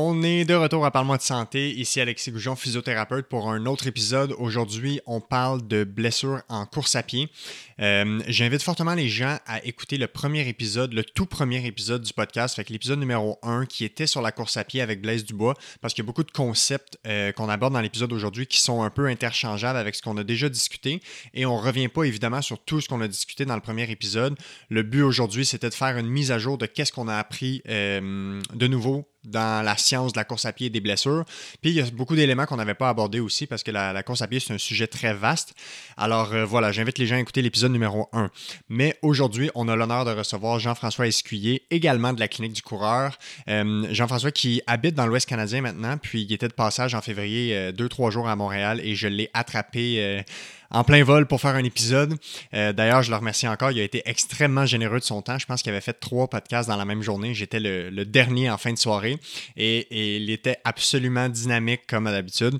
On est de retour à Parle-moi de santé. Ici Alexis Goujon, physiothérapeute, pour un autre épisode. Aujourd'hui, on parle de blessures en course à pied. Euh, j'invite fortement les gens à écouter le premier épisode, le tout premier épisode du podcast, fait l'épisode numéro 1 qui était sur la course à pied avec Blaise Dubois, parce qu'il y a beaucoup de concepts euh, qu'on aborde dans l'épisode aujourd'hui qui sont un peu interchangeables avec ce qu'on a déjà discuté. Et on ne revient pas évidemment sur tout ce qu'on a discuté dans le premier épisode. Le but aujourd'hui, c'était de faire une mise à jour de qu'est-ce qu'on a appris euh, de nouveau dans la science de la course à pied et des blessures. Puis il y a beaucoup d'éléments qu'on n'avait pas abordés aussi parce que la, course à pied, c'est un sujet très vaste. Alors euh, voilà, j'invite les gens à écouter l'épisode numéro 1. Mais aujourd'hui, on a l'honneur de recevoir Jean-François Escuyer, également de la clinique du coureur. Euh, Jean-François qui habite dans l'Ouest canadien maintenant, puis il était de passage en février, euh, deux, trois jours à Montréal et je l'ai attrapé en plein vol pour faire un épisode. Euh, d'ailleurs, je le remercie encore. Il a été extrêmement généreux de son temps. Je pense qu'il avait fait trois podcasts dans la même journée. J'étais le, dernier en fin de soirée et, il était absolument dynamique comme d'habitude.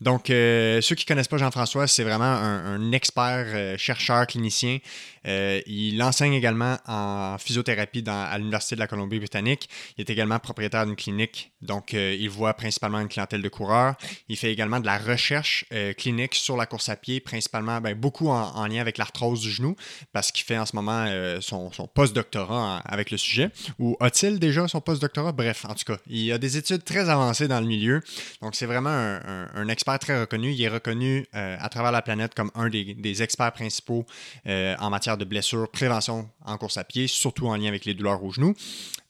Donc, euh, ceux qui connaissent pas Jean-François, c'est vraiment un, expert, euh, chercheur, clinicien. Il enseigne également en physiothérapie à l'Université de la Colombie-Britannique. Il est également propriétaire d'une clinique. Donc, il voit principalement une clientèle de coureurs. Il fait également de la recherche clinique sur la course à pied, principalement ben, beaucoup en, lien avec l'arthrose du genou, parce qu'il fait en ce moment euh, son, post-doctorat avec le sujet. Ou a-t-il déjà son post-doctorat? Bref, en tout cas, il a des études très avancées dans le milieu. Donc, c'est vraiment un, expert très reconnu. Il est reconnu euh, à travers la planète comme un des, experts principaux euh, en matière de blessures, prévention en course à pied, surtout en lien avec les douleurs au genou.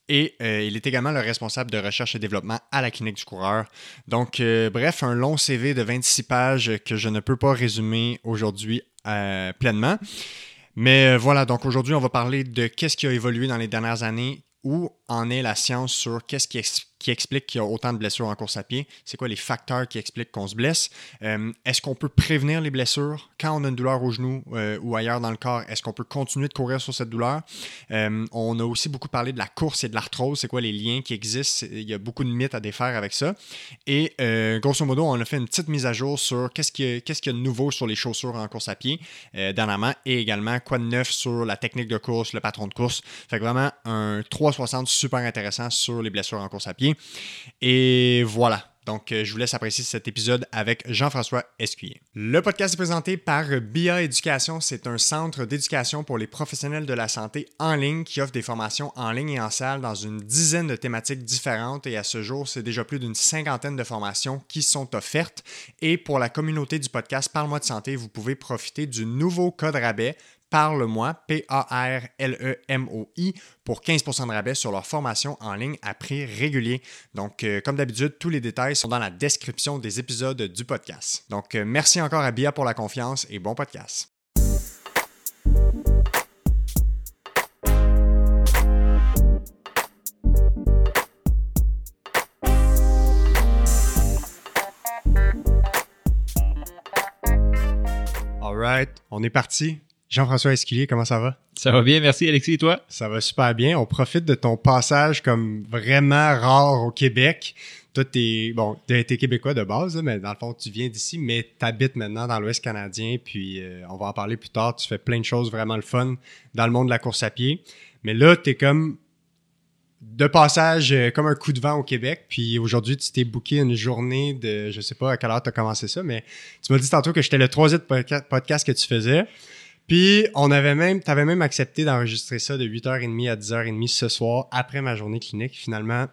Et euh, il est également le responsable de recherche et développement à la clinique du coureur. Donc, euh, bref, un long CV de 26 pages que je ne peux pas résumer aujourd'hui euh, pleinement. Mais voilà, donc aujourd'hui, on va parler de qu'est-ce qui a évolué dans les dernières années, où en est la science sur qu'est-ce qui explique qu'il y a autant de blessures en course à pied? C'est quoi les facteurs qui expliquent qu'on se blesse? Euh, est-ce qu'on peut prévenir les blessures quand on a une douleur au genou euh, ou ailleurs dans le corps? Est-ce qu'on peut continuer de courir sur cette douleur? Euh, on a aussi beaucoup parlé de la course et de l'arthrose. C'est quoi les liens qui existent? Il y a beaucoup de mythes à défaire avec ça. Et grosso modo, on a fait une petite mise à jour sur qu'est-ce qu'il y, a, qu'est-ce qu'il y a de nouveau sur les chaussures en course à pied dernièrement et également quoi de neuf sur la technique de course, le patron de course. Fait que vraiment un 360 super intéressant sur les blessures en course à pied. Et voilà. Donc, euh, je vous laisse apprécier cet épisode avec Jean-François Escuyer. Le podcast est présenté par BIA Éducation. C'est un centre d'éducation pour les professionnels de la santé en ligne qui offre des formations en ligne et en salle dans une dizaine de thématiques différentes. Et à ce jour, c'est déjà plus d'une cinquantaine de formations qui sont offertes. Et pour la communauté du podcast Parle-moi de santé, vous pouvez profiter du nouveau code rabais Parle-moi, P-A-R-L-E-M-O-I, pour 15% de rabais sur leur formation en ligne à prix régulier. Donc, euh, comme d'habitude, tous les détails sont dans la description des épisodes du podcast. Donc, euh, merci encore à Bia pour la confiance et bon podcast. All right, on est parti. Jean-François Esquilier, comment ça va? Ça va bien, merci Alexis, et toi? Ça va super bien. On profite de ton passage comme vraiment rare au Québec. Toi, t'es, bon, t'es québécois de base, mais dans le fond, tu viens d'ici, mais t'habites maintenant dans l'Ouest canadien, puis euh, on va en parler plus tard. Tu fais plein de choses vraiment le fun dans le monde de la course à pied. Mais là, t'es comme de passage euh, comme un coup de vent au Québec. Puis aujourd'hui, tu t'es booké une journée de, je sais pas à quelle heure tu as commencé ça, mais tu m'as dit tantôt que j'étais le troisième podcast que tu faisais. Puis, on avait même, t'avais même accepté d'enregistrer ça de 8h30 à 10h30 ce soir, après ma journée clinique. Finalement,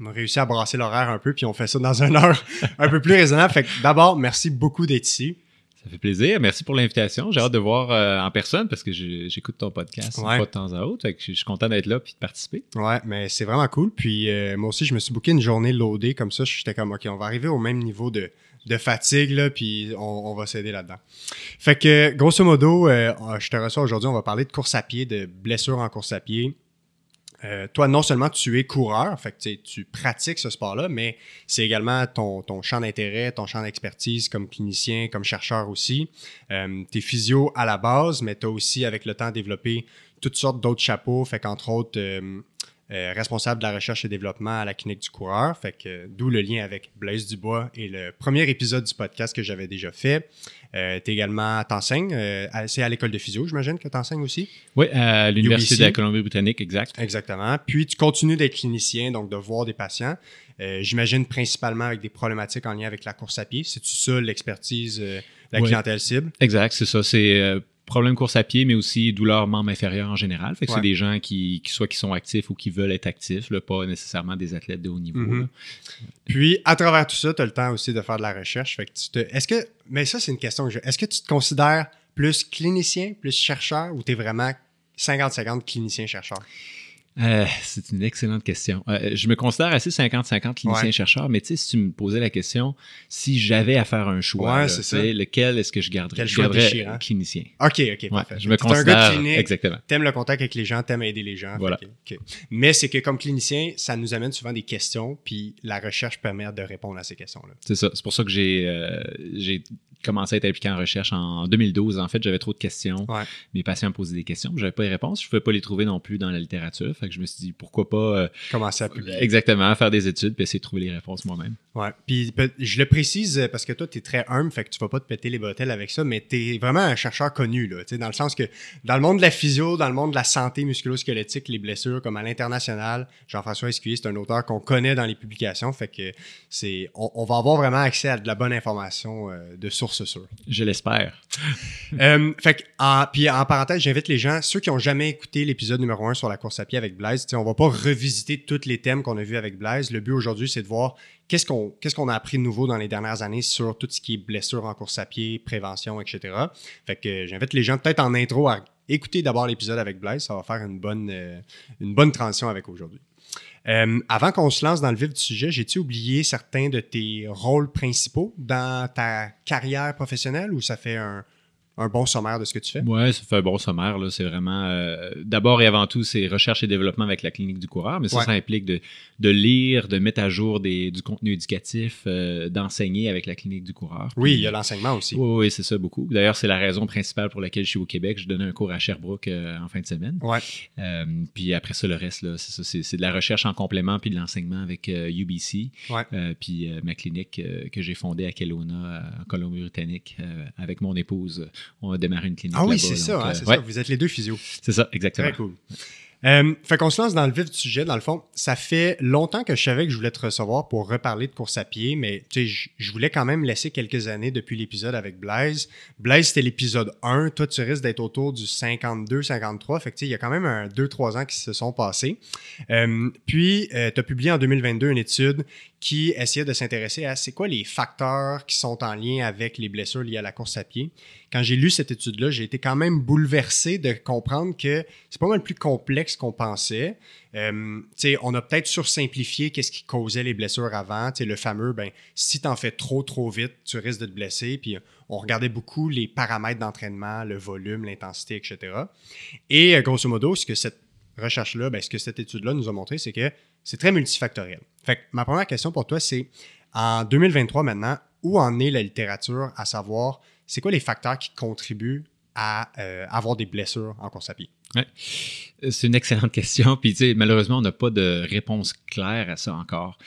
on a réussi à brasser l'horaire un peu, puis on fait ça dans une heure un peu plus raisonnable. Fait que d'abord, merci beaucoup d'être ici. Ça fait plaisir. Merci pour l'invitation. J'ai hâte de voir euh, en personne parce que j'écoute ton podcast pas de temps à autre. Fait que je suis content d'être là puis de participer. Ouais, mais c'est vraiment cool. Puis euh, moi aussi, je me suis booké une journée loadée comme ça. J'étais comme, OK, on va arriver au même niveau de, de fatigue, là, puis on, va s'aider là-dedans. Fait que, grosso modo, euh, je te reçois aujourd'hui, on va parler de course à pied, de blessures en course à pied. Euh, toi, non seulement tu es coureur, fait que tu pratiques ce sport-là, mais c'est également ton, ton champ d'intérêt, ton champ d'expertise comme clinicien, comme chercheur aussi. Euh, tu es physio à la base, mais tu as aussi, avec le temps, développé toutes sortes d'autres chapeaux. Fait qu'entre autres, euh, responsable de la recherche et développement à la clinique du coureur. Fait que d'où le lien avec Blaise Dubois et le premier épisode du podcast que j'avais déjà fait. Euh, tu également, t'enseignes, euh, c'est à l'école de physio, j'imagine que tu enseignes aussi? Oui, à l'Université de la Colombie-Britannique, exact. Exactement. Puis tu continues d'être clinicien, donc de voir des patients. j'imagine principalement avec des problématiques en lien avec la course à pied. C'est-tu ça l'expertise de la clientèle cible? Exact, c'est ça. C'est problème course à pied, mais aussi douleurs membres inférieurs en général. Fait que c'est des gens qui, soit qui sont actifs ou qui veulent être actifs, là, pas nécessairement des athlètes de haut niveau. Mm-hmm. Puis, à travers tout ça, tu as le temps aussi de faire de la recherche. Fait que tu te, est-ce que, mais ça, c'est une question que est-ce que tu te considères plus clinicien, plus chercheur ou tu es vraiment 50-50 clinicien-chercheur? Euh, c'est une excellente question. Euh, je me considère assez 50-50 clinicien-chercheur, mais tu sais, si tu me posais la question, si j'avais à faire un choix, lequel est-ce que je garderais? je garderais clinicien. OK, OK, parfait. je me considère... un gars clinique, exactement. T'aimes le contact avec les gens, t'aimes aider les gens. Voilà. Mais c'est que comme clinicien, ça nous amène souvent des questions, puis la recherche permet de répondre à ces questions-là. C'est ça. C'est pour ça que j'ai euh, j'ai commencé à être impliqué en recherche en 2012. En fait, j'avais trop de questions. Mes patients me posaient des questions, je n'avais pas les réponses. Je ne pouvais pas les trouver non plus dans la littérature. Fait que je me suis dit, pourquoi pas... Euh, Commencer à publier. Exactement, faire des études puis essayer de trouver les réponses moi-même. Ouais. Puis je le précise euh, parce que toi, tu es très humble, fait que tu vas pas te péter les bretelles avec ça, mais tu es vraiment un chercheur connu, là, dans le sens que dans le monde de la physio, dans le monde de la santé musculo-squelettique, les blessures, comme à l'international, Jean-François Escuyer, c'est un auteur qu'on connaît dans les publications, fait que c'est on, va avoir vraiment accès à de la bonne information euh, de sources Je l'espère. euh, fait que, en, puis en parenthèse, j'invite les gens, ceux qui ont jamais écouté l'épisode numéro 1 sur la course à pied avec Blaise, on va pas revisiter tous les thèmes qu'on a vus avec Blaise. Le but aujourd'hui, c'est de voir qu'est-ce qu'on qu'est-ce qu'on a appris de nouveau dans les dernières années sur tout ce qui est blessure en course à pied, prévention, etc. Fait que j'invite les gens peut-être en intro à écouter d'abord l'épisode avec Blaise. Ça va faire une bonne, euh, une bonne transition avec aujourd'hui. Euh, avant qu'on se lance dans le vif du sujet, j'ai-tu oublié certains de tes rôles principaux dans ta carrière professionnelle ou ça fait un, un bon sommaire de ce que tu fais? Oui, ça fait un bon sommaire. C'est vraiment, euh, d'abord et avant tout, c'est recherche et développement avec la clinique du coureur, mais ça, ça implique de, de, lire, de mettre à jour des, du contenu éducatif, euh, d'enseigner avec la clinique du coureur. oui, il y a l'enseignement aussi. Oui, oui c'est ça, beaucoup. D'ailleurs, c'est la raison principale pour laquelle je suis au Québec. Je donnais un cours à Sherbrooke euh, en fin de semaine. Ouais. puis après ça, le reste, c'est de la recherche en complément puis de l'enseignement avec UBC. Ouais. puis ma clinique que j'ai fondée à Kelowna, en Colombie-Britannique, avec mon épouse on a démarré une clinique. Ah oui, c'est ça, hein, euh, ça, Vous êtes les deux physio. C'est ça, exactement. Très cool. Euh, fait qu'on se lance dans le vif du sujet. Dans le fond, ça fait longtemps que je savais que je voulais te recevoir pour reparler de course à pied, mais je voulais quand même laisser quelques années depuis l'épisode avec Blaise. Blaise, c'était l'épisode 1. Toi, tu risques d'être autour du 52, 53. Fait que il y a quand même un 2-3 ans qui se sont passés. Euh, puis, tu as publié en 2022 une étude qui essayait de s'intéresser à c'est quoi les facteurs qui sont en lien avec les blessures liées à la course à pied. Quand j'ai lu cette étude-là, j'ai été quand même bouleversé de comprendre que c'est pas mal plus complexe qu'on pensait. Euh, on a peut-être sursimplifié qu'est-ce qui causait les blessures avant. le fameux, ben, si tu en fais trop, trop vite, tu risques de te blesser. Puis on regardait beaucoup les paramètres d'entraînement, le volume, l'intensité, etc. Et euh, grosso modo, ce que cette recherche-là, ben, ce que cette étude-là nous a montré, c'est que c'est très multifactoriel. Fait ma première question pour toi, c'est en 2023 maintenant, où en est la littérature à savoir c'est quoi les facteurs qui contribuent à euh, avoir des blessures en course à pied? Ouais. C'est une excellente question. Puis, malheureusement, on n'a pas de réponse claire à ça encore.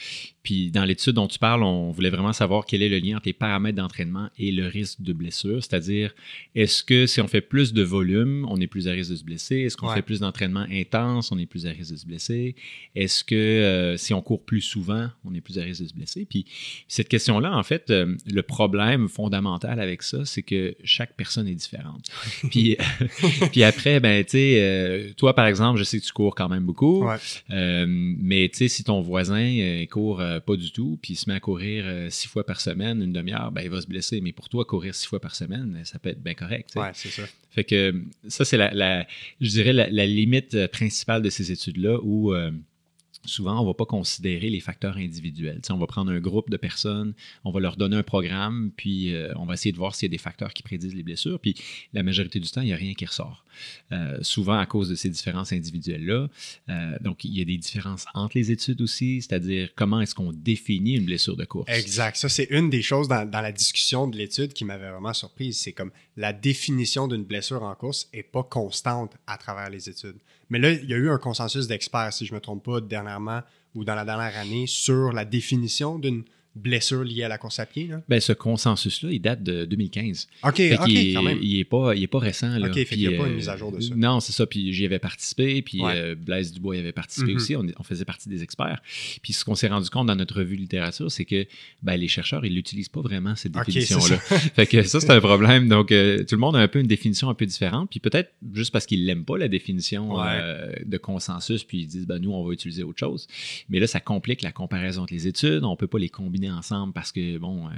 Puis, dans l'étude dont tu parles, on voulait vraiment savoir quel est le lien entre les paramètres d'entraînement et le risque de blessure. C'est-à-dire, est-ce que si on fait plus de volume, on est plus à risque de se blesser? Est-ce qu'on fait plus d'entraînement intense, on est plus à risque de se blesser? Est-ce que euh, si on court plus souvent, on est plus à risque de se blesser? Puis, cette question-là, en fait, euh, le problème fondamental avec ça, c'est que chaque personne est différente. puis, puis après, ben, tu sais, euh, toi, par exemple, je sais que tu cours quand même beaucoup, euh, mais tu sais, si ton voisin euh, court pas du tout, puis il se met à courir six fois par semaine, une demi-heure, ben, il va se blesser. Mais pour toi, courir six fois par semaine, ça peut être bien correct. Oui, c'est ça. Fait que ça, c'est la, je dirais, la, la, limite principale de ces études-là où souvent, on ne va pas considérer les facteurs individuels. on va prendre un groupe de personnes, on va leur donner un programme, puis euh, on va essayer de voir s'il y a des facteurs qui prédisent les blessures. Puis la majorité du temps, il n'y a rien qui ressort. Euh, souvent à cause de ces différences individuelles-là. Euh, donc, il y a des différences entre les études aussi, c'est-à-dire comment est-ce qu'on définit une blessure de course. Exact. Ça, c'est une des choses dans, dans la discussion de l'étude qui m'avait vraiment surprise. C'est comme la définition d'une blessure en course n'est pas constante à travers les études. Mais là, il y a eu un consensus d'experts, si je ne me trompe pas, dernièrement ou dans la dernière année, sur la définition d'une blessure liée à la course à pied? Là? Ben, ce consensus-là, il date de 2015. OK, Fait OK, qu'il est- quand même. Il n'est pas, il pas récent. Là. OK, fait qu'il y a pas une euh, mise à jour de ça. Non, c'est ça. Puis j'y avais participé. Puis Ouais. euh, Blaise Dubois y avait participé Mhm. aussi. On, on faisait partie des experts. Puis ce qu'on s'est rendu compte dans notre revue littérature, c'est que ben, les chercheurs, ils l'utilisent pas vraiment, cette définition-là. ça. fait que ça, c'est un problème. Donc, euh, tout le monde a un peu une définition un peu différente. Puis peut-être juste parce qu'ils l'aiment pas, la définition Ouais. de consensus, puis ils disent, ben, nous, on va utiliser autre chose. Mais là, ça complique la comparaison entre les études. On peut pas les combiner ensemble parce que, bon, euh,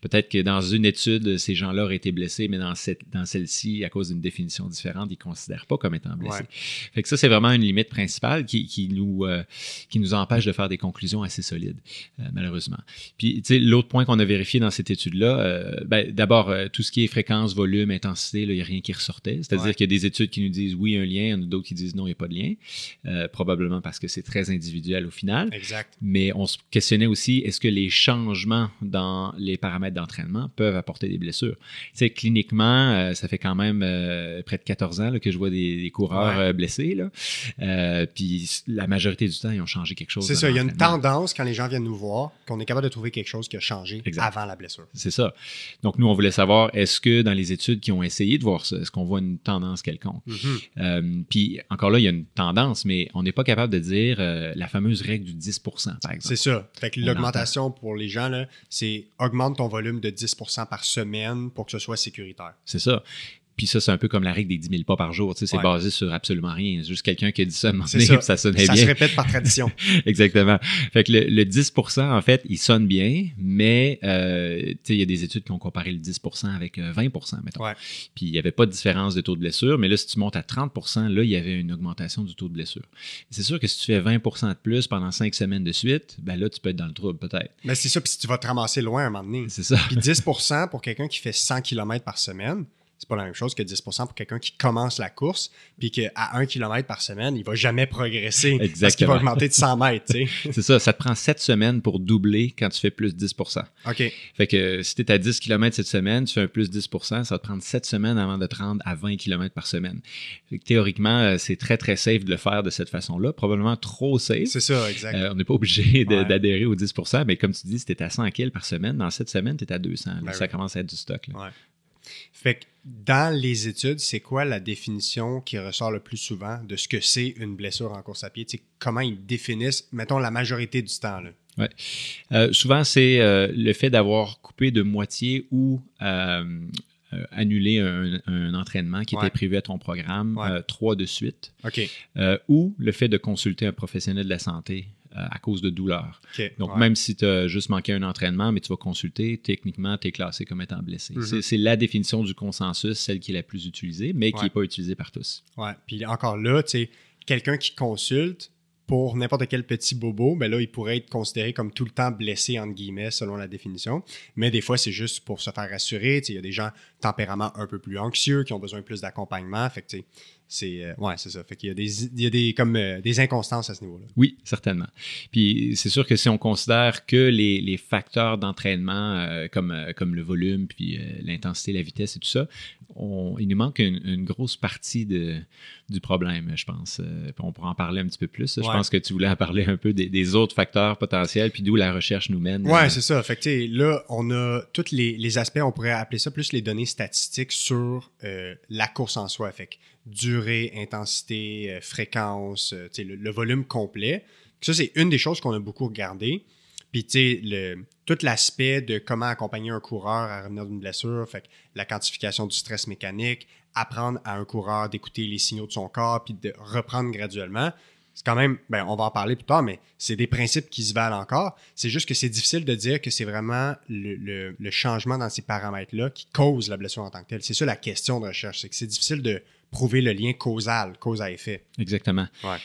peut-être que dans une étude, ces gens-là auraient été blessés, mais dans, cette, dans celle-ci, à cause d'une définition différente, ils ne considèrent pas comme étant blessés. Ouais. Fait que ça, c'est vraiment une limite principale qui, qui nous, euh, qui nous empêche de faire des conclusions assez solides, euh, malheureusement. Puis, tu sais, l'autre point qu'on a vérifié dans cette étude-là, ben, d'abord, tout ce qui est fréquence, volume, intensité, il n'y a rien qui ressortait. C'est-à-dire Ouais. qu'il y a des études qui nous disent oui, un lien, il y en a d'autres qui disent non, il n'y a pas de lien. Probablement parce que c'est très individuel au final. Exact. Mais on se questionnait aussi, est-ce que les changements dans les paramètres d'entraînement peuvent apporter des blessures? Tu sais, cliniquement, euh, ça fait quand même euh, près de 14 ans là, que je vois des, des coureurs Ouais. euh, blessés. Là. Puis la majorité du temps, ils ont changé quelque chose. C'est ça. Il y a une tendance quand les gens viennent nous voir qu'on est capable de trouver quelque chose qui a changé Exact. avant la blessure. C'est ça. Donc, nous, on voulait savoir, est-ce que dans les études qui ont essayé de voir ça, est-ce qu'on voit une tendance quelconque? Mhm. Euh, puis, encore là, il y a une tendance, mais on n'est pas capable de dire la fameuse règle du 10 par exemple. C'est ça. Fait que On l'augmentation pour les gens, là, c'est augmente ton volume de 10% par semaine pour que ce soit sécuritaire. C'est ça. Puis ça, c'est un peu comme la règle des 10 000 pas par jour. Tu sais, c'est Ouais. basé sur absolument rien. C'est juste quelqu'un qui a dit ça à un moment donné, ça. ça sonnait Ça bien. se répète par tradition. Exactement. Fait que le, le 10 en fait, il sonne bien, mais euh, tu sais, il y a des études qui ont comparé le 10 avec euh, 20 mettons. Ouais. Puis il n'y avait pas de différence de taux de blessure, mais là, si tu montes à 30 là, il y avait une augmentation du taux de blessure. C'est sûr que si tu fais 20 de plus pendant 5 semaines de suite, ben là, tu peux être dans le trouble, peut-être. Mais c'est ça, puis si tu vas te ramasser loin à un moment donné. C'est ça. Puis 10% pour quelqu'un qui fait 100 km par semaine, pas la même chose que 10% pour quelqu'un qui commence la course, puis qu'à 1 km par semaine, il va jamais progresser parce qu'il Exactement. va augmenter de 100 mètres. C'est ça. Ça te prend 7 semaines pour doubler quand tu fais plus 10% OK. Fait que si tu es à 10 km cette semaine, tu fais un plus 10% ça va te prendre 7 semaines avant de te rendre à 20 km par semaine. Fait que théoriquement, euh, c'est très, très safe de le faire de cette façon-là. Probablement trop safe. C'est ça, exact. Euh, on n'est pas obligé Ouais. d'adhérer au 10% mais comme tu dis, si tu es à 100 kills par semaine, dans 7 semaines, tu es à 200. Là, Ben ça oui. commence à être du stock. là. Ouais. Fait que dans les études, c'est quoi la définition qui ressort le plus souvent de ce que c'est une blessure en course à pied? Comment ils définissent, mettons, la majorité du temps? Là? Euh, souvent, c'est euh, le fait d'avoir coupé de moitié ou euh, annulé un, un entraînement qui Ouais. était prévu à ton programme, Ouais. trois de suite. OK. Ou le fait de consulter un professionnel de la santé à cause de douleurs. OK. Donc, Ouais. même si tu as juste manqué un entraînement, mais tu vas consulter, techniquement, tu es classé comme étant blessé. Mhm. C'est- C'est la définition du consensus, celle qui est la plus utilisée, mais qui Ouais. n'est pas utilisée par tous. Ouais. Puis encore là, tu sais, quelqu'un qui consulte pour n'importe quel petit bobo, ben là, il pourrait être considéré comme tout le temps blessé, entre guillemets, selon la définition. Mais des fois, c'est juste pour se faire rassurer. Tu sais, Il y a des gens tempérament un peu plus anxieux qui ont besoin de plus d'accompagnement. Fait que, tu sais, c'est euh, ouais, c'est ça. Fait qu'il y a des, il y a des, comme, euh, des inconstances à ce niveau-là. Oui, certainement. Puis c'est sûr que si on considère que les, les facteurs d'entraînement euh, comme, comme le volume, puis l'intensité, la vitesse et tout ça, on- il nous manque une, une grosse partie de, du problème, je pense. On pourra en parler un petit peu plus. Je pense que tu voulais en parler un peu des, des autres facteurs potentiels, puis d'où la recherche nous mène. Euh, c'est ça. Fait que, là, on a tous les, les aspects, on pourrait appeler ça plus les données statistiques sur la course en soi. Fait que durée, intensité, euh, fréquence, euh, le, le volume complet. Ça, c'est une des choses qu'on a beaucoup regardé. Puis, tu sais, tout l'aspect de comment accompagner un coureur à revenir d'une blessure, fait la quantification du stress mécanique, apprendre à un coureur d'écouter les signaux de son corps, puis de reprendre graduellement. C'est quand même, ben, on va en parler plus tard, mais c'est des principes qui se valent encore. C'est juste que c'est difficile de dire que c'est vraiment le- le changement dans ces paramètres-là qui cause la blessure en tant que telle. C'est ça la question de recherche, c'est que c'est difficile de prouver le lien causal, cause à effet. Exactement. Ouais.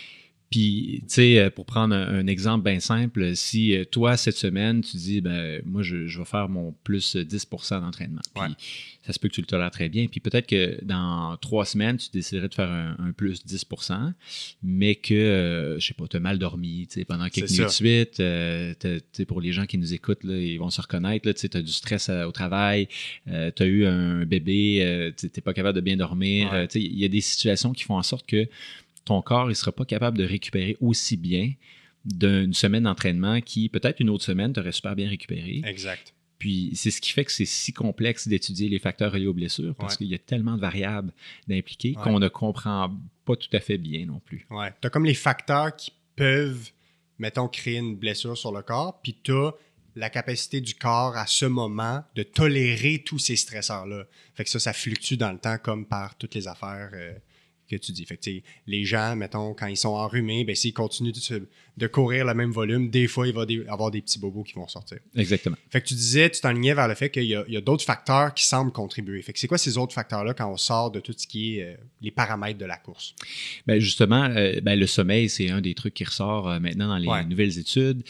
Puis, tu sais, euh, pour prendre un, un exemple bien simple, si euh, toi, cette semaine, tu dis, ben, moi, je, je vais faire mon plus 10% d'entraînement. Puis, Ouais. ça se peut que tu le tolères très bien. Puis, peut-être que dans trois semaines, tu déciderais de faire un, un plus 10% mais que, euh, je sais pas, tu as mal dormi, tu sais, pendant quelques minutes de suite. euh, t'as- tu sais, pour les gens qui nous écoutent, là, ils vont se reconnaître, tu as du stress euh, au travail, tu as eu un bébé, euh, tu n'es pas capable de bien dormir. Ouais. euh, tu sais, Il y a des situations qui font en sorte que ton corps ne sera pas capable de récupérer aussi bien d'une semaine d'entraînement qui, peut-être une autre semaine, t'aurais super bien récupéré. Exact. Puis c'est ce qui fait que c'est si complexe d'étudier les facteurs reliés aux blessures parce qu'il y a tellement de variables d'impliquer qu'on ne comprend pas tout à fait bien non plus. Ouais. Tu as comme les facteurs qui peuvent, mettons, créer une blessure sur le corps, puis tu as la capacité du corps à ce moment de tolérer tous ces stresseurs-là. Fait que ça, ça fluctue dans le temps comme par toutes les affaires euh, que tu dis. Les gens, mettons, quand ils sont enrhumés, ben, s'ils continuent de, de, courir le même volume, des fois, il va y avoir des petits bobos qui vont sortir. Exactement. Fait que tu disais, tu t'enlignais vers le fait qu'il y a, d'autres facteurs qui semblent contribuer. Fait que c'est quoi ces autres facteurs-là quand on sort de tout ce qui est euh, les paramètres de la course? Ben justement, euh, ben le sommeil, c'est un des trucs qui ressort euh, maintenant dans les nouvelles études.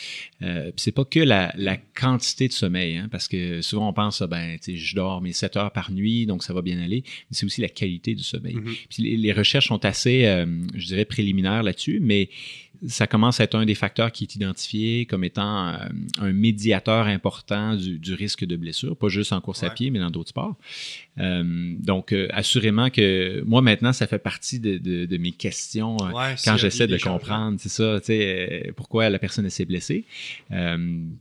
C'est pas que la, quantité de sommeil, hein, parce que souvent on pense, ah, ben, je dors mes 7 heures par nuit, donc ça va bien aller, mais c'est aussi la qualité du sommeil. Mm-hmm. Puis les, les, recherches sont assez, je dirais, préliminaires là-dessus, mais ça commence à être un des facteurs qui est identifié comme étant euh, un médiateur important du, risque de blessure, pas juste en course à pied, mais dans d'autres sports. Euh, donc, euh, assurément que moi, maintenant, ça fait partie de, mes questions quand j'essaie de comprendre, c'est ça, tu sais, pourquoi la personne s'est blessée.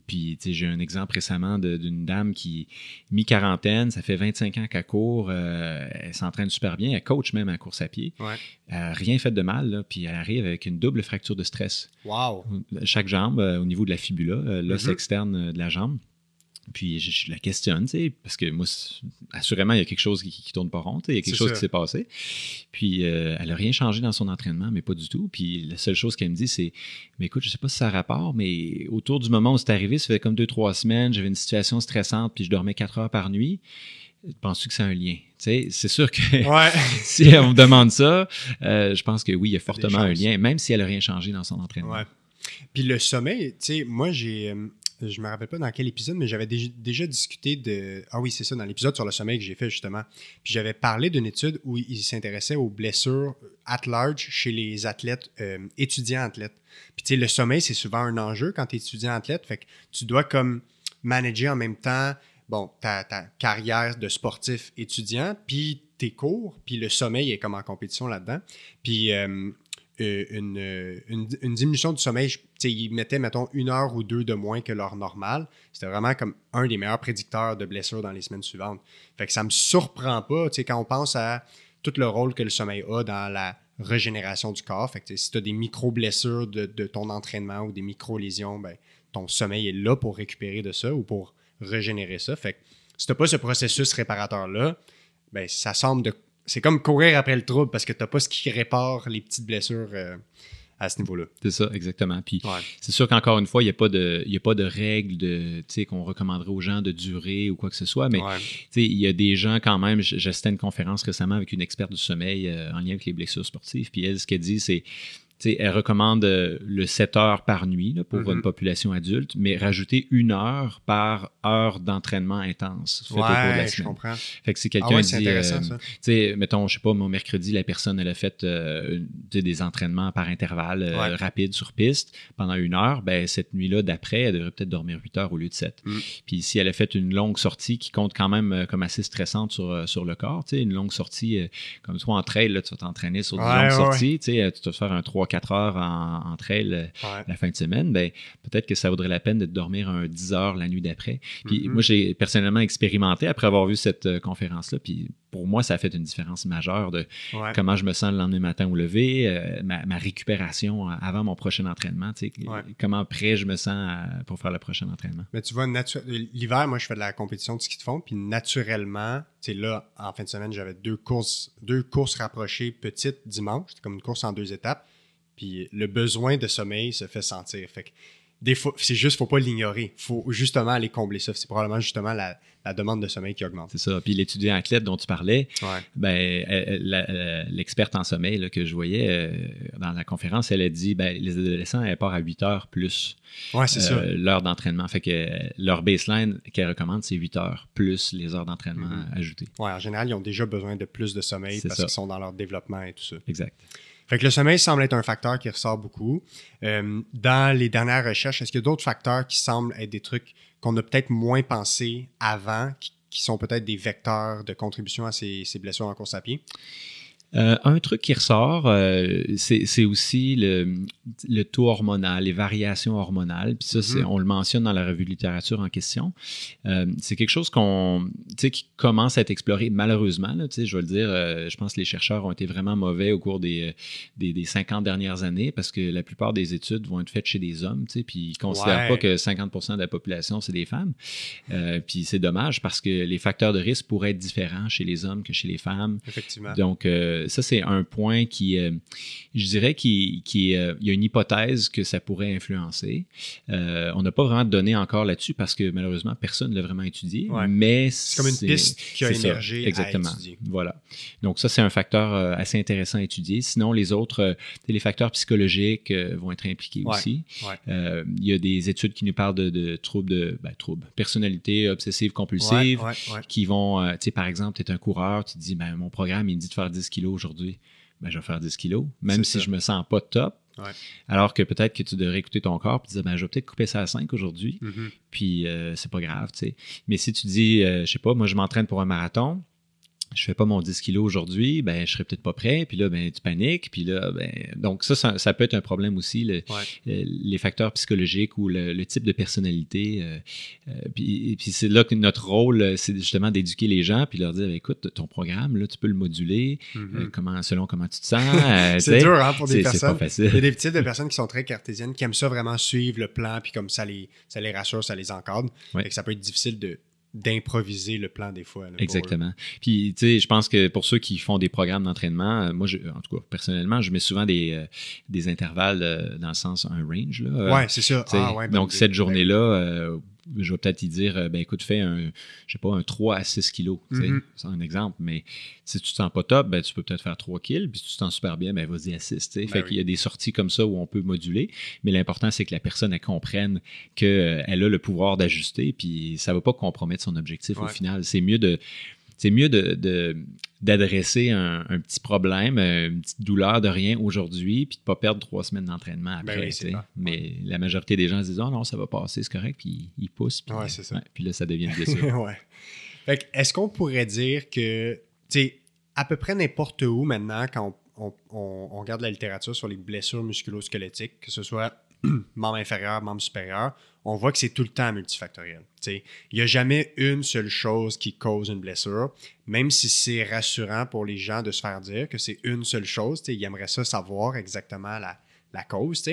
puis, tu sais, j'ai un exemple récemment d'une dame qui, mi-quarantaine, ça fait 25 ans qu'elle court, elle s'entraîne super bien, elle coach même en course à pied. rien fait de mal, puis elle arrive avec une double fracture de stress. Wow! Chaque jambe, euh, au niveau de la fibula, euh, l'os mm-hmm. externe euh, de la jambe. Puis je, la questionne, tu sais, parce que moi, assurément, il y a quelque chose qui, tourne pas rond, il y a quelque chose qui s'est passé. Puis elle n'a rien changé dans son entraînement, mais pas du tout. Puis la seule chose qu'elle me dit, c'est Mais écoute, je sais pas si ça a rapport, mais autour du moment où c'est arrivé, ça fait comme deux, trois semaines, j'avais une situation stressante, puis je dormais quatre heures par nuit. Penses-tu que c'est un lien? C'est sûr que si on me demande ça, euh, je pense que oui, il y a fortement un lien, même si elle n'a rien changé dans son entraînement. Ouais. Puis le sommeil, tu sais, moi, j'ai. Euh, je me rappelle pas dans quel épisode, mais j'avais déjà, discuté de. Ah oui, c'est ça, dans l'épisode sur le sommeil que j'ai fait justement. Puis j'avais parlé d'une étude où il s'intéressait aux blessures at large chez les athlètes, euh, étudiants athlètes. Puis tu sais, le sommeil, c'est souvent un enjeu quand tu es étudiant athlète. Fait que tu dois comme manager en même temps bon, ta, carrière de sportif étudiant, puis tes cours, puis le sommeil est comme en compétition là-dedans. Puis euh, euh, une, une, diminution du sommeil, ils mettaient, mettons, une heure ou deux de moins que l'heure normale. C'était vraiment comme un des meilleurs prédicteurs de blessures dans les semaines suivantes. Fait que ça me surprend pas, quand on pense à tout le rôle que le sommeil a dans la régénération du corps. Fait que si tu as des micro-blessures de, ton entraînement ou des micro-lésions, ben, ton sommeil est là pour récupérer de ça ou pour régénérer ça. Fait que si tu pas ce processus réparateur-là, ben, ça semble de. C'est comme courir après le trouble parce que tu n'as pas ce qui répare les petites blessures euh, à ce niveau-là. C'est ça, exactement. Puis c'est sûr qu'encore une fois, il n'y a, pas de, a pas de règles de, qu'on recommanderait aux gens de durer ou quoi que ce soit, mais il y a des gens quand même. J'assistais à une conférence récemment avec une experte du sommeil euh, en lien avec les blessures sportives. Puis elle, ce qu'elle dit, c'est elle recommande euh, le 7 heures par nuit pour une mm-hmm. population adulte, mais rajouter une heure par heure d'entraînement intense fait au cours de la semaine. je comprends. Fait que si quelqu'un ah dit, euh, mettons, je sais pas, mon mercredi, la personne, elle a fait euh, des entraînements par intervalle rapide sur piste pendant une heure, ben cette nuit-là d'après, elle devrait peut-être dormir 8 heures au lieu de 7. Mm. Puis si elle a fait une longue sortie qui compte quand même comme assez stressante sur, sur le corps, une longue sortie, comme toi en trail, là, tu vas t'entraîner sur une longue sortie, tu vas faire un 3 4 heures en, trail euh, la fin de semaine, ben, peut-être que ça vaudrait la peine de dormir un 10 heures la nuit d'après. Puis mm-hmm. moi, j'ai personnellement expérimenté après avoir vu cette euh, conférence-là. Puis pour moi, ça a fait une différence majeure de comment je me sens le lendemain matin au lever, euh, ma, récupération avant mon prochain entraînement, comment prêt je me sens pour faire le prochain entraînement. Mais tu vois, l'hiver, moi, je fais de la compétition de ski de fond, puis naturellement, là, en fin de semaine, j'avais deux courses, deux courses rapprochées petites dimanche, c'était comme une course en deux étapes. Puis le besoin de sommeil se fait sentir. Fait que des fois, c'est juste, faut pas l'ignorer. faut justement aller combler ça. C'est probablement justement la, demande de sommeil qui augmente. C'est ça. Puis l'étudiant athlète dont tu parlais, ben, l'experte en sommeil que je voyais euh, dans la conférence, elle a dit ben, les adolescents, elles partent à 8 heures plus euh, l'heure d'entraînement. Fait que leur baseline qu'elle recommande, c'est 8 heures plus les heures d'entraînement mm-hmm. ajoutées. Oui, en général, ils ont déjà besoin de plus de sommeil parce qu'ils sont dans leur développement et tout ça. Exact. Fait le sommeil semble être un facteur qui ressort beaucoup. Euh, dans les dernières recherches, est-ce qu'il y a d'autres facteurs qui semblent être des trucs qu'on a peut-être moins pensé avant, qui, sont peut-être des vecteurs de contribution à ces, blessures en course à pied? Euh, un truc qui ressort, euh, c'est aussi le, le, taux hormonal, les variations hormonales. Puis ça, mm-hmm. on le mentionne dans la revue de littérature en question. Euh, c'est quelque chose qu'on, qui commence à être exploré malheureusement. Là, je vais le dire, je pense que les chercheurs ont été vraiment mauvais au cours des, des, des, 50 dernières années parce que la plupart des études vont être faites chez des hommes, puis ils ne considèrent pas que 50% de la population, c'est des femmes. puis c'est dommage parce que les facteurs de risque pourraient être différents chez les hommes que chez les femmes. Effectivement. Donc, ça, c'est un point qui, euh, je dirais qu'il qui, euh, y a une hypothèse que ça pourrait influencer. Euh, on n'a pas vraiment de données encore là-dessus parce que malheureusement, personne ne l'a vraiment étudié. Mais c'est comme une piste qui a émergé. exactement. À étudier. Voilà. Donc, ça, c'est un facteur assez intéressant à étudier. Sinon, les autres, les facteurs psychologiques vont être impliqués aussi. il y a des études qui nous parlent de, troubles de ben, troubles, personnalité obsessive compulsive qui vont, tu sais, par exemple, tu es un coureur, tu te dis, ben, mon programme, il me dit de faire 10 kilos aujourd'hui, ben, je vais faire 10 kilos, même si je me sens pas top. Alors que peut-être que tu devrais écouter ton corps et dire ben, je vais peut-être couper ça à 5 aujourd'hui, mm-hmm. puis euh, c'est pas grave. sais. Mais si tu dis, euh, je sais pas, moi je m'entraîne pour un marathon, je fais pas mon 10 kilos aujourd'hui, ben je serais peut-être pas prêt, puis là ben tu paniques, puis là ben donc ça, ça, peut être un problème aussi le, euh, les facteurs psychologiques ou le, type de personnalité. Euh, euh, puis, puis c'est là que notre rôle c'est justement d'éduquer les gens puis leur dire ben, écoute ton programme là tu peux le moduler mm-hmm. comment selon comment tu te sens. c'est dur hein, pour des personnes. Il y a des types de personnes qui sont très cartésiennes qui aiment ça vraiment suivre le plan puis comme ça les ça les rassure, ça les encadre. Et que ça peut être difficile de d'improviser le plan des fois. Exactement. Puis, tu sais, je pense que pour ceux qui font des programmes d'entraînement, euh, moi, je, en tout cas, personnellement, je mets souvent des, euh, des intervalles euh, dans le sens un range. Là, ouais, c'est ça. Ah, ouais, donc, cette journée-là, je vais peut-être y dire, euh, ben écoute, fais un, je sais pas, un 3 à 6 kilos. Mm-hmm. C'est un exemple. Mais si tu te sens pas top, ben, tu peux peut-être faire 3 kilos. Puis si tu te sens super bien, ben vas-y à 6. Ben fait qu'il y a des sorties comme ça où on peut moduler. Mais l'important, c'est que la personne, elle comprenne qu'elle a le pouvoir d'ajuster. Puis ça va pas compromettre son objectif au final. C'est mieux de c'est mieux d'adresser un, petit problème, une petite douleur de rien aujourd'hui, puis de ne pas perdre trois semaines d'entraînement ben après. Mais la majorité des gens se disent oh non, ça va passer, c'est correct, puis ils poussent. Puis, puis là, ça devient une blessure. ouais. Est-ce qu'on pourrait dire que, tu à peu près n'importe où maintenant, quand on, on, regarde la littérature sur les blessures musculo-squelettiques, que ce soit membre inférieur, membre supérieur, on voit que c'est tout le temps multifactoriel. Il n'y a jamais une seule chose qui cause une blessure, même si c'est rassurant pour les gens de se faire dire que c'est une seule chose. Ils aimeraient ça savoir exactement la, cause.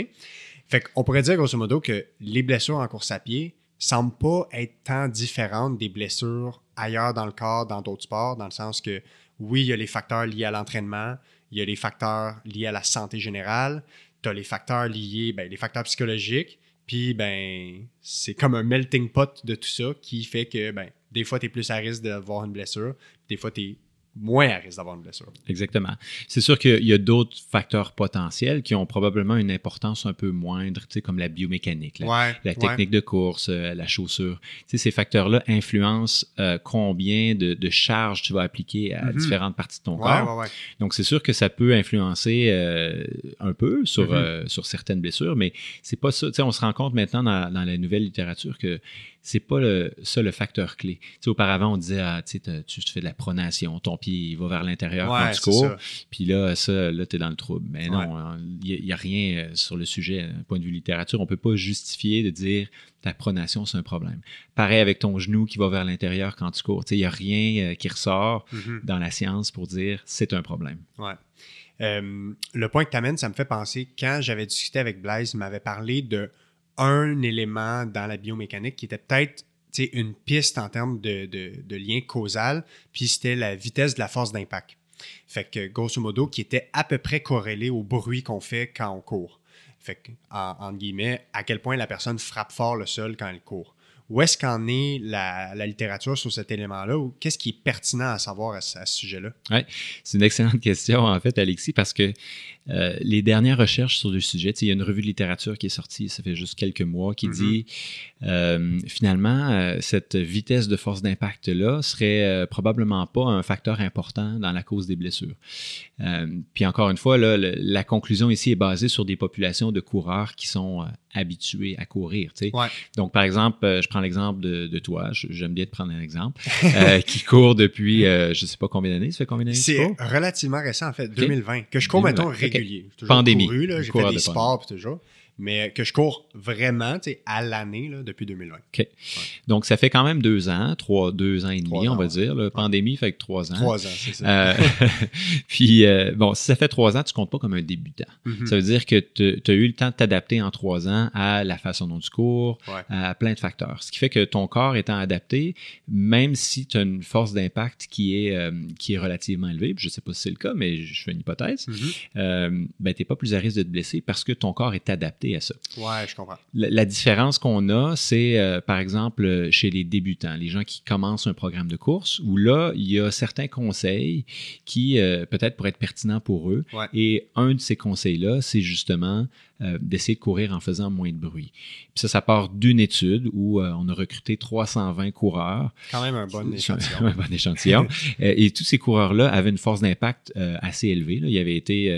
Fait qu'on pourrait dire grosso modo que les blessures en course à pied semblent pas être tant différentes des blessures ailleurs dans le corps, dans d'autres sports, dans le sens que oui, il y a les facteurs liés à l'entraînement, il y a les facteurs liés à la santé générale, tu as les facteurs liés, ben, les facteurs psychologiques, puis ben c'est comme un melting pot de tout ça qui fait que ben, des fois, tu es plus à risque d'avoir une blessure, des fois, tu es moins à risque d'avoir une blessure. Exactement. C'est sûr qu'il y a d'autres facteurs potentiels qui ont probablement une importance un peu moindre, comme la biomécanique, la, technique de course, euh, la chaussure. ces facteurs-là influencent euh, combien de, de charges tu vas appliquer à mm-hmm. différentes parties de ton corps. Donc, c'est sûr que ça peut influencer euh, un peu sur, mm-hmm. sur certaines blessures, mais c'est pas ça. on se rend compte maintenant dans, dans la nouvelle littérature que c'est pas le, ça le facteur clé. Tu auparavant, on disait, ah, tu, fais de la pronation, ton pied va vers l'intérieur quand tu cours, puis là, ça, là, tu es dans le trouble. Mais non, il n'y a, rien euh, sur le sujet, d'un point de vue littérature. On peut pas justifier de dire ta pronation, c'est un problème. Pareil avec ton genou qui va vers l'intérieur quand tu cours. Il n'y a rien euh, qui ressort mm-hmm. dans la science pour dire c'est un problème. Ouais. Euh, le point que tu amènes, ça me fait penser, quand j'avais discuté avec Blaise, il m'avait parlé de un élément dans la biomécanique qui était peut-être une piste en termes de, lien causal, puis c'était la vitesse de la force d'impact. Fait que, grosso modo, qui était à peu près corrélé au bruit qu'on fait quand on court. Fait que, en, guillemets, à quel point la personne frappe fort le sol quand elle court. Où est-ce qu'en est la, littérature sur cet élément-là ou qu'est-ce qui est pertinent à savoir à, ce sujet-là? Oui, c'est une excellente question, en fait, Alexis, parce que euh, les dernières recherches sur le sujet, il y a une revue de littérature qui est sortie, ça fait juste quelques mois, qui mm-hmm. dit euh, finalement, euh, cette vitesse de force d'impact-là serait probablement pas un facteur important dans la cause des blessures. puis encore une fois, là, la conclusion ici est basée sur des populations de coureurs qui sont habitués à courir. tu sais. Ouais. Donc, par exemple, euh, je prends l'exemple de, de toi, j'aime bien te prendre un exemple, euh, qui court depuis, euh, je sais pas combien d'années, ça fait combien d'années C'est relativement récent, en fait, 2020. Que je cours, 2020, mettons, régulier. J'ai toujours Pandémie. couru, j'ai fait des de sports, puis toujours. Mais que je cours vraiment, tu sais, à l'année, depuis 2020. Donc, ça fait quand même deux ans, trois, deux ans et demi, on va ouais. dire. La pandémie fait que trois ans. Trois ans, c'est ça. Euh, puis, euh, bon, si ça fait trois ans, tu comptes pas comme un débutant. Mhm. Ça veut dire que tu as eu le temps de t'adapter en trois ans à la façon dont tu cours, Ouais. à plein de facteurs. Ce qui fait que ton corps étant adapté, même si tu as une force d'impact qui, est euh, qui est relativement élevée, puis je ne sais pas si c'est le cas, mais je fais une hypothèse, Mhm. euh, ben, tu n'es pas plus à risque de te blesser parce que ton corps est adapté à ça. Ouais, je comprends. La, la différence qu'on a, c'est euh, par exemple chez les débutants, les gens qui commencent un programme de course, où là, il y a certains conseils qui euh, peut-être pourraient être pertinents pour eux. Ouais. Et un de ces conseils-là, c'est justement euh, d'essayer de courir en faisant moins de bruit. Puis ça, ça part d'une étude où euh, on a recruté 320 coureurs Quand même un bon échantillon. un bon échantillon. Euh, et tous ces coureurs-là avaient une force d'impact assez élevée. là. Ils avaient été,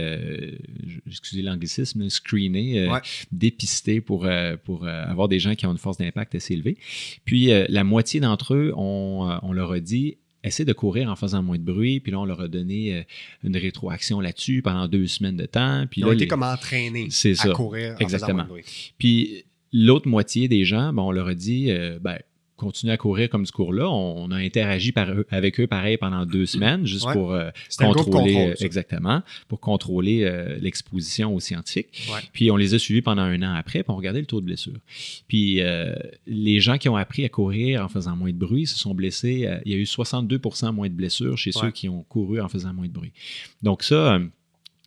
excusez l'anglicisme, screenés, Ouais. dépistés pour, pour avoir des gens qui ont une force d'impact assez élevée. Puis la moitié d'entre eux, on, on leur a dit essaie de courir en faisant moins de bruit. Puis là, on leur a donné euh, une rétroaction là-dessus pendant deux semaines de temps. Puis Ils ont là, été les- comme entraînés à courir en Exactement. faisant moins de bruit. puis l'autre moitié des gens, ben, on leur a dit, euh, ben, continuez à courir comme ce cours-là. On, a interagi par eux- avec eux pareil pendant deux semaines, juste Ouais. pour euh, contrôler, contrôle, euh, exactement, pour contrôler euh, l'exposition aux scientifiques. Ouais. Puis on les a suivis pendant un an après, puis on regardait le taux de blessure. Puis euh, les gens qui ont appris à courir en faisant moins de bruit se sont blessés. il y a eu 62% moins de blessures chez ceux qui ont couru en faisant moins de bruit. Donc ça,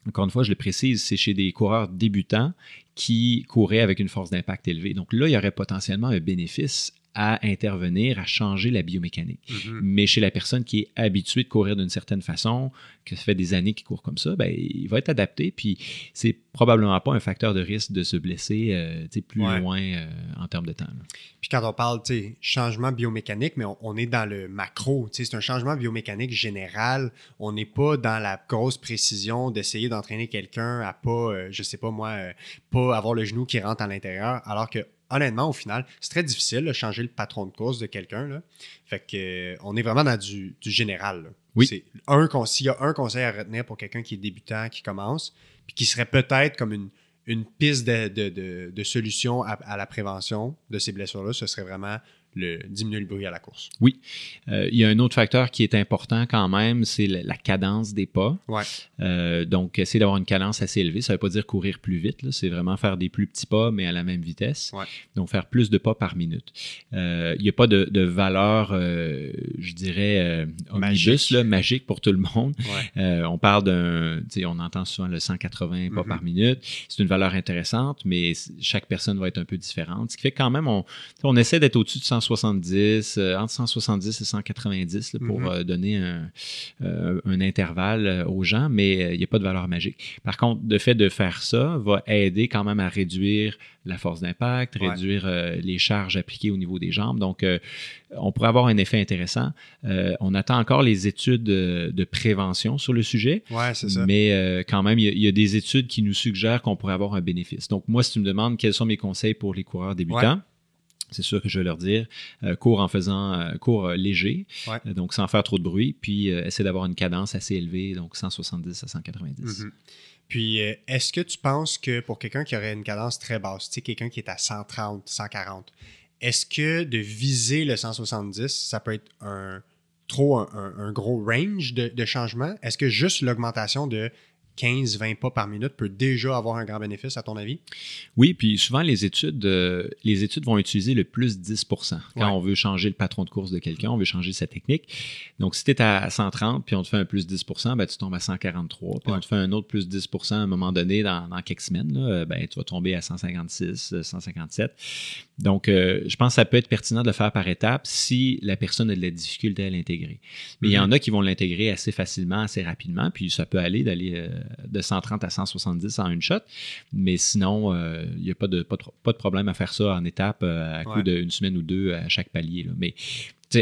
encore une fois, je le précise, c'est chez des coureurs débutants qui couraient avec une force d'impact élevée. Donc là, il y aurait potentiellement un bénéfice à intervenir, à changer la biomécanique. Mhm. Mais chez la personne qui est habituée de courir d'une certaine façon, que ça fait des années qu'il court comme ça, ben, il va être adapté. Puis c'est probablement pas un facteur de risque de se blesser euh, plus Ouais. loin euh, en termes de temps. là. Puis quand on parle, sais, changement biomécanique, mais on, on est dans le macro, c'est un changement biomécanique général. On n'est pas dans la grosse précision d'essayer d'entraîner quelqu'un à pas, euh, je sais pas moi, euh, pas avoir le genou qui rentre à l'intérieur, alors que honnêtement, au final, c'est très difficile de changer le patron de course de quelqu'un. Fait que euh, on est vraiment dans du, du général. là. Oui. C'est un y a un conseil à retenir pour quelqu'un qui est débutant, qui commence, puis qui serait peut-être comme une, une piste de, de- de- de solution à, à la prévention de ces blessures-là, ce serait vraiment le diminuer le bruit à la course. Euh, il y a un autre facteur qui est important quand même, c'est la, la cadence des pas. Ouais. Euh, donc, essayer d'avoir une cadence assez élevée. Ça ne veut pas dire courir plus vite. C'est vraiment faire des plus petits pas, mais à la même vitesse. Ouais. Donc, faire plus de pas par minute. Euh, il n'y a pas de, de valeur, je dirais, omnibus, Magique. là, magique pour tout le monde. Ouais. On parle d'un, on entend souvent le 180 pas Mhm. par minute. C'est une valeur intéressante, mais chaque personne va être un peu différente. Ce qui fait que quand même, on, on essaie d'être au-dessus de 170, euh, entre 170 et 190 là, pour Mhm. euh, donner un, euh, un intervalle aux gens, mais il n'y a pas de valeur magique. Par contre, le fait de faire ça va aider quand même à réduire la force d'impact, Ouais. réduire les charges appliquées au niveau des jambes. Donc, on pourrait avoir un effet intéressant. On attend encore les études de, prévention sur le sujet. Ouais, c'est ça. Mais quand même, il y, a, il y a des études qui nous suggèrent qu'on pourrait avoir un bénéfice. Donc, moi, si tu me demandes quels sont mes conseils pour les coureurs débutants, c'est sûr que je vais leur dire euh, cours en faisant euh, cours euh, léger, Ouais. donc sans faire trop de bruit, puis essaie d'avoir une cadence assez élevée, donc 170 à 190. Mhm. Puis, est-ce que tu penses que pour quelqu'un qui aurait une cadence très basse, tu sais, quelqu'un qui est à 130, 140, est-ce que de viser le 170, ça peut être un trop un, un- un gros range de, de changement? Est-ce que juste l'augmentation de 15-20 pas par minute peut déjà avoir un grand bénéfice, à ton avis? Oui, puis souvent les études, euh, les études vont utiliser le plus 10 quand Ouais. on veut changer le patron de course de quelqu'un, on veut changer sa technique. Donc, si tu es à 130 puis on te fait un plus 10 ben, tu tombes à 143. Puis Ouais. on te fait un autre plus 10 à un moment donné dans, dans quelques semaines, là, euh, ben, tu vas tomber à 156, euh, 157. Donc, euh, je pense que ça peut être pertinent de le faire par étapes si la personne a de la difficulté à l'intégrer. Mais il y en a qui vont l'intégrer assez facilement, assez rapidement, puis ça peut aller d'aller euh, de 130 à 170 en une shot. Mais sinon, euh, il n'y a pas de, pas, de, pas de problème à faire ça en étapes euh, à coup Ouais. d'une semaine ou deux à chaque palier. là. Mais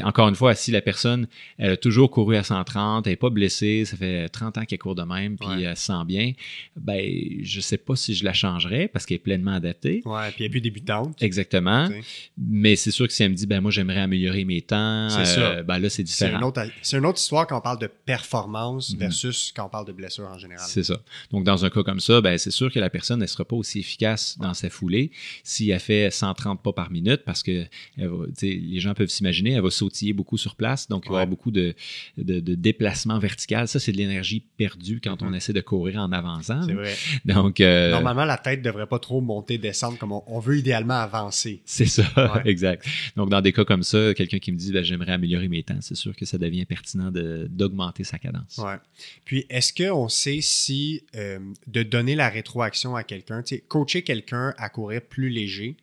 encore une fois, si la personne elle a toujours couru à 130, elle n'est pas blessée, ça fait 30 ans qu'elle court de même, puis Ouais. elle se sent bien, ben, je sais pas si je la changerais parce qu'elle est pleinement adaptée. Ouais, puis elle est plus débutante. Exactement. Mais c'est sûr que si elle me dit, ben moi, j'aimerais améliorer mes temps, C'est ça. euh, ben là, c'est différent. c'est une autre histoire quand on parle de performance Mhm. versus quand on parle de blessure en général. C'est ça. Donc, dans un cas comme ça, ben, c'est sûr que la personne ne sera pas aussi efficace dans sa foulée si elle fait 130 pas par minute parce que elle va- les gens peuvent s'imaginer, elle va sautiller beaucoup sur place. Donc, il va y avoir beaucoup de, de, de déplacement vertical. Ça, c'est de l'énergie perdue quand on Mhm. essaie de courir en avançant. C'est vrai. Donc, euh, Normalement, la tête devrait pas trop monter, descendre comme on, on veut idéalement avancer. c'est ça, Ouais. exact. Donc, dans des cas comme ça, quelqu'un qui me dit, ben, j'aimerais améliorer mes temps, c'est sûr que ça devient pertinent de- d'augmenter sa cadence. Ouais. Puis, est-ce qu'on sait si euh, de donner la rétroaction à quelqu'un, coacher quelqu'un à courir plus léger,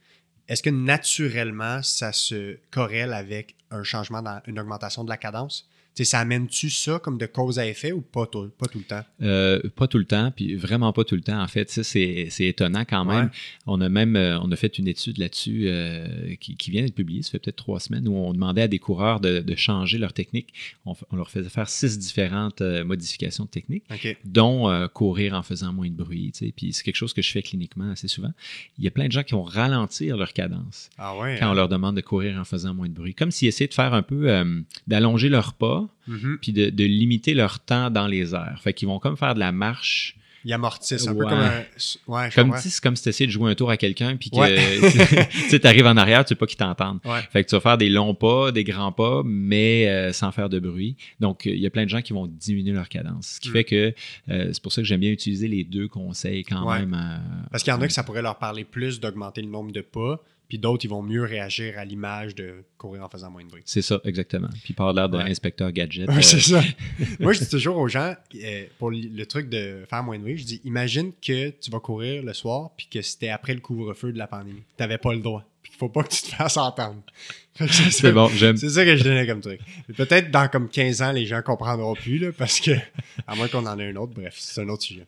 est-ce que naturellement, ça se corrèle avec un changement, dans une augmentation de la cadence? Ça amène-tu ça comme de cause à effet ou pas tout, pas tout le temps? Euh, pas tout le temps, puis vraiment pas tout le temps. En fait, ça, c'est c'est étonnant quand même. Ouais. On a même euh, on a fait une étude là-dessus euh, qui, qui vient d'être publiée, ça fait peut-être trois semaines, où on demandait à des coureurs de, de changer leur technique. On, leur faisait faire six différentes euh, modifications de technique, dont courir en faisant moins de bruit. tu sais. Puis c'est quelque chose que je fais cliniquement assez souvent. Il y a plein de gens qui vont ralentir leur cadence Ah ouais? quand on hein? leur demande de courir en faisant moins de bruit, comme s'ils essaient de faire un peu d'allonger leur pas, Mhm. puis de, de limiter leur temps dans les airs. Fait qu'ils vont comme faire de la marche. Il amortisse un peu comme un. Ouais, je Comme comprends. si c'est comme si tu essayais de jouer un tour à quelqu'un, puis que Ouais. tu sais, t'arrives en arrière, tu sais pas qu'ils t'entendent. Ouais. Fait que tu vas faire des longs pas, des grands pas, mais euh, sans faire de bruit. Donc, il y a plein de gens qui vont diminuer leur cadence. Ce qui Mm. fait que euh, c'est pour ça que j'aime bien utiliser les deux conseils quand même. euh, Parce qu'il y en a que ça pourrait leur parler plus d'augmenter le nombre de pas, puis d'autres, ils vont mieux réagir à l'image de courir en faisant moins de bruit. C'est ça, exactement. Puis par l'air Ouais. d'inspecteur gadget. Ouais, euh, c'est ça. Moi, je dis toujours aux gens, euh, pour le le truc de faire moins de bruit, je dis imagine que tu vas courir le soir, puis que c'était après le couvre-feu de la pandémie. Tu n'avais pas le droit. Puis qu'il faut pas que tu te fasses entendre. C'est bon, j'aime. C'est ça que je donnais comme truc. Peut-être dans comme 15 ans, les gens comprendront plus, là, parce que, à moins qu'on en ait un autre, bref, c'est un autre sujet.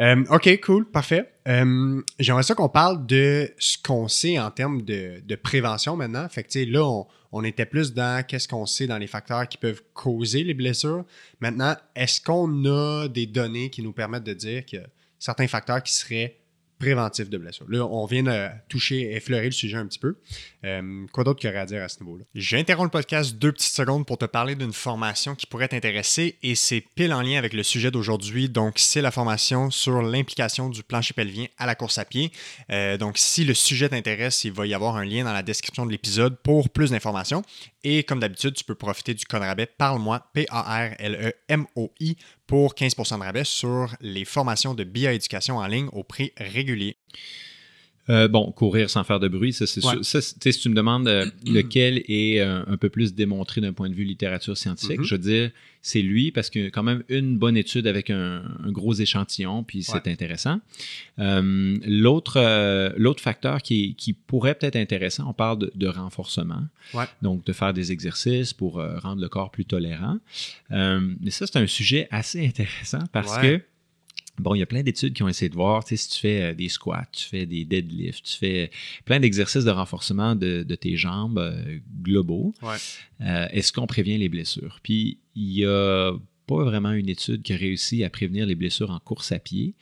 Euh, ok, cool, parfait. Euh, J'aimerais ça qu'on parle de ce qu'on sait en termes de, de prévention maintenant. Fait que, tu sais, là, on, on était plus dans qu'est-ce qu'on sait dans les facteurs qui peuvent causer les blessures. Maintenant, est-ce qu'on a des données qui nous permettent de dire que certains facteurs qui seraient préventifs de blessures? Là, on vient de toucher, effleurer le sujet un petit peu. Euh, quoi d'autre qu'il y aurait à dire à ce niveau-là? J'interromps le podcast deux petites secondes pour te parler d'une formation qui pourrait t'intéresser et c'est pile en lien avec le sujet d'aujourd'hui. Donc, c'est la formation sur l'implication du plancher pelvien à la course à pied. Euh, donc, si le sujet t'intéresse, il va y avoir un lien dans la description de l'épisode pour plus d'informations. Et comme d'habitude, tu peux profiter du code rabais Parle-moi, P-A-R-L-E-M-O-I, pour 15% de rabais sur les formations de bioéducation en ligne au prix régulier. Euh, bon, courir sans faire de bruit, ça, c'est Ouais. sûr. Ça, c'est- tu sais, si tu me demandes euh, lequel est euh, un peu plus démontré d'un point de vue littérature scientifique, Mhm. je veux dire, c'est lui parce qu'il y a quand même une bonne étude avec un, un gros échantillon, puis c'est intéressant. Euh, L'autre euh, l'autre facteur qui, qui pourrait peut-être intéressant, on parle de, de renforcement, Ouais. donc de faire des exercices pour rendre le corps plus tolérant. Euh, mais ça, c'est un sujet assez intéressant parce que Bon, il y a plein d'études qui ont essayé de voir, tu sais, si tu fais euh, des squats, tu fais des deadlifts, tu fais plein d'exercices de renforcement de, de tes jambes euh, globaux. Ouais. Euh, Est-ce qu'on prévient les blessures? Puis, il y a pas vraiment une étude qui a réussi à prévenir les blessures en course à pied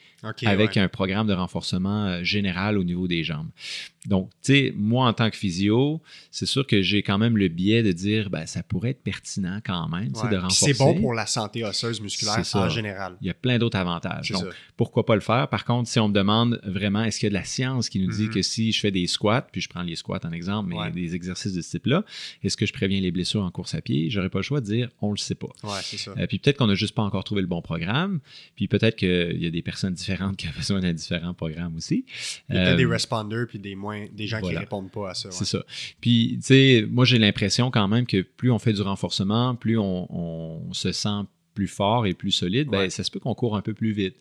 Avec ouais. un programme de renforcement euh, général au niveau des jambes. Donc, tu sais, moi, en tant que physio, c'est sûr que j'ai quand même le biais de dire, ben, ça pourrait être pertinent quand même, tu sais, Ouais. de renforcer. C'est bon pour la santé osseuse musculaire en général. Il y a plein d'autres avantages. Donc, ça. pourquoi pas le faire? Par contre, si on me demande vraiment, est-ce qu'il y a de la science qui nous dit Mhm. que si je fais des squats, puis je prends les squats en exemple, mais Ouais. des exercices de ce type-là, est-ce que je préviens les blessures en course à pied? J'aurais pas le choix de dire, on le sait pas. Ouais, c'est ça. Euh, puis peut-être qu'on n'a juste pas encore trouvé le bon programme, puis peut-être qu'il y a des personnes différentes qui ont besoin d'un différent programme aussi. Il y a Euh, des responders puis des, moins, des gens voilà. qui répondent pas à ça. ouais. C'est ça. Puis, tu sais, moi, j'ai l'impression quand même que plus on fait du renforcement, plus on, on se sent plus fort et plus solide, ben, Ouais. ça se peut qu'on court un peu plus vite.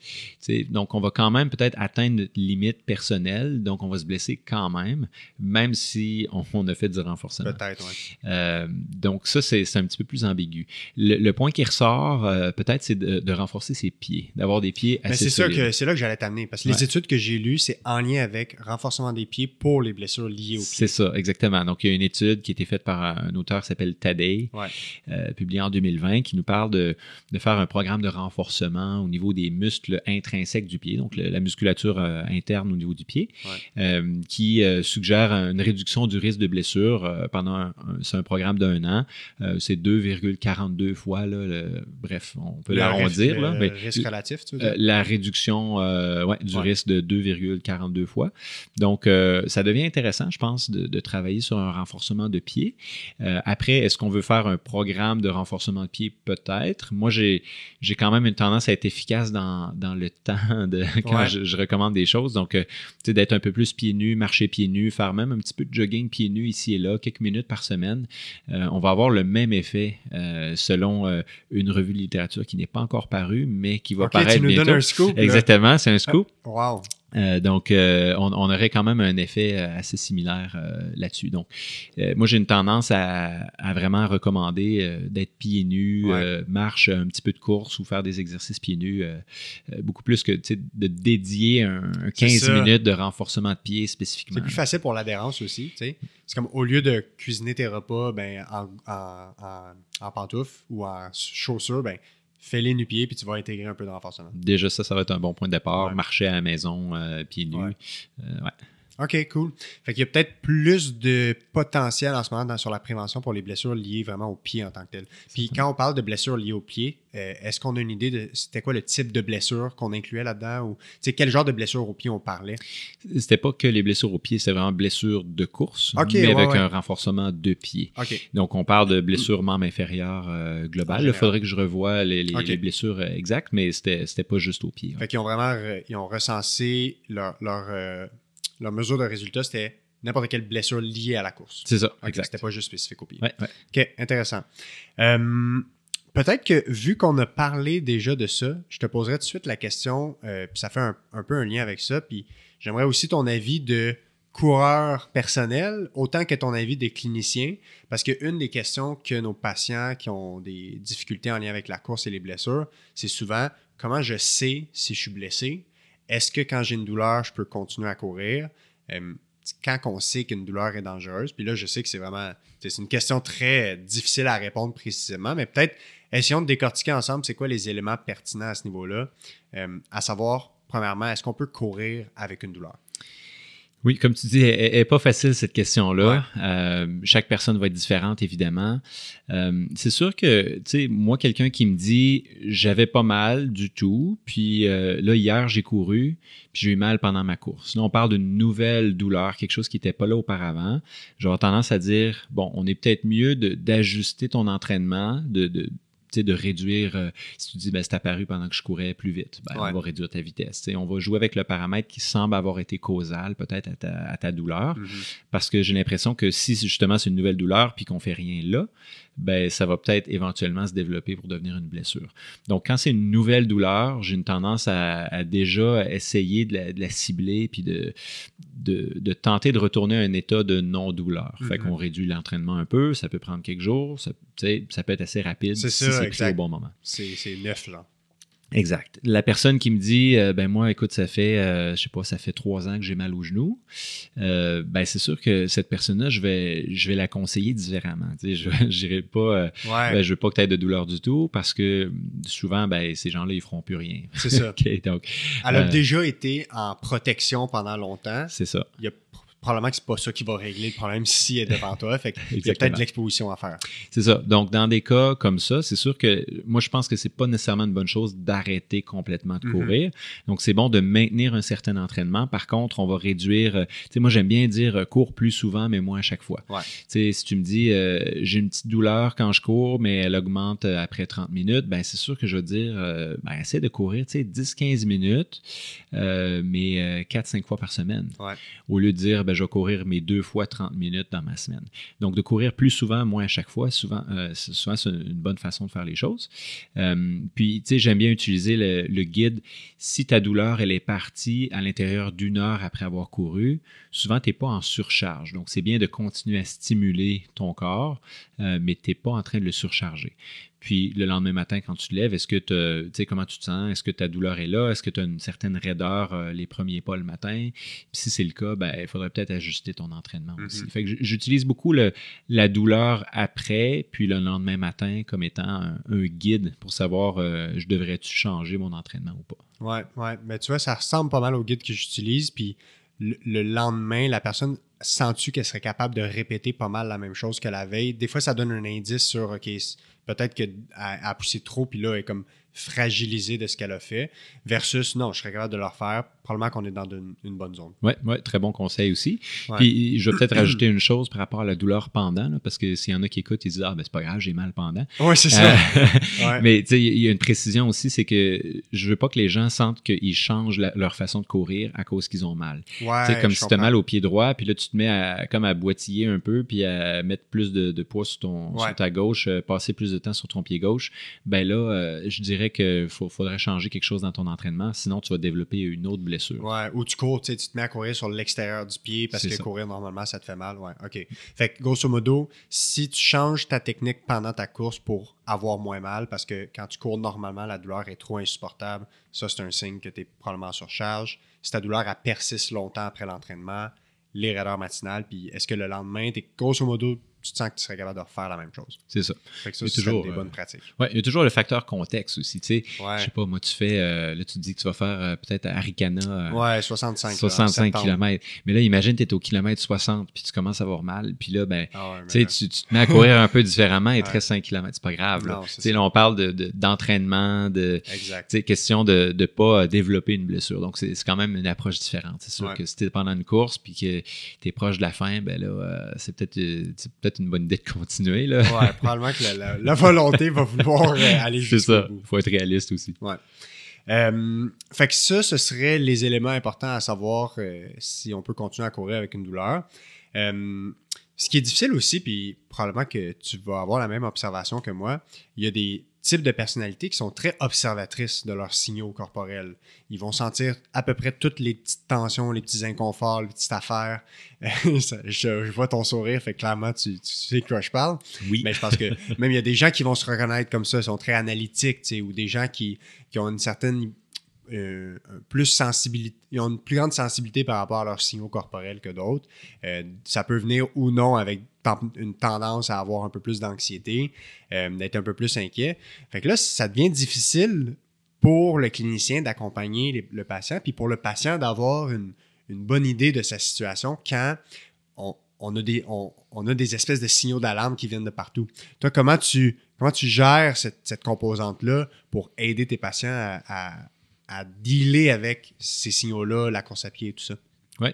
Donc, on va quand même peut-être atteindre notre limite personnelle, donc on va se blesser quand même, même si on, on a fait du renforcement. Peut-être, ouais. Euh, donc ça, c'est un petit peu plus ambigu. Le, le point qui ressort, euh, peut-être, c'est de, de renforcer ses pieds, d'avoir des pieds Mais assez c'est que c'est là que j'allais t'amener. Parce que les études que j'ai lues, c'est en lien avec renforcement des pieds pour les blessures liées aux pieds. C'est ça, exactement. Donc, il y a une étude qui a été faite par un auteur qui s'appelle Tadei, Ouais. euh, publiée en 2020, qui nous parle de, de faire un programme de renforcement au niveau des muscles intrinsèques du pied, donc le- la musculature euh, interne au niveau du pied, Ouais. euh, qui euh, suggère une réduction du risque de blessure pendant un, un- c'est un programme d'un an. C'est 2,42 fois, là, le- bref, on peut l'arrondir. le mais- risque relatif, tu veux dire? la réduction ouais, du Ouais. risque de 2,42 fois. Donc, ça devient intéressant, je pense, de, de travailler sur un renforcement de pied. Après, est-ce qu'on veut faire un programme de renforcement de pied? Peut-être. Moi, j'ai j'ai quand même une tendance à être efficace dans, dans le temps de, quand Ouais. je, je recommande des choses. Donc, euh, tu sais, d'être un peu plus pieds nus, marcher pieds nus, faire même un petit peu de jogging pieds nus ici et là, quelques minutes par semaine. Euh, on va avoir le même effet euh, selon une revue de littérature qui n'est pas encore parue, mais qui va Ok, paraître tu nous bientôt. donnes un scoop. Exactement, c'est un scoop. Wow. Euh, donc, euh, on, on aurait quand même un effet euh, assez similaire euh, là-dessus. Donc, moi, j'ai une tendance à, à vraiment recommander d'être pieds nus, Ouais. marche, un petit peu de course ou faire des exercices pieds nus, beaucoup plus que de dédier un, un C'est 15 ça. minutes de renforcement de pieds spécifiquement. C'est plus facile pour l'adhérence aussi. C'est comme au lieu de cuisiner tes repas ben, en, en, en- en pantoufles ou en chaussures, ben, fais-les nu-pieds puis tu vas intégrer un peu de renforcement. Déjà, ça, ça va être un bon point de départ. Ouais. Marcher à la maison, euh, pieds nus. Ouais. Euh, ouais. OK, cool. Fait qu'il y a peut-être plus de potentiel en ce moment dans- sur la prévention pour les blessures liées vraiment aux pieds en tant que telles. Puis quand on parle de blessures liées aux pieds, euh, est-ce qu'on a une idée de c'était quoi le type de blessure qu'on incluait là-dedans ou quel genre de blessure aux pieds on parlait? C'était pas que les blessures aux pieds, c'était vraiment blessures de course, mais ouais, avec ouais. un renforcement de pieds. OK. Donc, on parle de blessures membre inférieur euh, globale. Il faudrait que je revoie les, les- Ok. les blessures euh, exactes, mais c'était pas juste aux pieds. ouais. Fait qu'ils ont vraiment ils ont recensé leur, leur, euh, leur mesure de résultat, c'était n'importe quelle blessure liée à la course. C'est ça, Ok, exact. C'était pas juste spécifique. Ouais, ouais. OK, intéressant. Euh, Peut-être que vu qu'on a parlé déjà de ça, je te poserai tout de suite la question, euh, puis ça fait un, un peu un lien avec ça, puis j'aimerais aussi ton avis de coureur personnel, autant que ton avis des cliniciens, parce qu'une des questions que nos patients qui ont des difficultés en lien avec la course et les blessures, c'est souvent comment je sais si je suis blessé, est-ce que quand j'ai une douleur, je peux continuer à courir? Quand on sait qu'une douleur est dangereuse, puis là, je sais que c'est vraiment, c'est une question très difficile à répondre précisément, mais peut-être essayons de décortiquer ensemble c'est quoi les éléments pertinents à ce niveau-là, à savoir, premièrement, est-ce qu'on peut courir avec une douleur? Oui, comme tu dis, elle n'est pas facile cette question-là. Euh, chaque personne va être différente, évidemment. Euh, c'est sûr que, tu sais, moi, quelqu'un qui me dit j'avais pas mal du tout, puis euh, là, hier, j'ai couru, puis j'ai eu mal pendant ma course. Là, on parle d'une nouvelle douleur, quelque chose qui n'était pas là auparavant. J'aurais tendance à dire bon, on est peut-être mieux d'ajuster ton entraînement, de. de de réduire, euh, si tu dis, ben, c'est apparu pendant que je courais plus vite, ben, Ouais. on va réduire ta vitesse. On va jouer avec le paramètre qui semble avoir été causal peut-être à ta, à ta douleur. Parce que j'ai l'impression que si justement c'est une nouvelle douleur puis qu'on fait rien là, ben ça va peut-être éventuellement se développer pour devenir une blessure. Donc quand c'est une nouvelle douleur, j'ai une tendance à, à déjà essayer de la, de la cibler puis de, de, de tenter de retourner à un état de non-douleur. Fait Mhm. qu'on réduit l'entraînement un peu, ça peut prendre quelques jours, ça, ça peut être assez rapide si c'est au bon moment. C'est neuf, genre. Exact. La personne qui me dit, euh, ben moi, écoute, ça fait, euh, je sais pas, ça fait trois ans que j'ai mal au genou. Euh, ben c'est sûr que cette personne-là, je vais, je vais la conseiller différemment. Tu sais, je n'irai pas, Ouais, ben, je veux pas que tu aies de douleur du tout parce que souvent, ben ces gens-là, ils feront plus rien. c'est ça. OK, donc Elle a déjà été en protection pendant longtemps. c'est ça. Il y a pr- probablement que c'est pas ça qui va régler le problème si elle est devant toi. Fait qu'il y a peut-être de l'exposition à faire. C'est ça. Donc, dans des cas comme ça, c'est sûr que moi, je pense que c'est pas nécessairement une bonne chose d'arrêter complètement de Mhm. courir. Donc, c'est bon de maintenir un certain entraînement. Par contre, on va réduire. euh, Tu sais, moi, j'aime bien dire euh, cours plus souvent, mais moins à chaque fois. Ouais. Tu sais, si tu me dis euh, j'ai une petite douleur quand je cours, mais elle augmente après 30 minutes, ben c'est sûr que je vais dire euh, ben, essaie de courir, tu sais, 10-15 minutes, euh, mais 4-5 fois par semaine. Ouais. Au lieu de dire ben ben, je vais courir mes deux fois 30 minutes dans ma semaine. Donc, de courir plus souvent, moins à chaque fois, souvent, euh, souvent c'est une bonne façon de faire les choses. Euh, puis, tu sais, j'aime bien utiliser le, guide. Si ta douleur, elle est partie à l'intérieur d'une heure après avoir couru, souvent, tu n'es pas en surcharge. Donc, c'est bien de continuer à stimuler ton corps, euh, mais tu n'es pas en train de le surcharger. Puis le lendemain matin, quand tu te lèves, est-ce que tu sais comment tu te sens? Est-ce que ta douleur est là? Est-ce que tu as une certaine raideur euh, les premiers pas le matin? Puis si c'est le cas, ben, il faudrait peut-être ajuster ton entraînement aussi. Mm-hmm. Fait que j'utilise beaucoup le, la douleur après, puis le lendemain matin comme étant un, guide pour savoir euh, je devrais-tu changer mon entraînement ou pas. Ouais, ouais. Mais tu vois, ça ressemble pas mal au guide que j'utilise. Puis le, lendemain, la personne sent-tu qu'elle serait capable de répéter pas mal la même chose que la veille? Des fois, ça donne un indice sur OK, peut-être qu'elle a poussé trop, puis là, elle est comme fragilisée de ce qu'elle a fait, versus non, je serais capable de le refaire. Probablement qu'on est dans une, bonne zone. Oui, ouais, très bon conseil aussi. Puis je vais peut-être rajouter une chose par rapport à la douleur pendant, parce que s'il y en a qui écoutent, ils disent Ah, ben c'est pas grave, j'ai mal pendant. Oui, c'est ça. Euh, mais tu sais, il y a une précision aussi, c'est que je veux pas que les gens sentent qu'ils changent leur façon de courir à cause qu'ils ont mal. Ouais, comme si tu as mal au pied droit, puis là, tu te mets à, comme à boitiller un peu, puis à mettre plus de, poids sur, ton, sur ta gauche, euh, passer plus de temps sur ton pied gauche. Ben là, euh, je dirais qu'il faudrait changer quelque chose dans ton entraînement, sinon tu vas développer une autre blessure. Ouais, ou tu cours, tu te mets à courir sur l'extérieur du pied parce que courir normalement ça te fait mal. Ouais, ok. Fait que grosso modo, si tu changes ta technique pendant ta course pour avoir moins mal, parce que quand tu cours normalement, la douleur est trop insupportable, ça c'est un signe que tu es probablement en surcharge. Si ta douleur elle persiste longtemps après l'entraînement, les raideurs matinales, puis est-ce que le lendemain, tu es grosso modo tu te sens que tu serais capable de refaire la même chose. C'est ça. Fait que ça, c'est toujours des bonnes pratiques. Oui, il y a toujours le facteur contexte aussi. Tu sais, ouais. je sais pas, moi, tu fais, euh, là, tu te dis que tu vas faire euh, peut-être à Arikana. Euh, ouais, 65 65 km. Mais là, imagine, tu es au kilomètre 60, puis tu commences à avoir mal. Puis là, ben, ah tu, tu te mets à courir un peu différemment et ouais. 5 km. C'est pas grave. Là. sais, là, on parle d'entraînement, de, de, question de ne pas développer une blessure. Donc, c'est quand même une approche différente. C'est sûr que si tu es pendant une course puis que tu es proche de la fin, ben là, c'est peut-être peut une bonne idée de continuer. Là. Ouais, probablement que la, volonté va vouloir euh, aller jusqu'au bout. Il faut être réaliste aussi. Ouais. Euh, fait que ça, ce seraient les éléments importants à savoir euh, si on peut continuer à courir avec une douleur. ce qui est difficile aussi, puis probablement que tu vas avoir la même observation que moi, il y a des types de personnalités qui sont très observatrices de leurs signaux corporels. Ils vont sentir à peu près toutes les petites tensions, les petits inconforts, les petites affaires. je, vois ton sourire, fait clairement, tu, sais de quoi je parle. Oui. Mais je pense que même il y a des gens qui vont se reconnaître comme ça, sont très analytiques, ou des gens qui, qui ont une certaine euh, plus sensibilité, ils ont une plus grande sensibilité par rapport à leurs signaux corporels que d'autres. Euh, ça peut venir ou non avec une tendance à avoir un peu plus d'anxiété, euh, d'être un peu plus inquiet. Fait que là, ça devient difficile pour le clinicien d'accompagner le patient, puis pour le patient d'avoir une, bonne idée de sa situation quand on, a, des, espèces de signaux d'alarme qui viennent de partout. Toi, comment tu, comment tu gères cette, composante-là pour aider tes patients à, à dealer avec ces signaux-là, la course à pied et tout ça? Oui.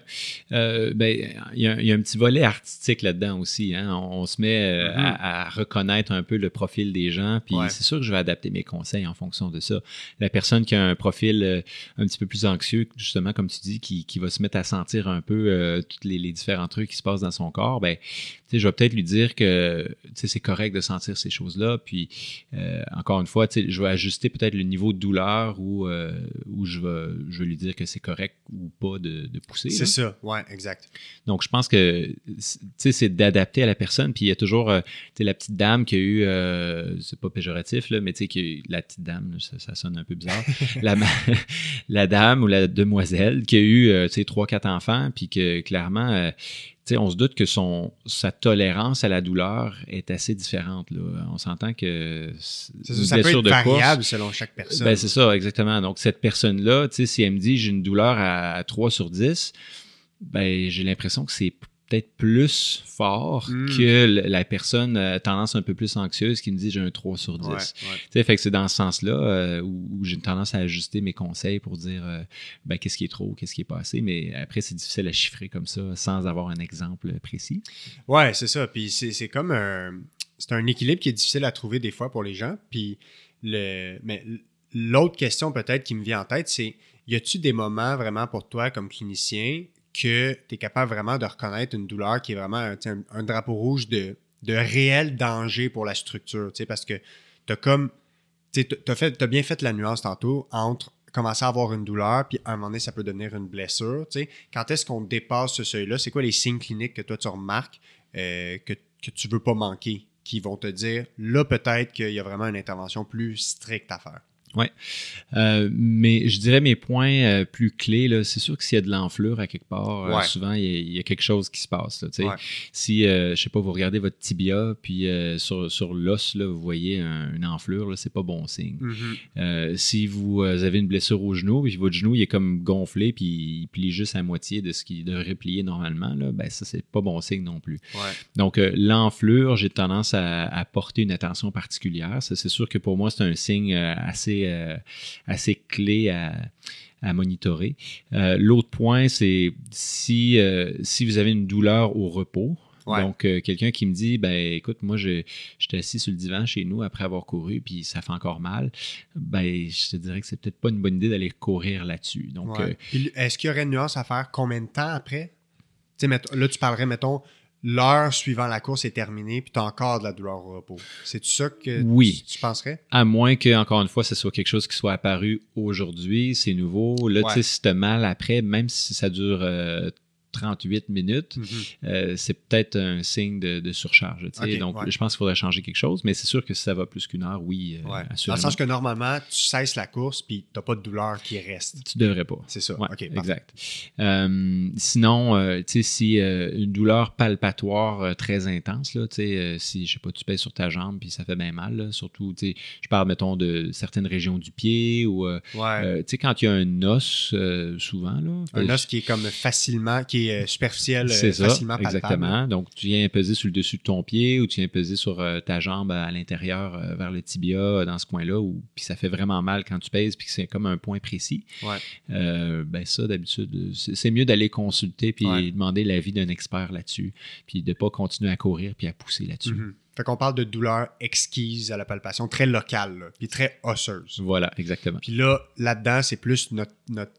Euh, ben, il y, a un petit volet artistique là-dedans aussi. Hein. On, se met euh, mm-hmm. à, reconnaître un peu le profil des gens. Puis c'est sûr que je vais adapter mes conseils en fonction de ça. La personne qui a un profil euh, un petit peu plus anxieux, justement, comme tu dis, qui, va se mettre à sentir un peu tous les, différents trucs qui se passent dans son corps, ben, je vais peut-être lui dire que c'est correct de sentir ces choses-là. Puis encore une fois, je vais ajuster peut-être le niveau de douleur ou, ou je, vais, je vais lui dire que c'est correct ou pas de, de pousser. C'est ça, ouais, exact. Donc, je pense que c'est d'adapter à la personne. Puis il y a toujours euh, la petite dame qui a eu, euh, c'est pas péjoratif, là, mais tu sais, la petite dame, ça, sonne un peu bizarre. la, la, dame ou la demoiselle qui a eu, euh, trois, quatre enfants, puis que clairement, on se doute que son, sa tolérance à la douleur est assez différente. Là. On s'entend que ça, peut être variable selon chaque personne. Ben, c'est ça, exactement. Donc, cette personne-là, si elle me dit j'ai une douleur à, 3 sur 10, ben, j'ai l'impression que c'est peut-être plus fort hmm. que la personne a tendance un peu plus anxieuse qui me dit j'ai un 3 sur 10. Fait que c'est dans ce sens-là euh, où, j'ai une tendance à ajuster mes conseils pour dire euh, ben, qu'est-ce qui est trop, qu'est-ce qui est pas assez. Mais après, c'est difficile à chiffrer comme ça sans avoir un exemple précis. Ouais, c'est ça. Puis c'est comme un. C'est un équilibre qui est difficile à trouver des fois pour les gens. Puis le. Mais l'autre question peut-être qui me vient en tête, c'est y a-tu des moments vraiment pour toi comme clinicien que tu es capable vraiment de reconnaître une douleur qui est vraiment un, drapeau rouge de, de réel danger pour la structure. Parce que tu as comme. Bien fait la nuance tantôt entre commencer à avoir une douleur, puis à un moment donné, ça peut devenir une blessure. Quand est-ce qu'on dépasse ce seuil-là? C'est quoi les signes cliniques que toi, tu remarques euh, que, que tu ne veux pas manquer, qui vont te dire, là, peut-être qu'il y a vraiment une intervention plus stricte à faire? Oui. Euh, mais je dirais mes points euh, plus clés, c'est sûr que s'il y a de l'enflure à quelque part, euh, souvent il y, a quelque chose qui se passe. Si, je sais pas, vous regardez votre tibia, puis sur, sur l'os, vous voyez une enflure, c'est pas bon signe. Mm-hmm. si vous avez une blessure au genou, puis votre genou il est comme gonflé, puis il plie juste à moitié de ce qu'il devrait plier normalement, là, ben ça, c'est pas bon signe non plus. Donc, l'enflure, j'ai tendance à, à, porter une attention particulière. c'est sûr que pour moi, c'est un signe assez assez, euh, clé à, monitorer. Euh, l'autre point, c'est si, euh, si vous avez une douleur au repos, Donc, quelqu'un qui me dit, ben écoute, moi, j'étais assis sur le divan chez nous après avoir couru, puis ça fait encore mal, ben je te dirais que c'est peut-être pas une bonne idée d'aller courir là-dessus. Donc, est-ce qu'il y aurait une nuance à faire combien de temps après? là, tu parlerais, mettons, l'heure suivant la course est terminée, puis tu as encore de la douleur au repos. C'est ça que oui. tu, penserais? À moins que, encore une fois, ce soit quelque chose qui soit apparu aujourd'hui, c'est nouveau. Là, tu sais, si tu mal après, même si ça dure euh, 38 minutes, mhm. euh, c'est peut-être un signe de, surcharge. donc, je pense qu'il faudrait changer quelque chose, mais c'est sûr que si ça va plus qu'une heure, oui. Euh, Dans le sens que normalement, tu cesses la course puis tu n'as pas de douleur qui reste. Tu devrais pas. C'est ça. exact. Euh, sinon, tu sais, si une douleur palpatoire très intense, là, si, je sais pas, tu pèses sur ta jambe puis ça fait bien mal, surtout, tu sais, je parle, mettons, de certaines régions du pied ou, tu sais, quand il y a un os, souvent, là. Un os qui est comme facilement, qui euh, superficielle, euh, facilement palpable. Exactement. Donc, tu viens peser sur le dessus de ton pied ou tu viens peser sur euh, ta jambe à l'intérieur vers le tibia dans ce coin-là, puis ça fait vraiment mal quand tu pèses, puis c'est comme un point précis. ben ça, d'habitude, c'est mieux d'aller consulter puis demander l'avis d'un expert là-dessus, puis de ne pas continuer à courir puis à pousser là-dessus. Mm-hmm. Fait qu'on parle de douleur exquise à la palpation, très locale, puis très osseuse. Voilà, exactement. Puis là, là-dedans, c'est plus notre,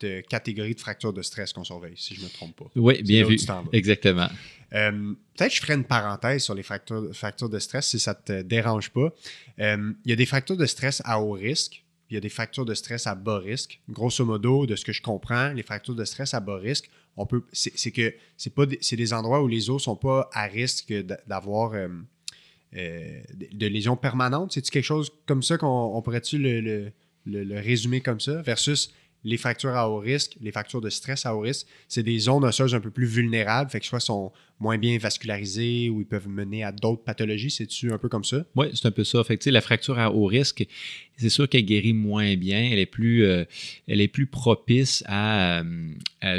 euh, catégorie de fracture de stress qu'on surveille, si je ne me trompe pas. Oui, bien vu. Exactement. Euh, peut-être que je ferai une parenthèse sur les fractures, fractures de stress si ça ne te dérange pas. Euh, il y a des fractures de stress à haut risque, il y a des fractures de stress à bas risque. Grosso modo, de ce que je comprends, les fractures de stress à bas risque, on peut, c'est que c'est pas, c'est des endroits où les os sont pas à risque d'avoir euh, de lésions permanentes? C'est-tu quelque chose comme ça qu'on pourrait-tu le, résumer comme ça? Versus les fractures à haut risque, les fractures de stress à haut risque, c'est des zones osseuses un peu plus vulnérables, fait que soit sont moins bien vascularisées ou ils peuvent mener à d'autres pathologies. C'est-tu un peu comme ça? Oui, c'est un peu ça. Fait la fracture à haut risque, c'est sûr qu'elle guérit moins bien. Elle est plus, euh, elle est plus propice à,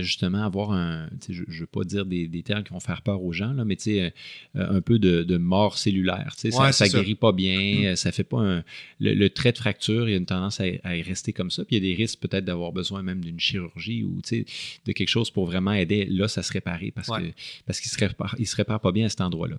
justement avoir un. Je ne veux pas dire des, termes qui vont faire peur aux gens, là, mais euh, un peu de, mort cellulaire. ça ne guérit pas bien. Mm. Ça fait pas un. Le, trait de fracture, il y a une tendance à, y rester comme ça. Puis il y a des risques peut-être d'avoir besoin même d'une chirurgie ou de quelque chose pour vraiment aider l'os à se réparer parce que parce qu'il serait il se répare pas bien à cet endroit-là.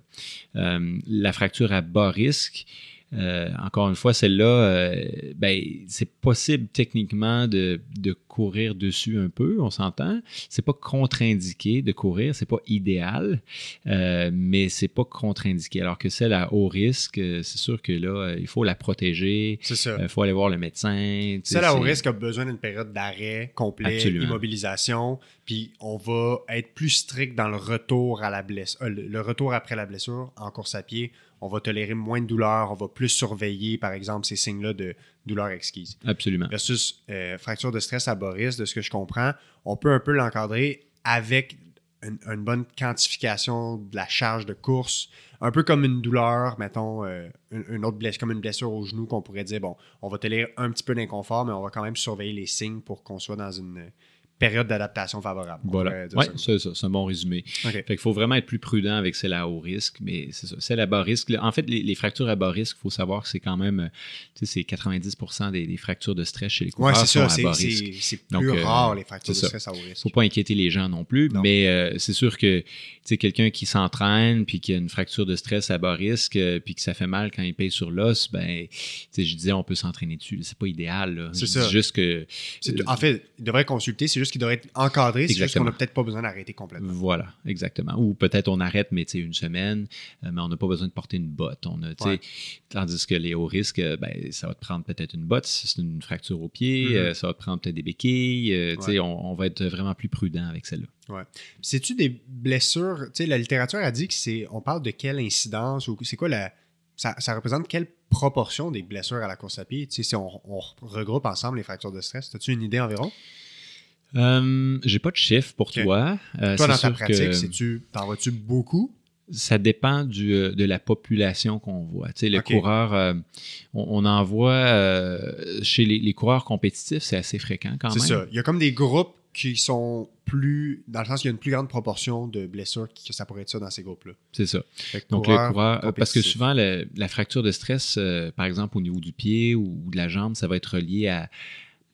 Euh, la fracture à bas risque, euh, encore une fois, celle-là, euh, ben, c'est possible techniquement de, courir dessus un peu, on s'entend. C'est pas contre-indiqué de courir, c'est pas idéal, euh, mais c'est pas contre-indiqué. Alors que celle à haut risque, c'est sûr que là, il faut la protéger. C'est ça. Il faut aller voir le médecin. Celle à haut risque a besoin d'une période d'arrêt complet, immobilisation, puis on va être plus strict dans le retour à la blessure, le retour après la blessure en course à pied on va tolérer moins de douleur, on va plus surveiller, par exemple, ces signes-là de douleur exquise. Absolument. Versus euh, fracture de stress à Boris, de ce que je comprends, on peut un peu l'encadrer avec une, bonne quantification de la charge de course, un peu comme une douleur, mettons, euh, une, autre blessure, comme une blessure au genou qu'on pourrait dire, bon, on va tolérer un petit peu d'inconfort, mais on va quand même surveiller les signes pour qu'on soit dans une période d'adaptation favorable. Voilà. Oui, c'est ça. C'est un bon résumé. Fait qu'il faut vraiment être plus prudent avec celle à haut risque, mais c'est ça. Celle à bas risque. En fait, les, fractures à bas risque, il faut savoir que c'est quand même, euh, tu sais, c'est 90% des, fractures de stress chez les coureurs à bas risque. C'est plus euh, rare, les fractures de stress à haut risque. faut pas inquiéter les gens non plus, mais euh, c'est sûr que, tu sais, quelqu'un qui s'entraîne puis qui a une fracture de stress à bas risque puis que ça fait mal quand il paye sur l'os, ben, tu sais, je disais, on peut s'entraîner dessus. C'est pas idéal. C'est juste que... En fait, il devrait consulter. C'est juste qu'il devrait être encadré. C'est juste qu'on n'a peut-être pas besoin d'arrêter complètement. Voilà, exactement. Ou peut-être on arrête, mais tu sais, une semaine, euh, mais on n'a pas besoin de porter une botte. On a, Ouais. Tandis que les hauts risques, euh, ben, ça va te prendre peut-être une botte si c'est une fracture au pied, Mhm. euh, ça va te prendre peut-être des béquilles. tu sais, Ouais. on, on va être vraiment plus prudent avec celle-là. C'est-tu des blessures? Tu sais, la littérature a dit que c'est. On parle de quelle incidence ou c'est quoi la. Ça, ça représente quelle proportion des blessures à la course à pied? Tu sais, si on, on regroupe ensemble les fractures de stress, as-tu une idée environ? Euh, J'ai pas de chiffre pour toi. Euh, Toi, c'est dans ta pratique, que t'en vois-tu beaucoup? ça dépend du, euh, de la population qu'on voit. Tu sais, le Ok. coureur, euh, on, on en voit chez les, les coureurs compétitifs, c'est assez fréquent quand C'est même. ça. Il y a comme des groupes qui sont plus. Dans le sens qu'il y a une plus grande proportion de blessures que ça pourrait être ça dans ces groupes-là. C'est ça. Donc, coureur le coureur, euh, parce que souvent, le- la fracture de stress, euh, par exemple, au niveau du pied ou, ou de la jambe, ça va être relié à,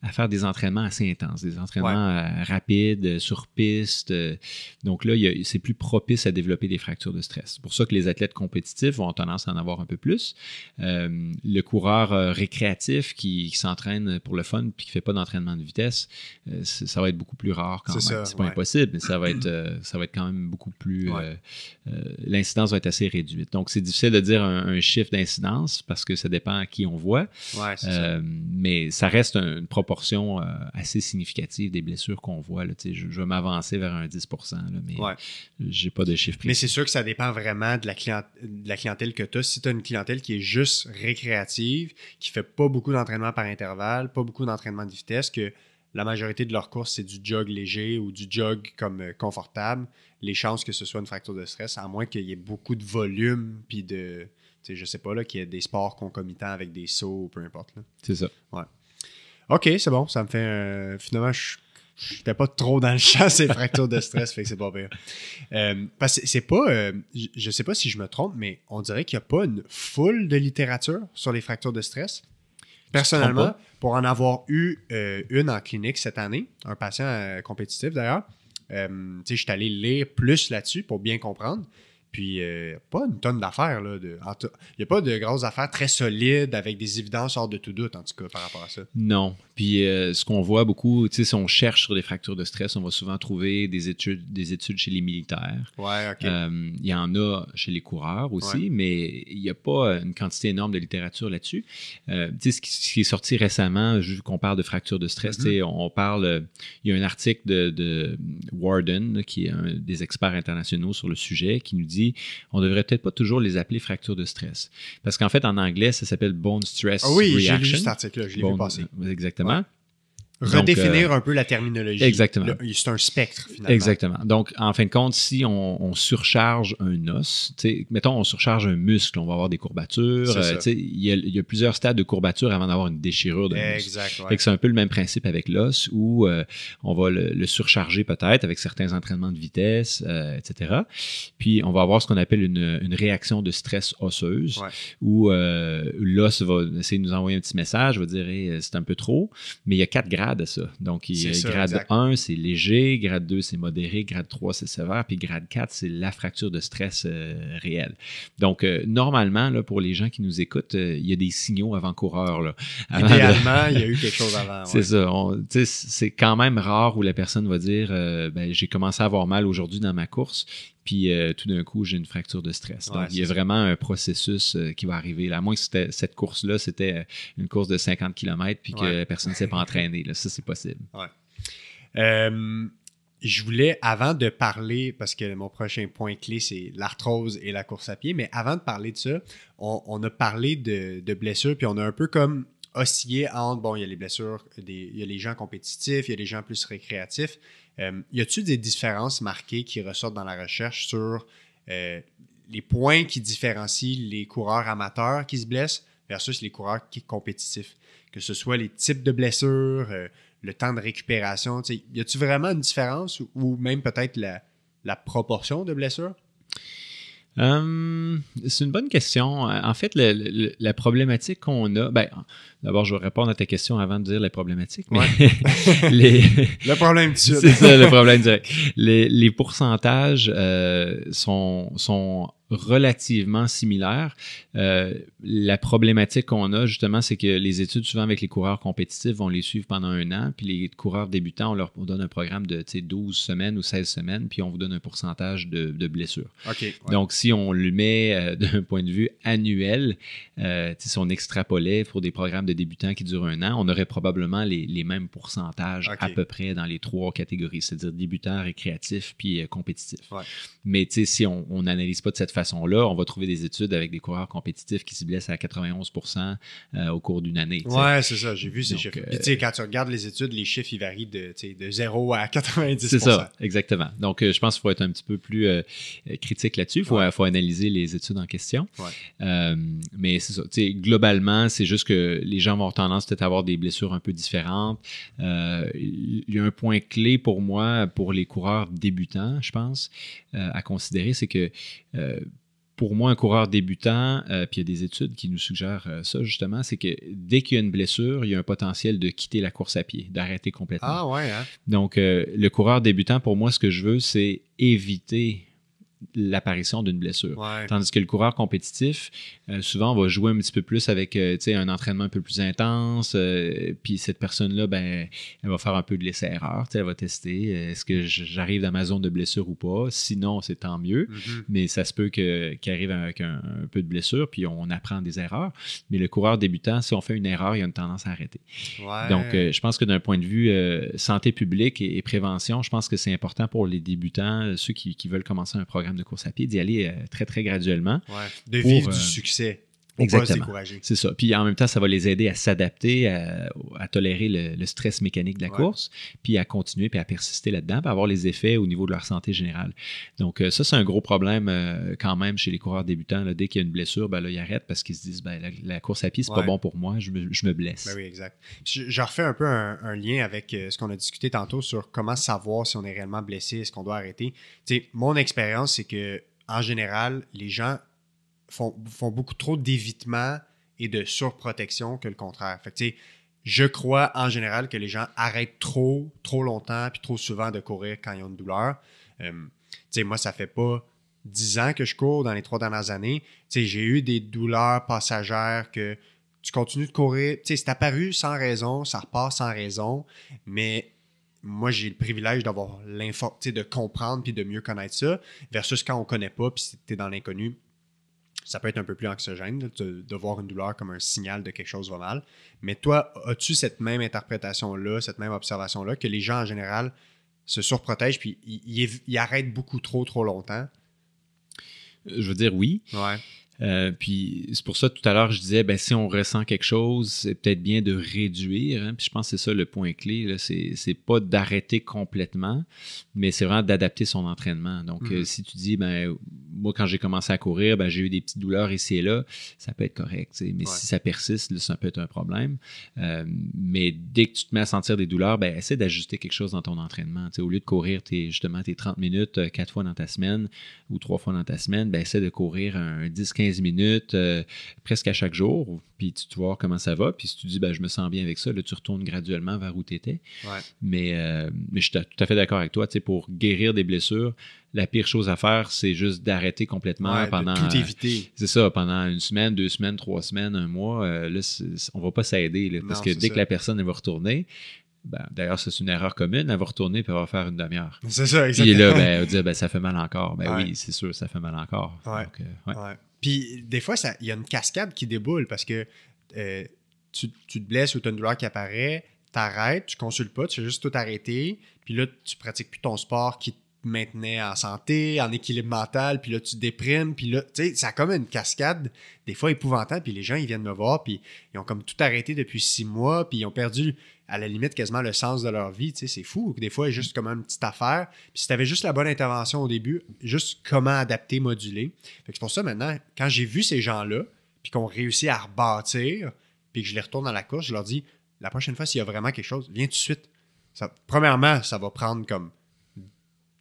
à faire des entraînements assez intenses, des entraînements euh, rapides, euh, sur piste. euh. donc là, c'est plus propice à développer des fractures de stress. C'est pour ça que les athlètes compétitifs ont tendance à en avoir un peu plus. Euh, le coureur euh, récréatif qui, qui s'entraîne pour le fun puis qui fait pas d'entraînement de vitesse, euh, ça va être beaucoup plus rare quand même. C'est pas ouais. impossible, mais ça va être, ça va être quand même beaucoup plus. Ouais. l'incidence va être assez réduite. Donc, c'est difficile de dire un, un chiffre d'incidence parce que ça dépend à qui on voit, ça. Mais ça reste un- une proportion euh, assez significative des blessures qu'on voit. Là. Je, je vais m'avancer vers un 10 là, mais Ouais. j'ai pas de chiffre Mais précis. c'est sûr que ça dépend vraiment de la, client- de la clientèle que tu as. Si tu as une clientèle qui est juste récréative, qui fait pas beaucoup d'entraînement par intervalle, pas beaucoup d'entraînement de vitesse, que la majorité de leurs courses, c'est du jog léger ou du jog comme euh, confortable, les chances que ce soit une fracture de stress, à moins qu'il y ait beaucoup de volume, puis de, je sais pas, là, qu'il y ait des sports concomitants avec des sauts, ou peu importe. C'est ça. OK, c'est bon, ça me fait... euh, finalement, je n'étais pas trop dans le champ, ces fractures de stress, fait que c'est pas pire. Euh, parce que c'est pas... euh, je- sais pas si je me trompe, mais on dirait qu'il n'y a pas une foule de littérature sur les fractures de stress. Personnellement, pour en avoir eu euh, une en clinique cette année, un patient compétitif d'ailleurs, je suis allé lire plus là-dessus pour bien comprendre. Puis, euh, pas une tonne d'affaires. là, Il n'y a pas de grosses affaires très solides avec des évidences hors de tout doute, en tout cas, par rapport à ça. Non. Puis euh, ce qu'on voit beaucoup, tu sais, si on cherche sur des fractures de stress, on va souvent trouver des études, des études chez les militaires. Ouais, OK. Euh, Il y en a chez les coureurs aussi, Ouais. mais il n'y a pas une quantité énorme de littérature là-dessus. Euh, tu sais, ce, qui, ce qui est sorti récemment, vu qu'on parle de fracture de stress, Mhm. tu sais, on parle, il y a un article de, de Warden, là, qui est un des experts internationaux sur le sujet, qui nous dit on devrait peut-être pas toujours les appeler fractures de stress. Parce qu'en fait, en anglais, ça s'appelle bone stress Ah oui, j'ai lu reaction. cet article-là, je l'ai vu passer. Exactement. ne? Donc, Redéfinir un peu la terminologie. exactement. C'est un spectre, finalement. Exactement. Donc, en fin de compte, si on, on surcharge un os, mettons, on surcharge un muscle, on va avoir des courbatures. Euh, Il y, a- il y a plusieurs stades de courbature avant d'avoir une déchirure de muscle. Exact, ouais. Fait que c'est un peu le même principe avec l'os où euh, on va le, le surcharger peut-être avec certains entraînements de vitesse, euh, etc. Puis on va avoir ce qu'on appelle une, une réaction de stress osseuse Ouais. où euh, l'os va essayer de nous envoyer un petit message, va dire Hey, c'est un peu trop, mais il y a quatre grades à ça. Donc il ça, grade exact. 1, c'est léger, grade 2, c'est modéré, grade 3, c'est sévère, puis grade 4, c'est la fracture de stress euh, réelle. Donc euh, normalement, là, pour les gens qui nous écoutent, euh, il y a des signaux avant-coureurs. Avant de- Idéalement, il y a eu quelque chose avant. c'est ça. C'est quand même rare où la personne va dire ben, j'ai commencé à avoir mal aujourd'hui dans ma course, puis euh, tout d'un coup, j'ai une fracture de stress. Ouais, Donc, il y a ça. vraiment un processus euh, qui va arriver. Là. À moins que c'était- cette course-là, c'était euh, une course de 50 km, puis que Ouais. la personne ne s'est pas entraînée. Là. Ça, c'est possible. Euh, je voulais, avant de parler, parce que mon prochain point clé, c'est l'arthrose et la course à pied, mais avant de parler de ça, on, on a parlé de, de blessures, puis on a un peu comme oscillé entre, bon, il y a les blessures, des, il y a les gens compétitifs, il y a les gens plus récréatifs. Euh, y a-t-il des différences marquées qui ressortent dans la recherche sur euh, les points qui différencient les coureurs amateurs qui se blessent versus les coureurs qui compétitifs? Que ce soit les types de blessures, euh, le temps de récupération. Y a-tu vraiment une différence ou, ou même peut-être la, la proportion de blessures? Euh, c'est une bonne question. En fait, le- le- la problématique qu'on a, ben, d'abord, je vais répondre à ta question avant de dire la problématique, mais les, Le problème du C'est ça le problème direct. Les, les pourcentages euh, sont, sont relativement similaires. Euh, la problématique qu'on a, justement, c'est que les études, souvent avec les coureurs compétitifs, vont les suivre pendant un an, puis les coureurs débutants, on leur donne un programme de 12 semaines ou 16 semaines, puis on vous donne un pourcentage de, blessures. Donc, si on le met euh, d'un point de vue annuel, euh, si on extrapolait pour des programmes de débutants qui durent un an, on aurait probablement les, mêmes pourcentages à peu près dans les trois catégories, c'est-à-dire débutants, récréatifs, puis compétitifs. Mais si on n'analyse pas de cette façon, façon-là, on va trouver des études avec des coureurs compétitifs qui se blessent à 91% euh, au cours d'une année. Oui, c'est ça. J'ai vu ces chiffres. Euh, quand tu regardes les études, les chiffres, ils varient de, de 0 à 90% C'est ça, exactement. Donc, euh, je pense qu'il faut être un petit peu plus critique là-dessus. Il faut, faut, analyser les études en question. mais c'est ça. Globalement, c'est juste que les gens vont avoir tendance peut-être à avoir des blessures un peu différentes. il y a un point clé pour moi, pour les coureurs débutants, je pense, à considérer, c'est que pour moi, un coureur débutant, euh, puis il y a des études qui nous suggèrent euh, ça justement, c'est que dès qu'il y a une blessure, il y a un potentiel de quitter la course à pied, d'arrêter complètement. Ah ouais. Hein? Donc, euh, le coureur débutant, pour moi, ce que je veux, c'est éviter l'apparition d'une blessure. Tandis que le coureur compétitif, euh, souvent, va jouer un petit peu plus avec euh, un entraînement un peu plus intense. Euh, puis cette personne-là, ben, elle va faire un peu de l'essai-erreur. Elle va tester est-ce que j'arrive dans ma zone de blessure ou pas? Sinon, c'est tant mieux. Mm-hmm. Mais ça se peut qu'il arrive avec un, peu de blessure, puis on apprend des erreurs. Mais le coureur débutant, si on fait une erreur, il y a une tendance à arrêter. Donc, je pense que d'un point de vue santé publique et, prévention, je pense que c'est important pour les débutants, ceux qui veulent commencer un programme de course à pied, d'y aller euh, très, très graduellement. De vivre du euh, succès. Exactement. C'est ça. Puis en même temps, ça va les aider à s'adapter, à, tolérer le, stress mécanique de la course, puis à continuer, puis à persister là-dedans, puis avoir les effets au niveau de leur santé générale. Donc euh, ça, c'est un gros problème quand même chez les coureurs débutants. Dès qu'il y a une blessure, ben, là, ils arrêtent parce qu'ils se disent ben, la, course à pied, c'est pas bon pour moi, je me, blesse. Ben oui, exact. Je, refais un peu un, lien avec ce qu'on a discuté tantôt sur comment savoir si on est réellement blessé, est-ce qu'on doit arrêter. sais, mon expérience, c'est que en général, les gens font, beaucoup trop d'évitement et de surprotection que le contraire. Je crois en général que les gens arrêtent trop, trop longtemps puis trop souvent de courir quand ils ont une douleur. Euh, moi, ça fait pas dix ans que je cours dans les trois dernières années. J'ai eu des douleurs passagères que tu continues de courir. C'est apparu sans raison, ça repart sans raison, mais moi, j'ai le privilège d'avoir l'info, de comprendre puis de mieux connaître ça, versus quand on connaît pas puis tu es dans l'inconnu. Ça peut être un peu plus anxiogène de, voir une douleur comme un signal de quelque chose va mal. Mais toi, as-tu cette même interprétation-là, cette même observation-là, que les gens en général se surprotègent puis ils, arrêtent beaucoup trop, trop longtemps? Je veux dire oui. Ouais. Euh, puis c'est pour ça tout à l'heure je disais ben si on ressent quelque chose c'est peut-être bien de réduire hein. puis je pense que c'est ça le point clé c'est c'est pas d'arrêter complètement mais c'est vraiment d'adapter son entraînement. Donc euh, mm-hmm. si tu dis ben moi quand j'ai commencé à courir ben j'ai eu des petites douleurs ici et là ça peut être correct mais si ça persiste ça peut être un problème. Euh, mais dès que tu te mets à sentir des douleurs ben essaie d'ajuster quelque chose dans ton entraînement. Au lieu de courir tes, justement tes 30 minutes quatre fois dans ta semaine ou trois fois dans ta semaine ben essaie de courir un 10 15 minutes euh, presque à chaque jour, puis tu, vas voir comment ça va. Puis si tu dis, ben, je me sens bien avec ça, là, tu retournes graduellement vers où tu étais. Mais, euh, mais je suis tout à fait d'accord avec toi. Pour guérir des blessures, la pire chose à faire, c'est juste d'arrêter complètement pendant. tout éviter. c'est ça, pendant une semaine, deux semaines, trois semaines, un mois. Euh, là, on va pas s'aider. Parce que dès que la personne elle va retourner, ben, D'ailleurs, c'est une erreur commune. Elle va retourner elle va faire une demi-heure. C'est ça, exactement. Puis là, ben, elle va dire ben, ça fait mal encore. Ben oui, c'est sûr, ça fait mal encore. Puis des fois, il y a une cascade qui déboule parce que euh, tu, te blesses ou tu as une douleur qui apparaît, t'arrêtes, tu consultes pas, tu fais juste tout arrêter, puis là, tu pratiques plus ton sport qui te maintenait en santé, en équilibre mental, puis là, tu déprimes, puis là, tu sais, ça a comme une cascade, des fois épouvantable, puis les gens, ils viennent me voir, puis ils ont comme tout arrêté depuis six mois, puis ils ont perdu à la limite quasiment le sens de leur vie. Tu sais, c'est fou. Des fois, juste comme une petite affaire. Puis si tu avais juste la bonne intervention au début, juste comment adapter, moduler. c'est pour ça maintenant, quand j'ai vu ces gens-là, puis qu'on réussit à rebâtir, puis que je les retourne dans la course, je leur dis la prochaine fois, s'il y a vraiment quelque chose, viens tout de suite. Ça, premièrement, ça va prendre comme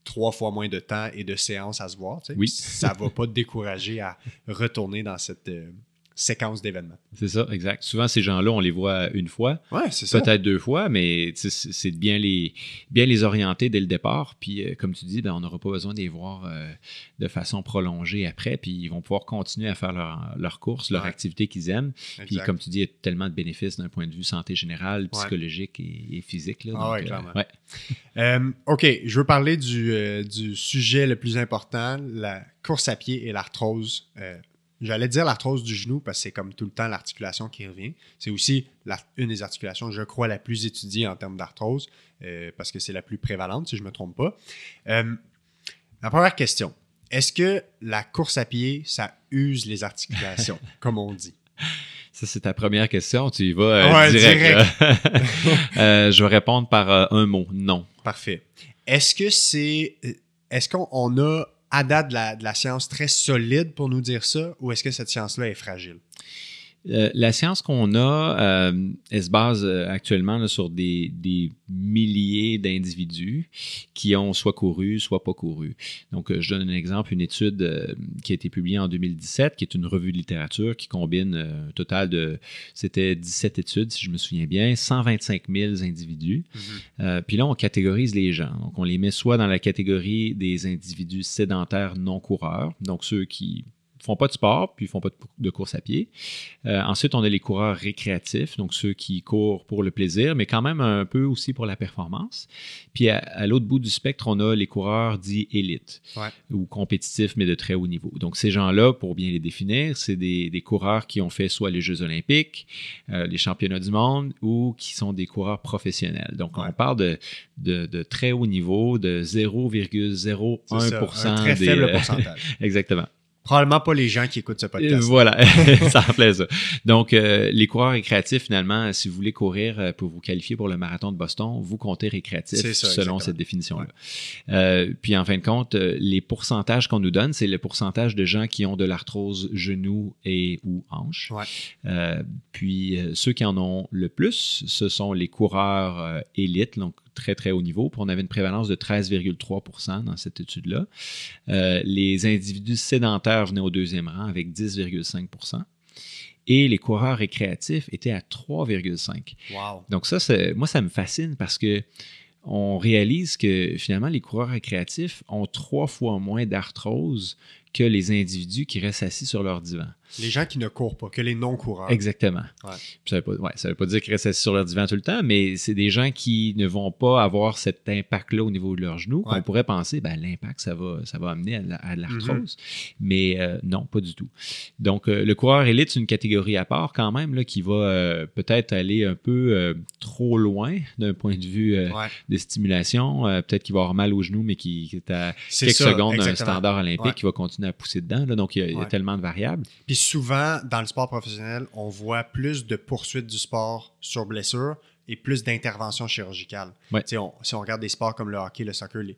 trois fois moins de temps et de séances à se voir. Tu sais. Oui. ça va pas te décourager à retourner dans cette, euh, séquence d'événements. C'est ça, exact. Souvent, ces gens-là, on les voit une fois, Ouais, peut-être deux fois, mais c'est de bien les, bien les orienter dès le départ. Puis, euh, comme tu dis, ben, on n'aura pas besoin de les voir euh, de façon prolongée après. Puis, ils vont pouvoir continuer à faire leur, leur course, leur Ouais. activité qu'ils aiment. Puis, comme tu dis, il y a tellement de bénéfices d'un point de vue santé générale, psychologique et, et physique. Là, Ah Donc, euh, clairement. Euh, OK, je veux parler du, du sujet le plus important, la course à pied et l'arthrose. Euh, J'allais dire l'arthrose du genou parce que c'est comme tout le temps l'articulation qui revient. C'est aussi la- une des articulations, je crois, la plus étudiée en termes d'arthrose euh, parce que c'est la plus prévalente, si je ne me trompe pas. Euh, la première question, est-ce que la course à pied, ça use les articulations, comme on dit? Ça, c'est ta première question. Tu y vas euh, Ouais, direct. Euh, je vais répondre par euh, un mot. Non. Parfait. Est-ce que c'est. Est-ce qu'on on a à date de la, de la science très solide pour nous dire ça ou est-ce que cette science-là est fragile? Euh, la science qu'on a, euh, elle se base euh, actuellement là, sur des, des milliers d'individus qui ont soit couru, soit pas couru. Donc, je donne un exemple, une étude qui a été publiée en 2017, qui est une revue de littérature qui combine un total de, c'était 17 études, si je me souviens bien, 125 000 individus. Euh, puis là, on catégorise les gens. Donc, on les met soit dans la catégorie des individus sédentaires non coureurs, donc ceux qui font pas de sport, puis font pas de, de course à pied. Euh, ensuite, on a les coureurs récréatifs, donc ceux qui courent pour le plaisir, mais quand même un peu aussi pour la performance. Puis à, à l'autre bout du spectre, on a les coureurs dits élites Ouais. ou compétitifs, mais de très haut niveau. Donc ces gens-là, pour bien les définir, c'est des, des coureurs qui ont fait soit les Jeux olympiques, euh, les championnats du monde, ou qui sont des coureurs professionnels. Donc Ouais. on parle de, de, de très haut niveau, de 0,01% C'est ça, un très des, faible pourcentage. Exactement. Probablement pas les gens qui écoutent ce podcast. Voilà, ça en plaît ça. Donc, euh, les coureurs récréatifs, finalement, si vous voulez courir euh, pour vous qualifier pour le marathon de Boston, vous comptez récréatif ça, selon exactement. cette définition-là. Euh, puis, en fin de compte, les pourcentages qu'on nous donne, c'est le pourcentage de gens qui ont de l'arthrose genou et ou hanche. Ouais. Euh, puis, ceux qui en ont le plus, ce sont les coureurs élites, donc très, très haut niveau. Puis, on avait une prévalence de 13,3% dans cette étude-là. Euh, les individus sédentaires venaient au deuxième rang avec 10,5% et les coureurs récréatifs étaient à 3,5 Wow. donc ça, moi, ça me fascine parce que on réalise que finalement, les coureurs récréatifs ont trois fois moins d'arthrose que les individus qui restent assis sur leur divan. Les gens qui ne courent pas, que les non-coureurs. Exactement. Ouais. Puis Ça ne veut, ouais, veut pas dire qu'ils restent assis sur leur divan tout le temps, mais c'est des gens qui ne vont pas avoir cet impact-là au niveau de leurs genoux. Ouais. On pourrait penser, ben, l'impact, ça va, ça va amener à, l'arthrose. Mm-hmm. Mais euh, non, pas du tout. Donc, euh, le coureur élite, c'est une catégorie à part quand même, là, qui va euh, peut-être aller un peu trop loin d'un point de vue de stimulation. Peut-être qu'il va avoir mal au genou, mais qui, qui est à C'est quelques ça, secondes d'un standard olympique qui va continuer à pousser dedans. là. donc, il y, a, il y a Ouais. tellement de variables. Puis souvent, dans le sport professionnel, on voit plus de poursuites du sport sur blessure et plus d'interventions chirurgicales. Ouais. On- si on regarde des sports comme le hockey, le soccer, il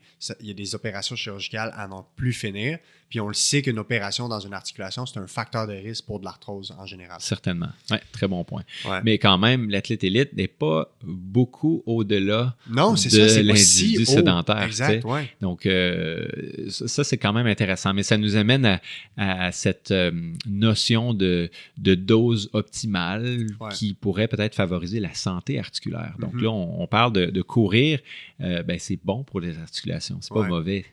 y a des opérations chirurgicales à n'en plus finir. Puis on le sait qu'une opération dans une articulation, c'est un facteur de risque pour de l'arthrose en général. Certainement. Ouais, très bon point. Ouais. Mais quand même, l'athlète élite n'est pas beaucoup au-delà. non, c'est de ça, c'est pas l'individu sédentaire, Exact, ouais. Donc, euh, ça, c'est quand même intéressant. Mais ça nous amène à, à cette euh, notion de, de dose optimale qui pourrait peut-être favoriser la santé articulaire. Donc Mhm. là, on, on parle de, de courir. euh, ben, c'est bon pour les articulations. C'est pas mauvais.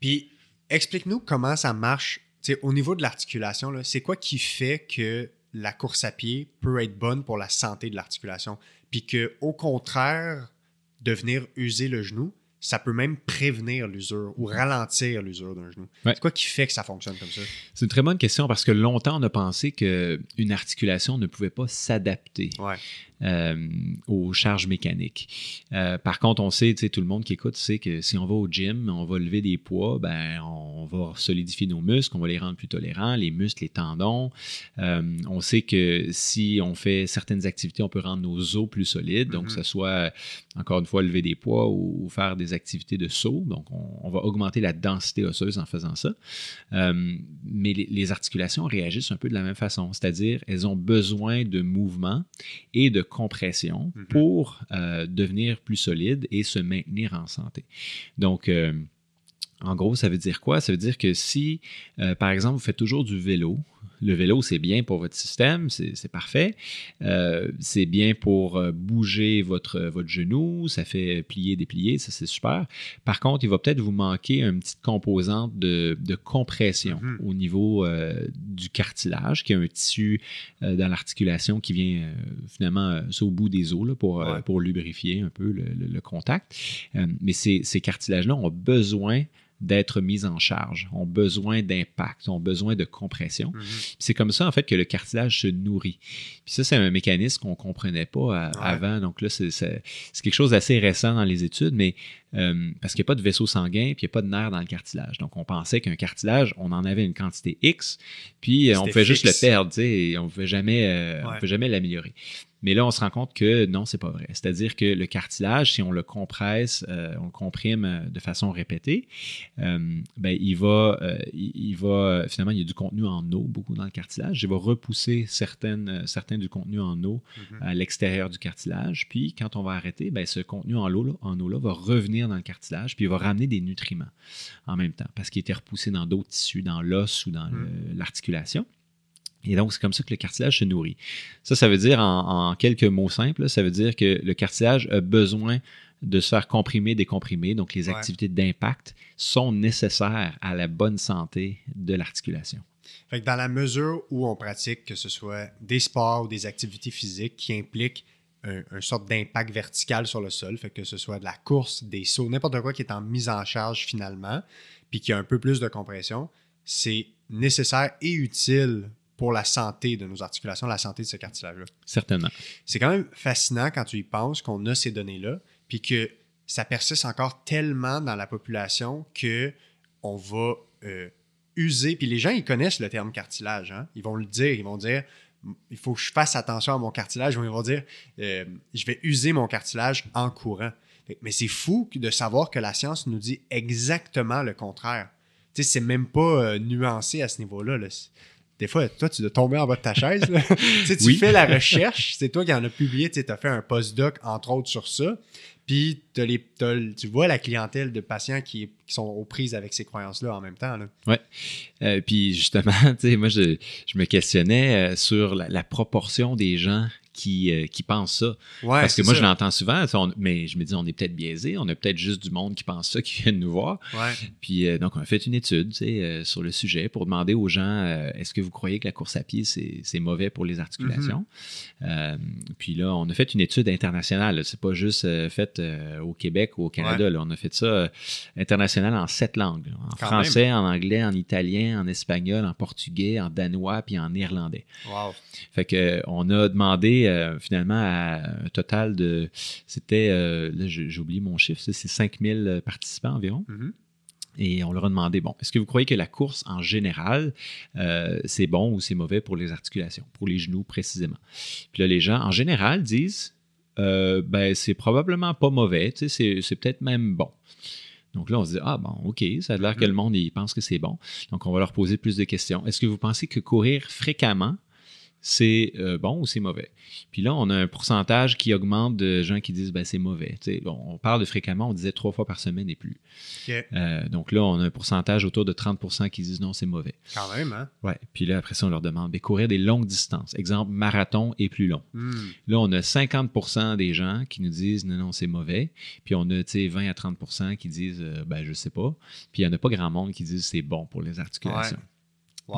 Puis, explique-nous comment ça marche. Au niveau de l'articulation, c'est quoi qui fait que la course à pied peut être bonne pour la santé de l'articulation? Puis que, au contraire de venir user le genou, ça peut même prévenir l'usure ou ralentir l'usure d'un genou. Ouais. C'est quoi qui fait que ça fonctionne comme ça? C'est une très bonne question parce que longtemps, on a pensé qu'une articulation ne pouvait pas s'adapter. Ouais. Euh, aux charges mécaniques. Euh, par contre, on sait, tu sais, tout le monde qui écoute sait que si on va au gym, on va lever des poids, ben, on va solidifier nos muscles, on va les rendre plus tolérants, les muscles, les tendons. Euh, on sait que si on fait certaines activités, on peut rendre nos os plus solides, donc Mhm. que ce soit, encore une fois, lever des poids ou, ou faire des activités de saut. Donc, on, on va augmenter la densité osseuse en faisant ça. Mais les, les articulations réagissent un peu de la même façon, c'est-à-dire elles ont besoin de mouvement et de compression Mhm. pour euh, devenir plus solides et se maintenir en santé. Donc, euh, en gros, ça veut dire quoi? Ça veut dire que si, euh, par exemple, vous faites toujours du vélo, le vélo, c'est bien pour votre système, c'est parfait. Euh, c'est bien pour euh, bouger votre, votre genou, ça fait plier, déplier, ça c'est super. Par contre, il va peut-être vous manquer une petite composante de, compression mm-hmm. au niveau euh, du cartilage, qui est un tissu dans l'articulation qui vient finalement au bout des os pour, pour lubrifier un peu le, contact. mais ces, ces cartilages-là ont besoin d'être mis en charge, ont besoin d'impact, ont besoin de compression. Mhm. C'est comme ça, en fait, que le cartilage se nourrit. Puis ça, c'est un mécanisme qu'on ne comprenait pas avant. Donc là, c'est quelque chose d'assez récent dans les études, mais euh, parce qu'il n'y a pas de vaisseau sanguin, puis il n'y a pas de nerf dans le cartilage. Donc on pensait qu'un cartilage, on en avait une quantité X, puis euh, on pouvait juste le perdre, et on ne pouvait jamais, euh, jamais l'améliorer. Mais là, on se rend compte que non, c'est pas vrai. C'est-à-dire que le cartilage, si on le compresse, euh, on le comprime euh, de façon répétée, euh, ben, il va, il, va, finalement, il y a du contenu en eau, beaucoup dans le cartilage. Il va repousser certaines, certains du contenu en eau mm-hmm. à l'extérieur du cartilage. Puis, quand on va arrêter, ben, ce contenu en eau, en eau là va revenir dans le cartilage, puis il va ramener des nutriments en même temps, parce qu'il était repoussé dans d'autres tissus, dans l'os ou dans mm. l'articulation. Et donc, c'est comme ça que le cartilage se nourrit. Ça, ça veut dire, en, quelques mots simples, ça veut dire que le cartilage a besoin de se faire comprimer, décomprimer. Donc, les activités d'impact sont nécessaires à la bonne santé de l'articulation. Fait que dans la mesure où on pratique, que ce soit des sports ou des activités physiques qui impliquent un, une sorte d'impact vertical sur le sol, fait que ce soit de la course, des sauts, n'importe quoi qui est en mise en charge finalement, puis qui a un peu plus de compression, c'est nécessaire et utile pour la santé de nos articulations, la santé de ce cartilage-là. Certainement. C'est quand même fascinant quand tu y penses qu'on a ces données-là, puis que ça persiste encore tellement dans la population que on va euh, user. Puis les gens, ils connaissent le terme cartilage. Hein? Ils vont le dire. Ils vont dire il faut que je fasse attention à mon cartilage. Ils vont dire euh, je vais user mon cartilage en courant. Mais c'est fou de savoir que la science nous dit exactement le contraire. Tu sais, c'est même pas euh, nuancé à ce niveau-là. Là des fois, toi, tu dois tomber en bas de ta chaise. tu fais la recherche, c'est toi qui en as publié, tu as fait un postdoc, entre autres, sur ça. Puis tu vois la clientèle de patients qui, sont aux prises avec ces croyances-là en même temps. Oui. Euh, puis justement, moi, je, je, me questionnais euh, sur la, proportion des gens qui, euh, qui pensent ça. Parce que moi, je l'entends souvent, mais je me dis, on est peut-être biaisé, on a peut-être juste du monde qui pense ça, qui vient nous voir. Puis euh, donc, on a fait une étude euh, sur le sujet pour demander aux gens, est-ce que vous croyez que la course à pied, c'est mauvais pour les articulations? Mm-hmm. puis là, on a fait une étude internationale. C'est pas juste fait au Québec ou au Canada. Là. On a fait ça international en sept langues. En français, en anglais, en italien, en espagnol, en portugais, en danois, puis en néerlandais. Wow. Fait que on a demandé euh, finalement à un total de. C'était. Euh, là, j'ai oublié mon chiffre, c'est 5000 participants environ. Mm-hmm. Et on leur a demandé, bon, est-ce que vous croyez que la course en général, euh, c'est bon ou c'est mauvais pour les articulations, pour les genoux précisément? Puis là, les gens, en général, disent, ben, c'est probablement pas mauvais, c'est peut-être même bon. Donc là, on se dit, ah bon, OK, ça a l'air que mm-hmm. le monde il pense que c'est bon. Donc on va leur poser plus de questions. Est-ce que vous pensez que courir fréquemment c'est euh, bon ou c'est mauvais. Puis là, on a un pourcentage qui augmente de gens qui disent ben, c'est mauvais. on parle de fréquemment, on disait trois fois par semaine et plus. Euh, donc là, on a un pourcentage autour de 30% qui disent non, c'est mauvais. Quand même, hein? Ouais. Puis là, après ça, on leur demande ben, courir des longues distances. Exemple, marathon et plus long. Hmm. Là, on a 50% des gens qui nous disent non, non, c'est mauvais. Puis on a 20 à 30% qui disent euh, ben, je sais pas. Puis il n'y en a pas grand monde qui disent c'est bon pour les articulations.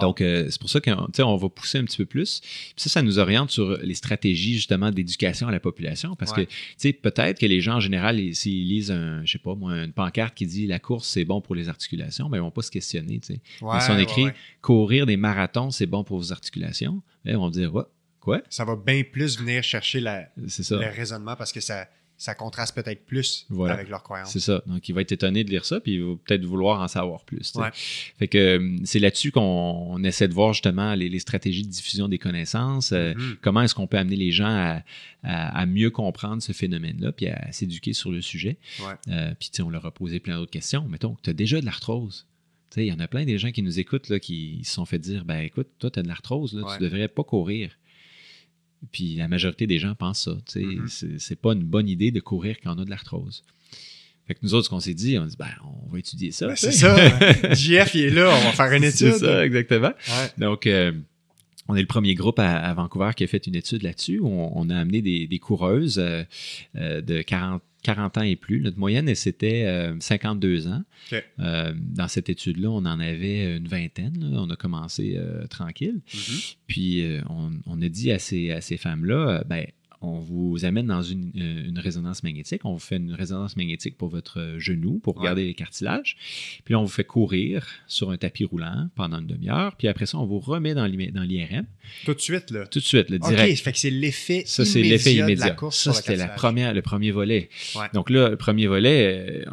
Donc, euh, c'est pour ça qu'on on va pousser un petit peu plus. Puis ça, ça nous oriente sur les stratégies justement d'éducation à la population parce que, tu sais, peut-être que les gens en général, s'ils lisent, un, je sais pas moi, une pancarte qui dit la course, c'est bon pour les articulations, ben, ils vont pas se questionner, tu sais. si on écrit courir des marathons, c'est bon pour vos articulations, ben, ils vont dire, ouais, quoi? Ça va bien plus venir chercher la, le raisonnement parce que ça ça contraste peut-être plus avec leurs croyances. C'est ça. Donc, il va être étonné de lire ça, puis il va peut-être vouloir en savoir plus. Fait que euh, c'est là-dessus qu'on essaie de voir justement les, stratégies de diffusion des connaissances. Euh, mm-hmm. comment est-ce qu'on peut amener les gens à, mieux comprendre ce phénomène-là, puis à, s'éduquer sur le sujet. Euh, puis, on leur a posé plein d'autres questions. Mettons, tu as déjà de l'arthrose. Il y en a plein des gens qui nous écoutent là, qui se sont fait dire ben écoute, toi, tu as de l'arthrose, tu ne devrais pas courir. Puis la majorité des gens pensent ça. Mm-hmm. C'est pas une bonne idée de courir quand on a de l'arthrose. Fait que nous autres, ce qu'on s'est dit, on dit, ben, on va étudier ça. Ben, c'est ça. JF, il est là, on va faire une étude. c'est ça, exactement. Donc, euh, on est le premier groupe à, Vancouver qui a fait une étude là-dessus. On, a amené des, coureuses de 40, 40 ans et plus. Notre moyenne, c'était 52 ans. dans cette étude-là, on en avait une vingtaine. On a commencé tranquille. Mm-hmm. Puis, on, a dit à ces, à ces femmes-là, ben, on vous amène dans euh, une, résonance magnétique. On vous fait une résonance magnétique pour votre genou, pour regarder les cartilages. Puis là, on vous fait courir sur un tapis roulant pendant une demi-heure. Puis après ça, on vous remet dans l'IRM. Tout de suite, là? Tout de suite, le direct. OK, fait que c'est l'effet Ça, c'est l'effet immédiat. ça, c'était la première, le premier volet. Donc là, le premier volet, euh,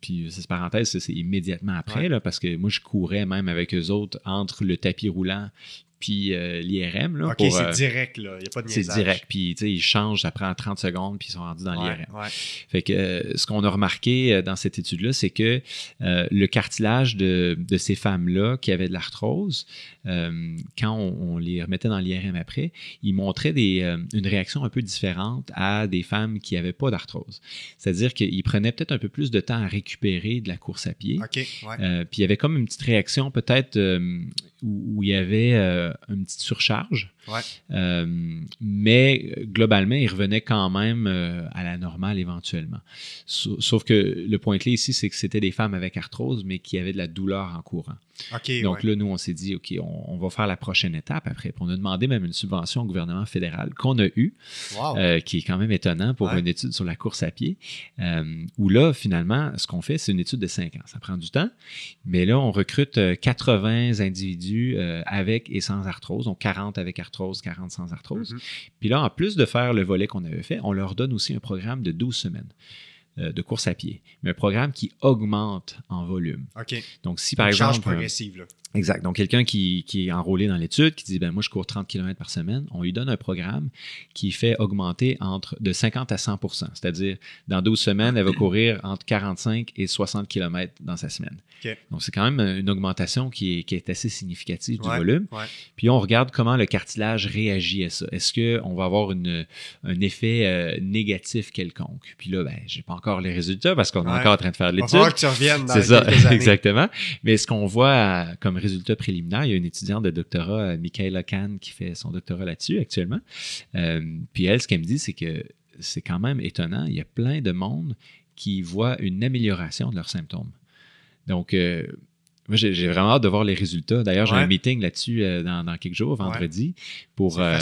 puis c'est parenthèse, c'est immédiatement après, là, parce que moi, je courais même avec eux autres entre le tapis roulant puis euh, l'IRM. OK, c'est euh, direct, là. Il n'y a pas de C'est direct. Puis, tu sais, ils changent, ça prend 30 secondes, puis ils sont rendus dans l'IRM. Fait que euh, ce qu'on a remarqué dans cette étude-là, c'est que le cartilage de, de ces femmes-là qui avaient de l'arthrose, quand on, les remettait dans l'IRM après, ils montraient des, une réaction un peu différente à des femmes qui n'avaient pas d'arthrose. C'est-à-dire qu'ils prenaient peut-être un peu plus de temps à récupérer de la course à pied. OK, puis il y avait comme une petite réaction peut-être où, il y avait euh, une petite surcharge. Euh, mais globalement, il revenait quand même euh, à la normale éventuellement. Sauf que le point clé ici, c'est que c'était des femmes avec arthrose, mais qui avaient de la douleur en courant. Donc là, nous, on s'est dit, OK, on, va faire la prochaine étape après. on a demandé même une subvention au gouvernement fédéral qu'on a eue, euh, qui est quand même étonnant pour une étude sur la course à pied, où là, finalement, ce qu'on fait, c'est une étude de 5 ans. Ça prend du temps, mais là, on recrute 80 individus avec et sans arthrose, donc 40 avec arthrose 40 sans arthrose. Mm-hmm. Puis là, en plus de faire le volet qu'on avait fait, on leur donne aussi un programme de 12 semaines euh, de course à pied, mais un programme qui augmente en volume. OK. Donc, si par exemple. Charge progressive, là. Exact. Donc, quelqu'un qui, est enrôlé dans l'étude, qui dit, ben moi, je cours 30 km par semaine, on lui donne un programme qui fait augmenter entre de 50 à 100% C'est-à-dire, dans 12 semaines, elle va courir entre 45 et 60 km dans sa semaine. Donc, c'est quand même une augmentation qui est, assez significative du volume. Puis, on regarde comment le cartilage réagit à ça. Est-ce qu'on va avoir une, un effet euh, négatif quelconque? Puis là, ben, j'ai pas encore les résultats parce qu'on est encore en train de faire de l'étude. que tu reviennes dans C'est ça, exactement. Mais ce qu'on voit comme résultat préliminaire, il y a une étudiante de doctorat, euh, Michaela Kahn, qui fait son doctorat là-dessus actuellement. Euh, puis elle, ce qu'elle me dit, c'est que c'est quand même étonnant. Il y a plein de monde qui voit une amélioration de leurs symptômes. Donc, euh, moi, j'ai vraiment hâte de voir les résultats. D'ailleurs, j'ai un meeting là-dessus euh, dans, quelques jours, vendredi, pour. Euh,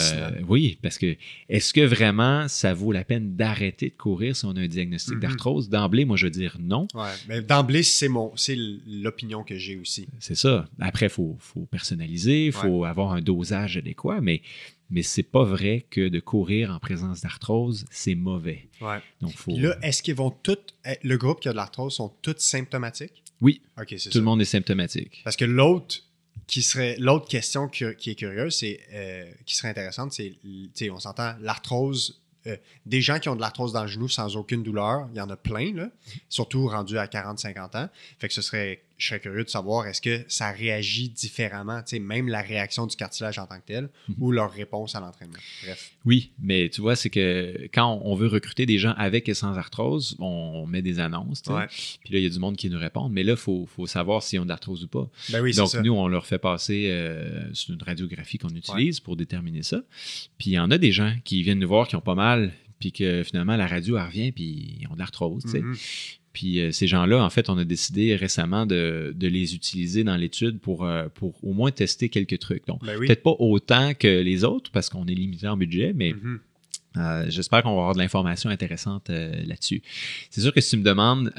oui, parce que est-ce que vraiment ça vaut la peine d'arrêter de courir si on a un diagnostic mm-hmm. d'arthrose? D'emblée, moi, je veux dire non. Ouais, mais d'emblée, c'est mon, c'est l'opinion que j'ai aussi. C'est ça. Après, il faut, faut, personnaliser, il faut avoir un dosage adéquat, mais mais c'est pas vrai que de courir en présence d'arthrose, c'est mauvais. Ouais. Donc, faut... là, est-ce qu'ils vont toutes, eh, le groupe qui a de l'arthrose sont tous symptomatiques? Oui. Tout le monde est symptomatique. Parce que l'autre qui serait l'autre question qui, est curieuse, c'est euh, qui serait intéressante, c'est on s'entend l'arthrose. Euh, des gens qui ont de l'arthrose dans le genou sans aucune douleur, il y en a plein, là, surtout rendus à 40-50 ans. Fait que ce serait je serais curieux de savoir est-ce que ça réagit différemment, même la réaction du cartilage en tant que tel mhm. ou leur réponse à l'entraînement? Bref. Oui, mais tu vois, c'est que quand on veut recruter des gens avec et sans arthrose, on met des annonces. Puis là, il y a du monde qui nous répond. Mais là, il faut, savoir s'ils ont de l'arthrose ou pas. Ben oui, Donc, nous, on leur fait passer euh, une radiographie qu'on utilise pour déterminer ça. Puis il y en a des gens qui viennent nous voir qui ont pas mal puis que finalement la radio elle revient puis ils ont de l'arthrose. Mhm. Puis euh, ces gens-là, en fait, on a décidé récemment de, les utiliser dans l'étude pour, euh, pour au moins tester quelques trucs. Donc, ben peut-être pas autant que les autres parce qu'on est limité en budget, mais mm-hmm. Euh, J'espère qu'on va avoir de l'information intéressante là-dessus. C'est sûr que si tu me demandes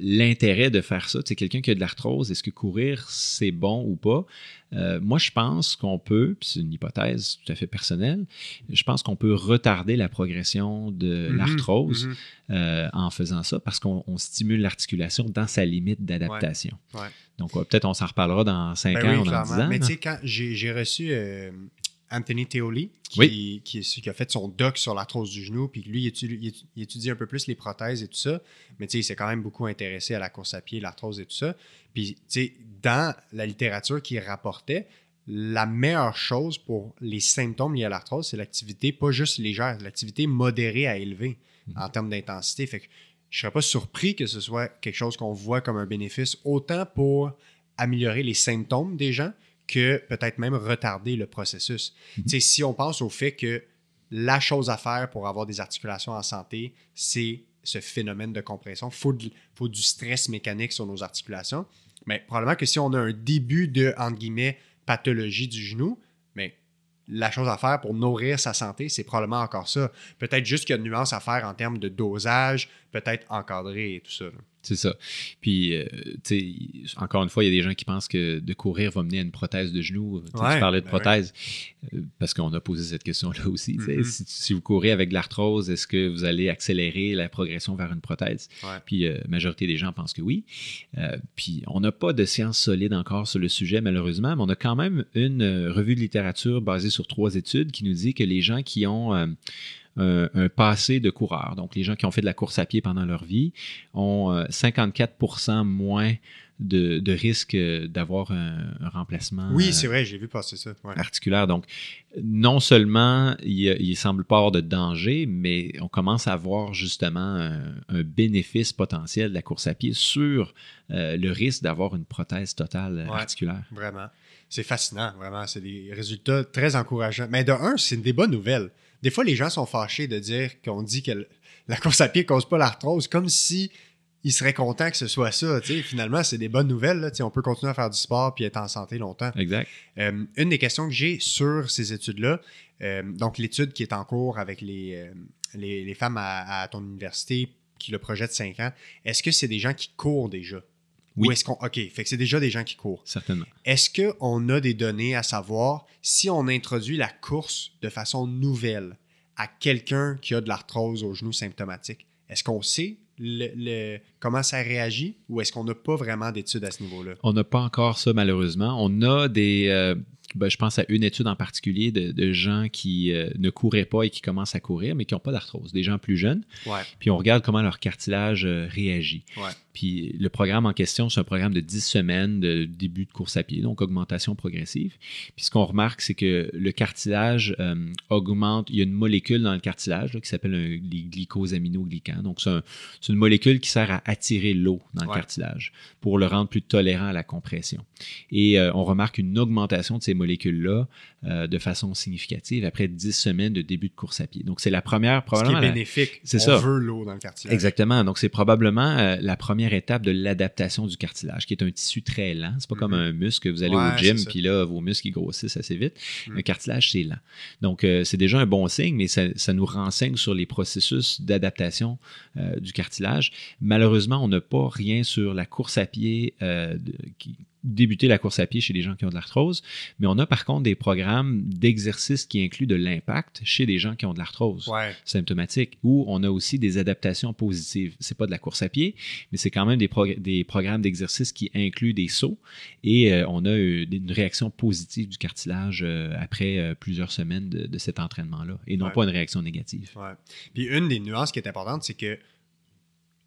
l'intérêt de faire ça, tu sais, quelqu'un qui a de l'arthrose, est-ce que courir, c'est bon ou pas? Euh, moi, je pense qu'on peut, puis c'est une hypothèse tout à fait personnelle, je pense qu'on peut retarder la progression de mhm, l'arthrose mhm. euh, en faisant ça parce qu'on stimule l'articulation dans sa limite d'adaptation. Donc, peut-être on s'en reparlera dans 5 ben ans ou dans 10 ans. Mais tu sais, quand j'ai reçu euh, Anthony Teoli, qui, qui, a fait son doc sur l'arthrose du genou, puis lui, il étudie, un peu plus les prothèses et tout ça, mais il s'est quand même beaucoup intéressé à la course à pied, l'arthrose et tout ça. Puis, dans la littérature qu'il rapportait, la meilleure chose pour les symptômes liés à l'arthrose, c'est l'activité pas juste légère, l'activité modérée à élevée mm-hmm. en termes d'intensité. Fait que je serais pas surpris que ce soit quelque chose qu'on voit comme un bénéfice autant pour améliorer les symptômes des gens que peut-être même retarder le processus. Mm Si on pense au fait que la chose à faire pour avoir des articulations en santé, c'est ce phénomène de compression. Il faut, faut, du stress mécanique sur nos articulations. Mais probablement que si on a un début de, entre guillemets, pathologie du genou, mais la chose à faire pour nourrir sa santé, c'est probablement encore ça. Peut-être juste qu'il y a une nuance à faire en termes de dosage, peut-être encadrer et tout ça. C'est ça. Puis, euh, tu sais, encore une fois, il y a des gens qui pensent que de courir va mener à une prothèse de genou. tu parlais de ben prothèse, euh, parce qu'on a posé cette question-là aussi. Mm-hmm. si, vous courez avec de l'arthrose, est-ce que vous allez accélérer la progression vers une prothèse? Puis, la euh, majorité des gens pensent que oui. puis, on n'a pas de science solide encore sur le sujet, malheureusement, mais on a quand même une revue de littérature basée sur trois études qui nous dit que les gens qui ont un, passé de coureur. Donc, les gens qui ont fait de la course à pied pendant leur vie ont 54% euh, moins de, de risque d'avoir un, remplacement. Oui, c'est vrai, j'ai vu passer ça. Articulaire. Donc, non seulement il, ne semble pas avoir de danger, mais on commence à voir justement un, bénéfice potentiel de la course à pied sur euh, le risque d'avoir une prothèse totale articulaire. Vraiment. C'est fascinant, vraiment. C'est des résultats très encourageants. Mais de un, c'est des bonnes nouvelles. Des fois, les gens sont fâchés de dire qu'on dit que la course à pied ne cause pas l'arthrose, comme si ils seraient contents que ce soit ça. Finalement, c'est des bonnes nouvelles. On peut continuer à faire du sport et être en santé longtemps. Exact. Euh, une des questions que j'ai sur ces études-là, euh, donc l'étude qui est en cours avec les, euh, les, femmes à, ton université qui le projette 5 ans, est-ce que c'est des gens qui courent déjà? Oui. Ou est-ce qu'on. OK, fait que c'est déjà des gens qui courent. Certainement. Est-ce qu'on a des données à savoir si on introduit la course de façon nouvelle à quelqu'un qui a de l'arthrose au genou symptomatique? Est-ce qu'on sait le, comment ça réagit ou est-ce qu'on n'a pas vraiment d'études à ce niveau-là? On n'a pas encore ça, malheureusement. On a des. Euh, ben, je pense à une étude en particulier de, gens qui euh, ne couraient pas et qui commencent à courir, mais qui n'ont pas d'arthrose, des gens plus jeunes. Puis on regarde comment leur cartilage euh, réagit. Puis le programme en question, c'est un programme de 10 semaines de début de course à pied, donc augmentation progressive. Puis ce qu'on remarque, c'est que le cartilage euh, augmente. Il y a une molécule dans le cartilage qui s'appelle un glycosaminoglycan. Donc c'est une molécule qui sert à attirer l'eau dans le cartilage pour le rendre plus tolérant à la compression. Et on remarque une augmentation de ces molécules-là euh, de façon significative après 10 semaines de début de course à pied. Donc, c'est la première, probablement. Ce qui est bénéfique. C'est ça. On veut l'eau dans le cartilage. Exactement. Donc, c'est probablement euh, la première étape de l'adaptation du cartilage, qui est un tissu très lent. C'est pas comme mm-hmm. un muscle que vous allez au gym, puis là, vos muscles, ils grossissent assez vite. Le mm. cartilage, c'est lent. Donc, euh, c'est déjà un bon signe, mais ça, ça, nous renseigne sur les processus d'adaptation du cartilage. Malheureusement, on n'a pas rien sur la course à pied qui débuter la course à pied chez les gens qui ont de l'arthrose, mais on a par contre des programmes d'exercice qui incluent de l'impact chez des gens qui ont de l'arthrose symptomatique, où on a aussi des adaptations positives. C'est pas de la course à pied, mais c'est quand même des, des programmes d'exercice qui incluent des sauts et euh, on a une réaction positive du cartilage euh, après euh, plusieurs semaines de, cet entraînement-là et non pas une réaction négative. Puis une des nuances qui est importante, c'est que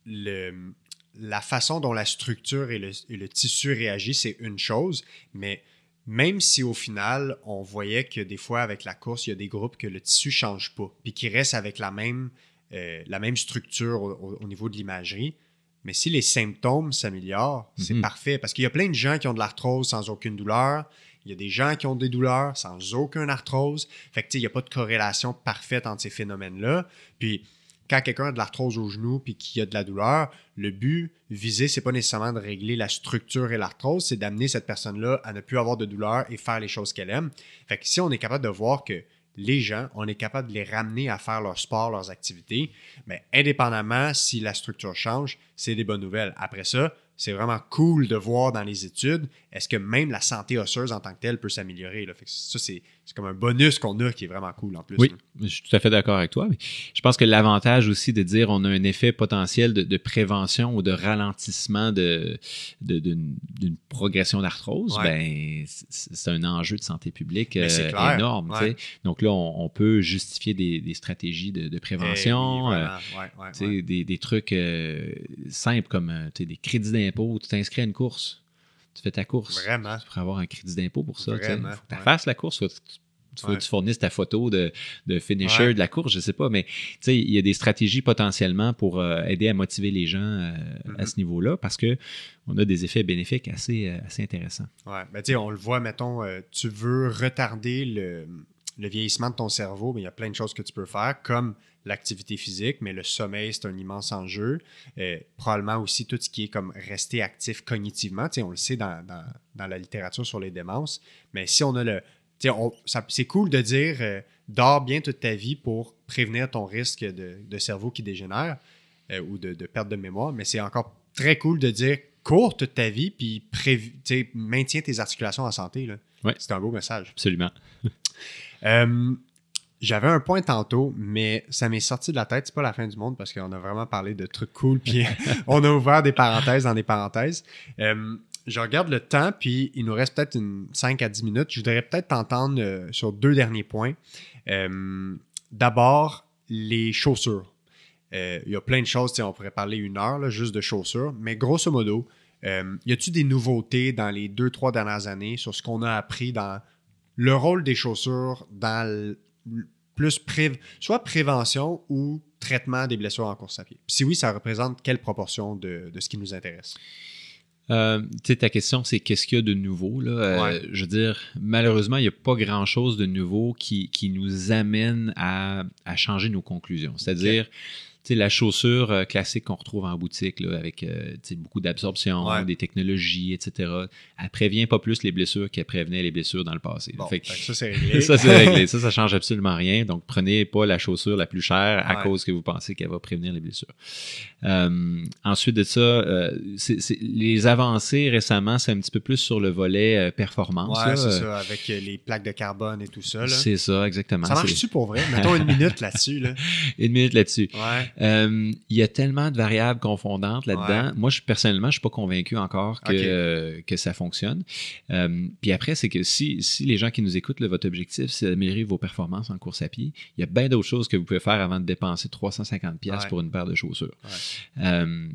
le, la façon dont la structure et le, tissu réagissent, c'est une chose, mais même si au final, on voyait que des fois, avec la course, il y a des groupes que le tissu ne change pas, puis qui restent avec la même, euh, la même structure au, niveau de l'imagerie, mais si les symptômes s'améliorent, c'est mhm. parfait, parce qu'il y a plein de gens qui ont de l'arthrose sans aucune douleur, il y a des gens qui ont des douleurs sans aucune arthrose, fait que il n'y a pas de corrélation parfaite entre ces phénomènes-là, puis quand quelqu'un a de l'arthrose au genou puis qu'il a de la douleur, le but visé, c'est pas nécessairement de régler la structure et l'arthrose, c'est d'amener cette personne-là à ne plus avoir de douleur et faire les choses qu'elle aime. Fait que si on est capable de voir que les gens, on est capable de les ramener à faire leur sport, leurs activités, mais indépendamment si la structure change, c'est des bonnes nouvelles. Après ça, c'est vraiment cool de voir dans les études, est-ce que même la santé osseuse en tant que telle peut s'améliorer. Ça, c'est comme un bonus qu'on a qui est vraiment cool en plus. Oui, je suis tout à fait d'accord avec toi. Mais je pense que l'avantage aussi de dire on a un effet potentiel de, prévention ou de ralentissement d'une de, progression d'arthrose, ben, c'est un enjeu de santé publique euh, énorme. Donc là, on, peut justifier des, stratégies de, prévention, eh euh, des, des, trucs euh, simples comme des crédits d'impôt tu t'inscris à une course. Tu fais ta course. Vraiment. Tu pourrais avoir un crédit d'impôt pour ça. Il faut que tu fasses la course. tu, que tu fournisses ta photo de, de finisher de la course, je sais pas, mais il y a des stratégies potentiellement pour euh, aider à motiver les gens euh, à mm-hmm. ce niveau-là parce que on a des effets bénéfiques assez, assez intéressants. Ouais, ben, on le voit, mettons, tu veux retarder le, le, vieillissement de ton cerveau, mais il y a plein de choses que tu peux faire, comme l'activité physique, mais le sommeil, c'est un immense enjeu. Euh, probablement aussi tout ce qui est comme rester actif cognitivement. on le sait dans, la littérature sur les démences, mais si on a le. C'est cool de dire euh, dors bien toute ta vie pour prévenir ton risque de, cerveau qui dégénère euh, ou de, perte de mémoire, mais c'est encore très cool de dire cours toute ta vie puis maintiens tes articulations en santé. C'est un beau message. Absolument. J'avais un point tantôt, mais ça m'est sorti de la tête. C'est pas la fin du monde parce qu'on a vraiment parlé de trucs cool, puis on a ouvert des parenthèses dans des parenthèses. Euh, je regarde le temps, puis il nous reste peut-être une 5 à 10 minutes. Je voudrais peut-être t'entendre euh, sur deux derniers points. Euh, d'abord, les chaussures. il y a plein de choses, on pourrait parler une heure juste de chaussures, mais grosso modo, y a-t-il des nouveautés dans les deux, trois dernières années sur ce qu'on a appris dans le rôle des chaussures dans plus soit prévention ou traitement des blessures en course à pied? si oui, ça représente quelle proportion de, ce qui nous intéresse? Euh, ta question, c'est qu'est-ce qu'il y a de nouveau? Là? Euh, je veux dire, malheureusement, il n'y a pas grand-chose de nouveau qui, nous amène à, changer nos conclusions. C'est-à-dire, la chaussure euh, classique qu'on retrouve en boutique avec euh, beaucoup d'absorption, des technologies, etc. Elle prévient pas plus les blessures qu'elle prévenait les blessures dans le passé. ça, c'est réglé. ça, c'est réglé. Ça, ça change absolument rien. Donc, prenez pas la chaussure la plus chère à cause que vous pensez qu'elle va prévenir les blessures. Euh, ensuite de ça, les avancées récemment, c'est un petit peu plus sur le volet performance. Ouais, c'est ça, avec les plaques de carbone et tout ça. C'est ça, exactement. Ça marche-tu pour vrai? Mettons une minute là-dessus. Là. une minute là-dessus. Ouais. Euh, il y a tellement de variables confondantes là-dedans. Moi, je, personnellement, je ne suis pas convaincu encore que, que ça fonctionne. Euh, puis après, c'est que si, si, les gens qui nous écoutent, votre objectif, c'est d'améliorer vos performances en course à pied, il y a bien d'autres choses que vous pouvez faire avant de dépenser 350$ pour une paire de chaussures. Euh,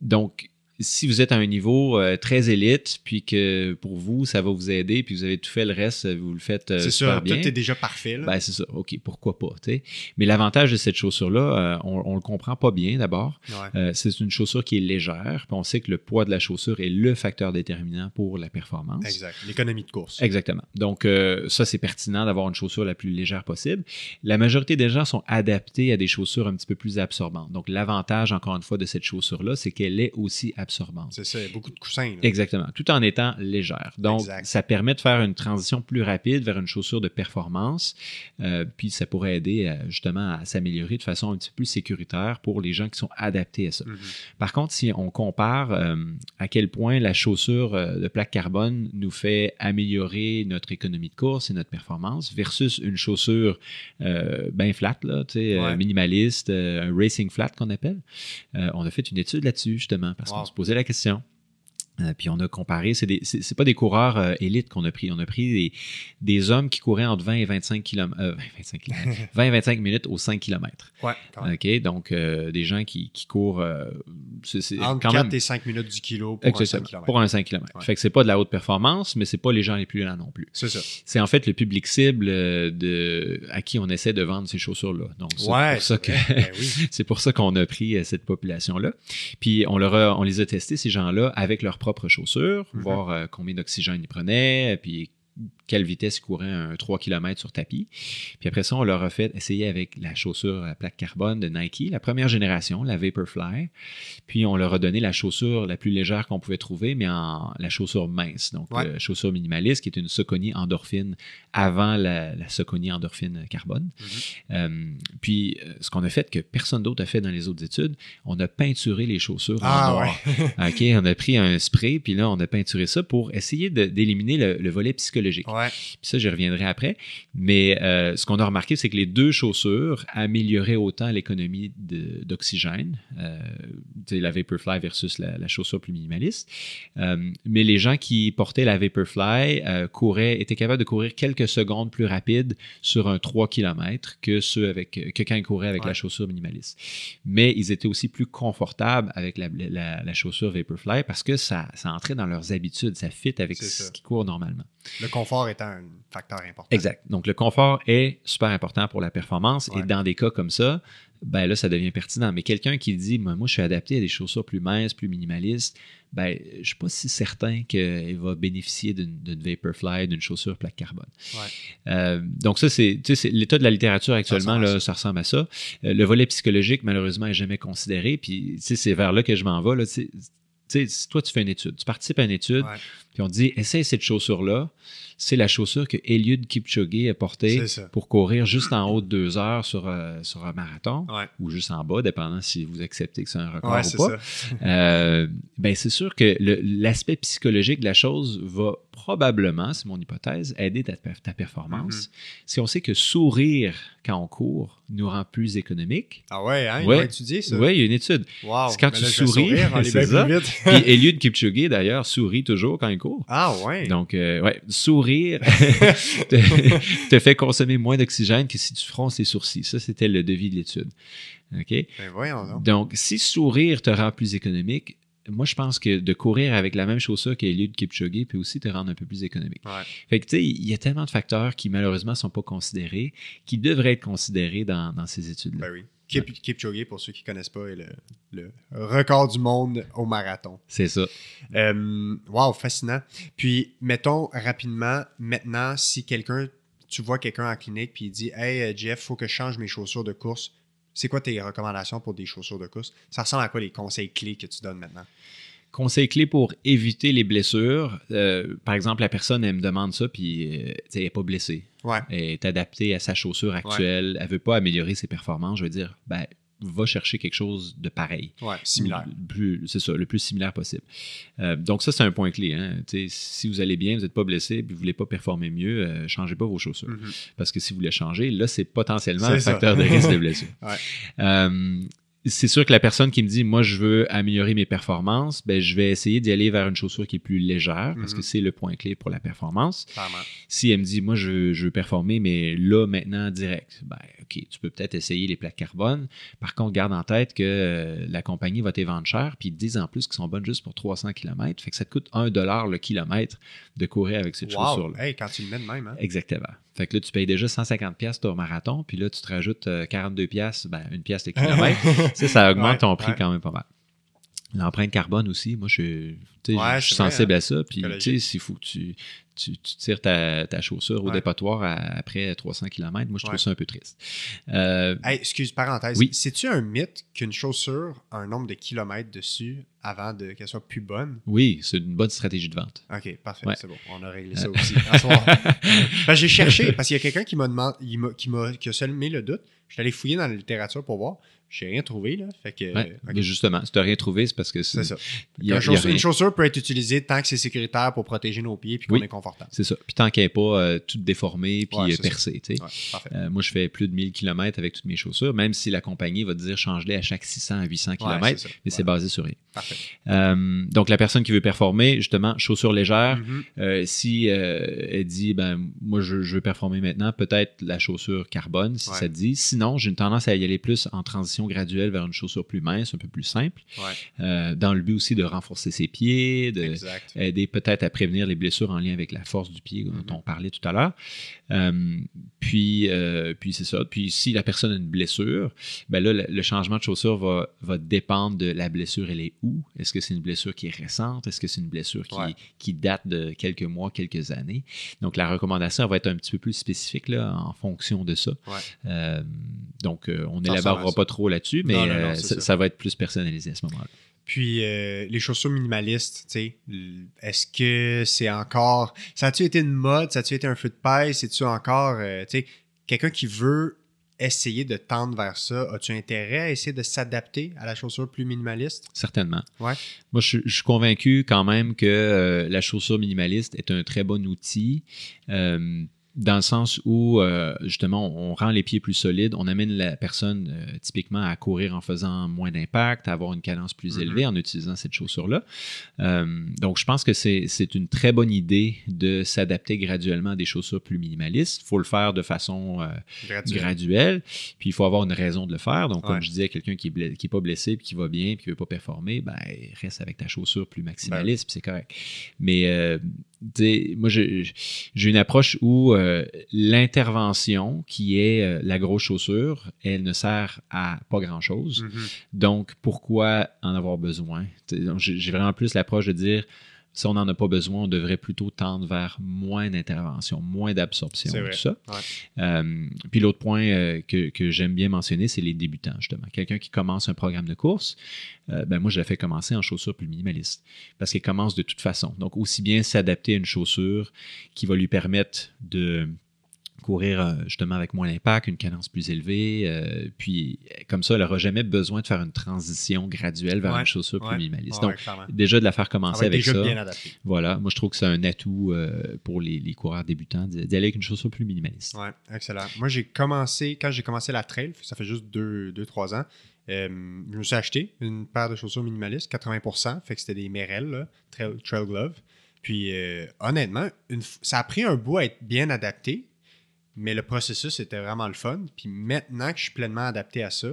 donc, si vous êtes à un niveau euh, très élite, puis que pour vous, ça va vous aider, puis vous avez tout fait le reste, vous le faites euh, super bien. Tout est déjà parfait. Ben, c'est ça. OK, pourquoi pas. Mais l'avantage de cette chaussure-là, euh, on ne le comprend pas bien d'abord. c'est une chaussure qui est légère, puis on sait que le poids de la chaussure est le facteur déterminant pour la performance. Exact. L'économie de course. Exactement. Donc, ça, c'est pertinent d'avoir une chaussure la plus légère possible. La majorité des gens sont adaptés à des chaussures un petit peu plus absorbantes. Donc, l'avantage, encore une fois, de cette chaussure-là, c'est qu'elle est aussi absorbante c'est ça, il y a beaucoup de coussins. Exactement, tout en étant légère. Donc, ça permet de faire une transition plus rapide vers une chaussure de performance. Euh, puis, ça pourrait aider justement à s'améliorer de façon un petit peu plus sécuritaire pour les gens qui sont adaptés à ça. Mhm. Par contre, si on compare euh, à quel point la chaussure euh, de plaque carbone nous fait améliorer notre économie de course et notre performance versus une chaussure bien flat, là, minimaliste, un racing flat qu'on appelle, on a fait une étude là-dessus justement parce qu'on se posait la question. Euh, puis on a comparé, c'est n'est pas des coureurs euh, élites qu'on a pris, on a pris des, des, hommes qui couraient entre 20 et 25 km, 20 et 25 minutes aux 5 km. Ouais, OK, donc euh, des gens qui, qui courent c'est entre quand 4 même... et 5 minutes du kilo pour un 5 km. Pour un 5 km. Fait que c'est pas de la haute performance, mais c'est pas les gens les plus lents non plus. C'est ça. C'est en fait le public cible de à qui on essaie de vendre ces chaussures-là. Donc c'est pour ça que ben c'est pour ça qu'on a pris cette population-là. Puis on leur on les a testés ces gens-là avec leur propre chaussures, mhm. voir euh, combien d'oxygène ils prenaient, puis quelle vitesse ils couraient un 3 km sur tapis. Puis après ça, on leur a fait essayer avec la chaussure à plaque carbone de Nike, la première génération, la Vaporfly. Puis on leur a donné la chaussure la plus légère qu'on pouvait trouver, mais en la chaussure mince, donc la euh, chaussure minimaliste, qui est une Soconi endorphine avant la, la Soconi endorphine carbone. Mhm. Euh, puis ce qu'on a fait, que personne d'autre a fait dans les autres études, on a peinturé les chaussures ah, en noir. OK, on a pris un spray, puis là, on a peinturé ça pour essayer d'éliminer le, le, volet psychologique. Puis ça, j'y reviendrai après. Mais euh, ce qu'on a remarqué, c'est que les deux chaussures amélioraient autant l'économie d'oxygène, euh, la Vaporfly versus la, chaussure plus minimaliste. Euh, mais les gens qui portaient la Vaporfly couraient, étaient capables de courir quelques secondes plus rapide sur un 3 km que ceux avec que quand ils couraient avec la chaussure minimaliste. Mais ils étaient aussi plus confortables avec la, chaussure Vaporfly parce que ça, ça entrait dans leurs habitudes, ça fit avec ce qu'ils courent normalement. Le confort étant un facteur important. Exact. Donc, le confort est super important pour la performance. Ouais. Et dans des cas comme ça, ben là, ça devient pertinent. Mais quelqu'un qui dit, moi, moi, je suis adapté à des chaussures plus minces, plus minimalistes, ben, je ne suis pas si certain qu'il va bénéficier d'une Vaporfly, d'une chaussure plaque carbone. Ouais. Euh, donc, ça, c'est tu sais, c'est l'état de la littérature actuellement, ressemble à là, ça ressemble à ça. Euh, le volet psychologique, malheureusement, n'est jamais considéré. Puis, c'est vers là que je m'en vais. Là, sais. Tu sais, si toi, tu fais une étude, tu participes à une étude, Ouais. puis on te dit, essaye cette chaussure-là. C'est la chaussure que Eliud Kipchoge a portée pour courir juste en haut de deux heures sur, euh, sur un marathon, Ouais. ou juste en bas, dépendant si vous acceptez que c'est un record Ouais, ou pas. ça. Euh, ben c'est sûr que l'aspect psychologique de la chose va probablement, c'est mon hypothèse, aider ta, ta performance. Mm-hmm. Si on sait que sourire quand on court nous rend plus économique, Ah ouais, hein? Ouais. Ont étudié ça. oui, il y a une étude. Wow. C'est quand tu là, souris, aller c'est ça. vite. Puis Eliud Kipchoge, d'ailleurs, sourit toujours quand il court. ah ouais. Donc, euh, ouais, sourire te, te fait consommer moins d'oxygène que si tu fronces les sourcils. Ça, c'était le devis de l'étude. OK? Ben voyons donc. Donc, si sourire te rend plus économique, moi, je pense que de courir avec la même chaussure qu'Eliud Kipchoge peut aussi te rendre un peu plus économique. Ouais. Fait que, tu sais, il y a tellement de facteurs qui, malheureusement, ne sont pas considérés, qui devraient être considérés dans, dans ces études-là. Ben oui. Kip, Kipchoge, pour ceux qui ne connaissent pas, est le, le record du monde au marathon. C'est ça. Euh, wow, fascinant. Puis, mettons rapidement, maintenant, si quelqu'un, tu vois quelqu'un en clinique puis il dit Hey euh, Jeff, faut que je change mes chaussures de course. C'est quoi tes recommandations pour des chaussures de course? Ça ressemble à quoi les conseils clés que tu donnes maintenant? Conseil clé pour éviter les blessures. euh, par exemple, la personne, elle me demande ça, puis euh, elle n'est pas blessée. Ouais. Elle est adaptée à sa chaussure actuelle. Elle ne veut pas améliorer ses performances. Je veux dire, ben, va chercher quelque chose de pareil. Ouais, similaire. Plus- C'est ça, le plus similaire possible. Euh, donc, ça, c'est un point clé. hein. Si vous allez bien, vous n'êtes pas blessé, vous ne voulez pas performer mieux, euh, changez pas vos chaussures. Mhm. Parce que si vous voulez changer, là, c'est potentiellement un ça. facteur de risque de blessure. Ouais. Euh, c'est sûr que la personne qui me dit, moi, je veux améliorer mes performances, ben, je vais essayer d'y aller vers une chaussure qui est plus légère, parce Mhm. que c'est le point clé pour la performance. Clairement. Si elle me dit, moi, je, veux- je veux performer, mais là, maintenant, direct, ben, OK, tu peux peut-être essayer les plaques carbone. Par contre, garde en tête que euh, la compagnie va te les vendre cher, puis ils disent en plus qu'ils sont bonnes juste pour 300 km. Fait que ça te coûte 1 le kilomètre de courir avec cette Wow. chaussure-là. Hey, quand tu le mets de même, hein? Exactement. Fait que là, tu payes déjà 150$ piastres ton marathon, puis là, tu te rajoutes euh, 42$, piastres, ben, une pièce de kilomètre. tu sais, ça augmente Ouais, ton prix ouais. quand même pas mal. L'empreinte carbone aussi, moi, je, Ouais, je suis vrai, sensible hein. à ça. Puis, tu sais, s'il faut que tu, tu, tu tires ta, ta chaussure au dépotoir à- après 300 km, moi, je trouve Ouais. ça un peu triste. Euh, Hey, excuse, parenthèse. Oui. C'est-tu un mythe qu'une chaussure a un nombre de kilomètres dessus avant de qu'elle soit plus bonne? oui, c'est une bonne stratégie de vente. Ok, parfait, Ouais. c'est bon. On a réglé ça aussi. Ben, j'ai cherché, parce qu'il y a quelqu'un qui m'a demandé, qui, m'a, qui a semé le doute. Je suis allé fouiller dans la littérature pour voir. J'ai rien trouvé, là. Fait que. Ouais, ok, Mais justement, si tu n'as rien trouvé, c'est parce que c'est ça. il y a- Une il y a chaussure, rien. une chaussure peut être utilisée tant que c'est sécuritaire pour protéger nos pieds et qu'on Oui. est confortable. C'est ça. Puis tant qu'elle n'est pas euh, toute déformée puis Ouais, euh, percée. Ouais. Euh, moi, je fais plus de 1000 km avec toutes mes chaussures, même si la compagnie va te dire change-les à chaque 600 à 800 km, mais c'est basé sur rien. Parfait. Euh, donc, la personne qui veut performer, justement, chaussures légères, Mhm. euh, si elle dit, ben, moi, je, je veux performer maintenant, peut-être la chaussure carbone, si ça te dit. Sinon, j'ai une tendance à y aller plus en transition graduelle vers une chaussure plus mince, un peu plus simple, Ouais, euh, dans le but aussi de renforcer ses pieds, de, exact. aider peut-être à prévenir les blessures en lien avec la force du pied dont Mhm. on parlait tout à l'heure. Euh, puis, euh, puis c'est ça. Puis si la personne a une blessure, ben là, le, le changement de chaussure va, va dépendre de la blessure, elle est où? Est-ce que c'est une blessure qui est récente? Est-ce que c'est une blessure qui, Ouais. qui date de quelques mois, quelques années? Donc la recommandation elle va être un petit peu plus spécifique là, en fonction de ça. Ouais. Euh, donc euh, on n'élaborera pas trop là-dessus, mais Non, non, non, euh, ça, va être plus personnalisé à ce moment-là. Puis euh, les chaussures minimalistes, tu sais, est-ce que c'est encore. Ça a-tu été une mode? Ça a-tu été un feu de paille? C'est-tu encore. euh, tu sais, quelqu'un qui veut essayer de tendre vers ça, as-tu intérêt à essayer de s'adapter à la chaussure plus minimaliste? Certainement. Ouais. Moi, je, je suis convaincu quand même que euh, la chaussure minimaliste est un très bon outil. Dans le sens où, euh, justement, on rend les pieds plus solides, on amène la personne euh, typiquement à courir en faisant moins d'impact, à avoir une cadence plus Mhm. élevée en utilisant cette chaussure-là. Euh, donc, je pense que c'est une très bonne idée de s'adapter graduellement à des chaussures plus minimalistes. Il faut le faire de façon euh, Graduel. graduel, puis il faut avoir une raison de le faire. Donc, comme Ouais. je disais, quelqu'un qui n'est pas blessé, puis qui va bien, puis qui ne veut pas performer, ben, reste avec ta chaussure plus maximaliste, puis c'est correct. Mais moi, j'ai une approche où euh, l'intervention, qui est euh, la grosse chaussure, elle ne sert à pas grand-chose. Mm-hmm. Donc, pourquoi en avoir besoin? J'ai vraiment plus l'approche de dire, si on n'en a pas besoin, on devrait plutôt tendre vers moins d'intervention, moins d'absorption, tout ça. Euh, puis l'autre point euh, que, j'aime bien mentionner, c'est les débutants, justement. Quelqu'un qui commence un programme de course, euh, ben moi, je l'ai fait commencer en chaussures plus minimalistes parce qu'il commence de toute façon. Donc, aussi bien s'adapter à une chaussure qui va lui permettre de courir euh, justement avec moins d'impact, une cadence plus élevée. Euh, puis comme ça, elle n'aura jamais besoin de faire une transition graduelle vers une chaussure plus minimaliste. Donc, déjà de la faire commencer avec ça. Voilà, moi je trouve que c'est un atout euh, pour les, coureurs débutants d'y aller avec une chaussure plus minimaliste. Oui, excellent. Moi j'ai commencé, quand j'ai commencé la trail, ça fait juste 2-3 ans. je me suis acheté une paire de chaussures minimalistes, 80%, fait que c'était des Merrell, trail, trail Glove. Puis honnêtement, ça a pris un bout à être bien adapté, mais le processus était vraiment le fun. Puis maintenant que je suis pleinement adapté à ça,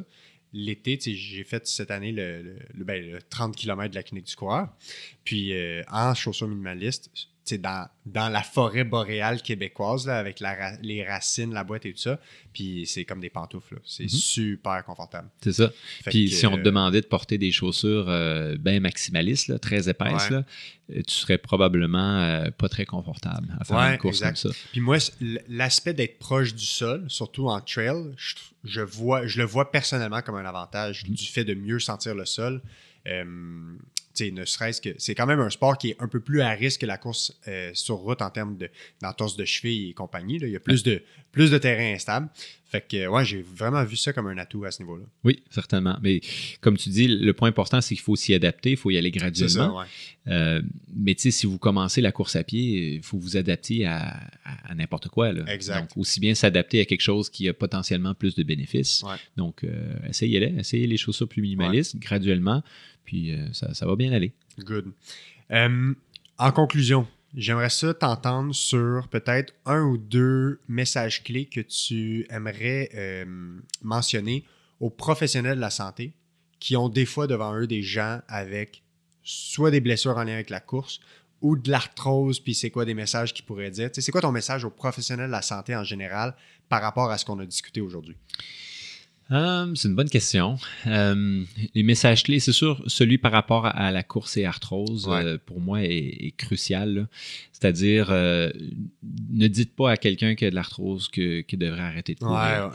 l'été, j'ai fait cette année le, 30 km ben, de la clinique du coureur. Puis euh, en chaussures minimalistes, dans, dans la forêt boréale québécoise, là, avec les racines, la boîte et tout ça. Puis c'est comme des pantoufles. C'est mhm. super confortable. C'est ça. Puis si on te euh, demandait de porter des chaussures euh, bien maximalistes, très épaisses, là, euh, tu serais probablement pas très confortable à faire une course comme ça. Puis moi, l'aspect d'être proche du sol, surtout en trail, je, vois, je le vois personnellement comme un avantage mhm. du fait de mieux sentir le sol ne serait-ce que c'est quand même un sport qui est un peu plus à risque que la course euh, sur route en termes d'entorse de, de cheville et compagnie. Il y a plus de, plus de terrain instable. Fait que, ouais, j'ai vraiment vu ça comme un atout à ce niveau-là. Oui, certainement. Mais comme tu dis, le point important, c'est qu'il faut s'y adapter, il faut y aller graduellement. Ça, euh, mais tu sais, si vous commencez la course à pied, il faut vous adapter à, n'importe quoi. Là. Exact. Donc, aussi bien s'adapter à quelque chose qui a potentiellement plus de bénéfices. Donc, euh, essayez-les, essayez les chaussures plus minimalistes graduellement, puis euh, ça, va bien aller. Good. en conclusion, J'aimerais ça t'entendre sur peut-être un ou deux messages clés que tu aimerais euh, mentionner aux professionnels de la santé qui ont des fois devant eux des gens avec soit des blessures en lien avec la course ou de l'arthrose, puis c'est quoi des messages qu'ils pourraient dire. c'est quoi ton message aux professionnels de la santé en général par rapport à ce qu'on a discuté aujourd'hui? Euh, c'est une bonne question. Euh, les messages clés, c'est sûr, celui par rapport à la course et arthrose, euh, pour moi, est, crucial. C'est-à-dire, ne dites pas à quelqu'un qui a de l'arthrose qu'il devrait arrêter de courir.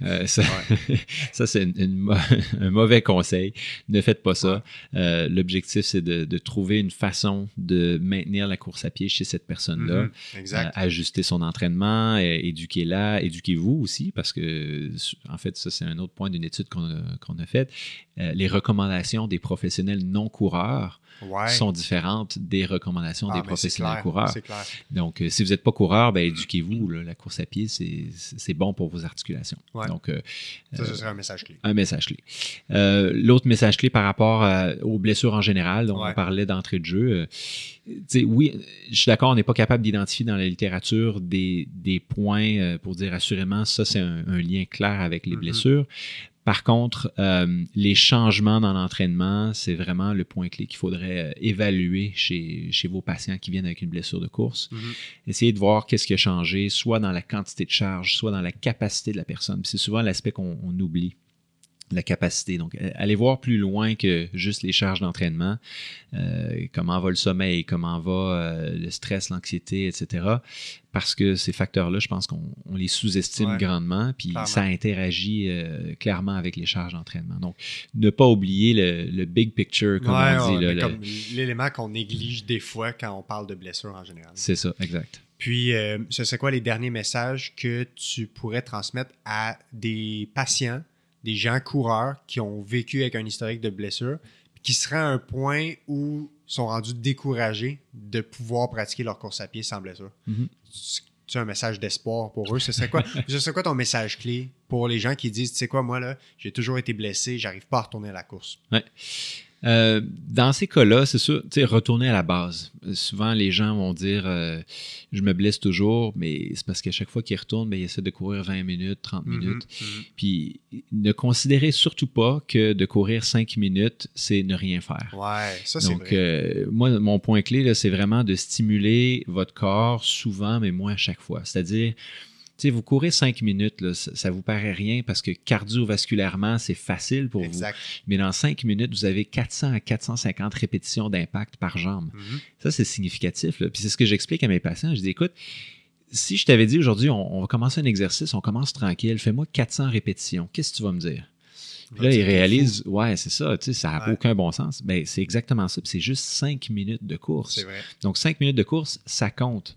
ça, c'est un mauvais conseil. Ne faites pas ça. L'objectif, c'est de, trouver une façon de maintenir la course à pied chez cette personne-là. Mm-hmm. ajuster son entraînement, éduquez-la, éduquez-vous aussi, parce que, en fait, ça, c'est un un autre point d'une étude qu'on a, faite, euh, les recommandations des professionnels non coureurs sont différentes des recommandations ah, des professionnels coureurs. Donc, euh, si vous n'êtes pas coureur, ben, éduquez-vous. La course à pied, c'est bon pour vos articulations. Donc, euh, ça, ce serait un message clé. Un message clé. L'autre message clé par rapport aux blessures en général, dont on parlait d'entrée de jeu, oui, je suis d'accord, on n'est pas capable d'identifier dans la littérature des, points pour dire assurément ça, c'est un, lien clair avec les mm-hmm. blessures. Par contre, euh, les changements dans l'entraînement, c'est vraiment le point clé qu'il faudrait euh, évaluer chez, vos patients qui viennent avec une blessure de course. Mm-hmm. Essayez de voir qu'est-ce qui a changé, soit dans la quantité de charge, soit dans la capacité de la personne. C'est souvent l'aspect qu'on oublie la capacité. Donc, euh, allez voir plus loin que juste les charges d'entraînement. Euh, comment va le sommeil, comment va euh, le stress, l'anxiété, etc. Parce que ces facteurs-là, je pense qu'on les sous-estime grandement, puis ça interagit clairement avec les charges d'entraînement. Donc, ne pas oublier le, big picture, comme on dit. L'élément qu'on néglige des fois quand on parle de blessures en général. C'est ça, exact. Puis, ce serait quoi les derniers messages que tu pourrais transmettre à des patients des gens coureurs qui ont vécu avec un historique de blessure, qui seraient à un point où sont rendus découragés de pouvoir pratiquer leur course à pied sans blessure. Mm-hmm. Tu as un message d'espoir pour eux. Ce serait quoi, ce serait quoi ton message clé pour les gens qui disent, tu sais quoi, moi, là, j'ai toujours été blessé, j'arrive pas à retourner à la course? Ouais. Euh, dans ces cas-là, c'est sûr, tu sais, retourner à la base. Souvent, les gens vont dire euh, je me blesse toujours, mais c'est parce qu'à chaque fois qu'ils retournent, ben, ils essaient de courir 20 minutes, 30 Mhm, minutes. mhm. Puis ne considérez surtout pas que de courir 5 minutes, c'est ne rien faire. Ouais, ça c'est Donc, vrai. euh, moi, mon point clé, c'est vraiment de stimuler votre corps souvent, mais moins à chaque fois. C'est-à-dire, tu sais, vous courez 5 minutes, là, ça, ça vous paraît rien parce que cardiovasculairement, c'est facile pour vous. Mais dans 5 minutes, vous avez 400 à 450 répétitions d'impact par jambe. Mhm. Ça, c'est significatif. là. Puis c'est ce que j'explique à mes patients. Je dis, écoute, si je t'avais dit aujourd'hui, on, on va commencer un exercice, on commence tranquille, fais-moi 400 répétitions, qu'est-ce que tu vas me dire? Puis là, ils réalisent, ouais, c'est ça, tu sais, ça n'a Ouais. aucun bon sens. Ben, c'est exactement ça. C'est juste 5 minutes de course. Vrai. Donc, 5 minutes de course, ça compte.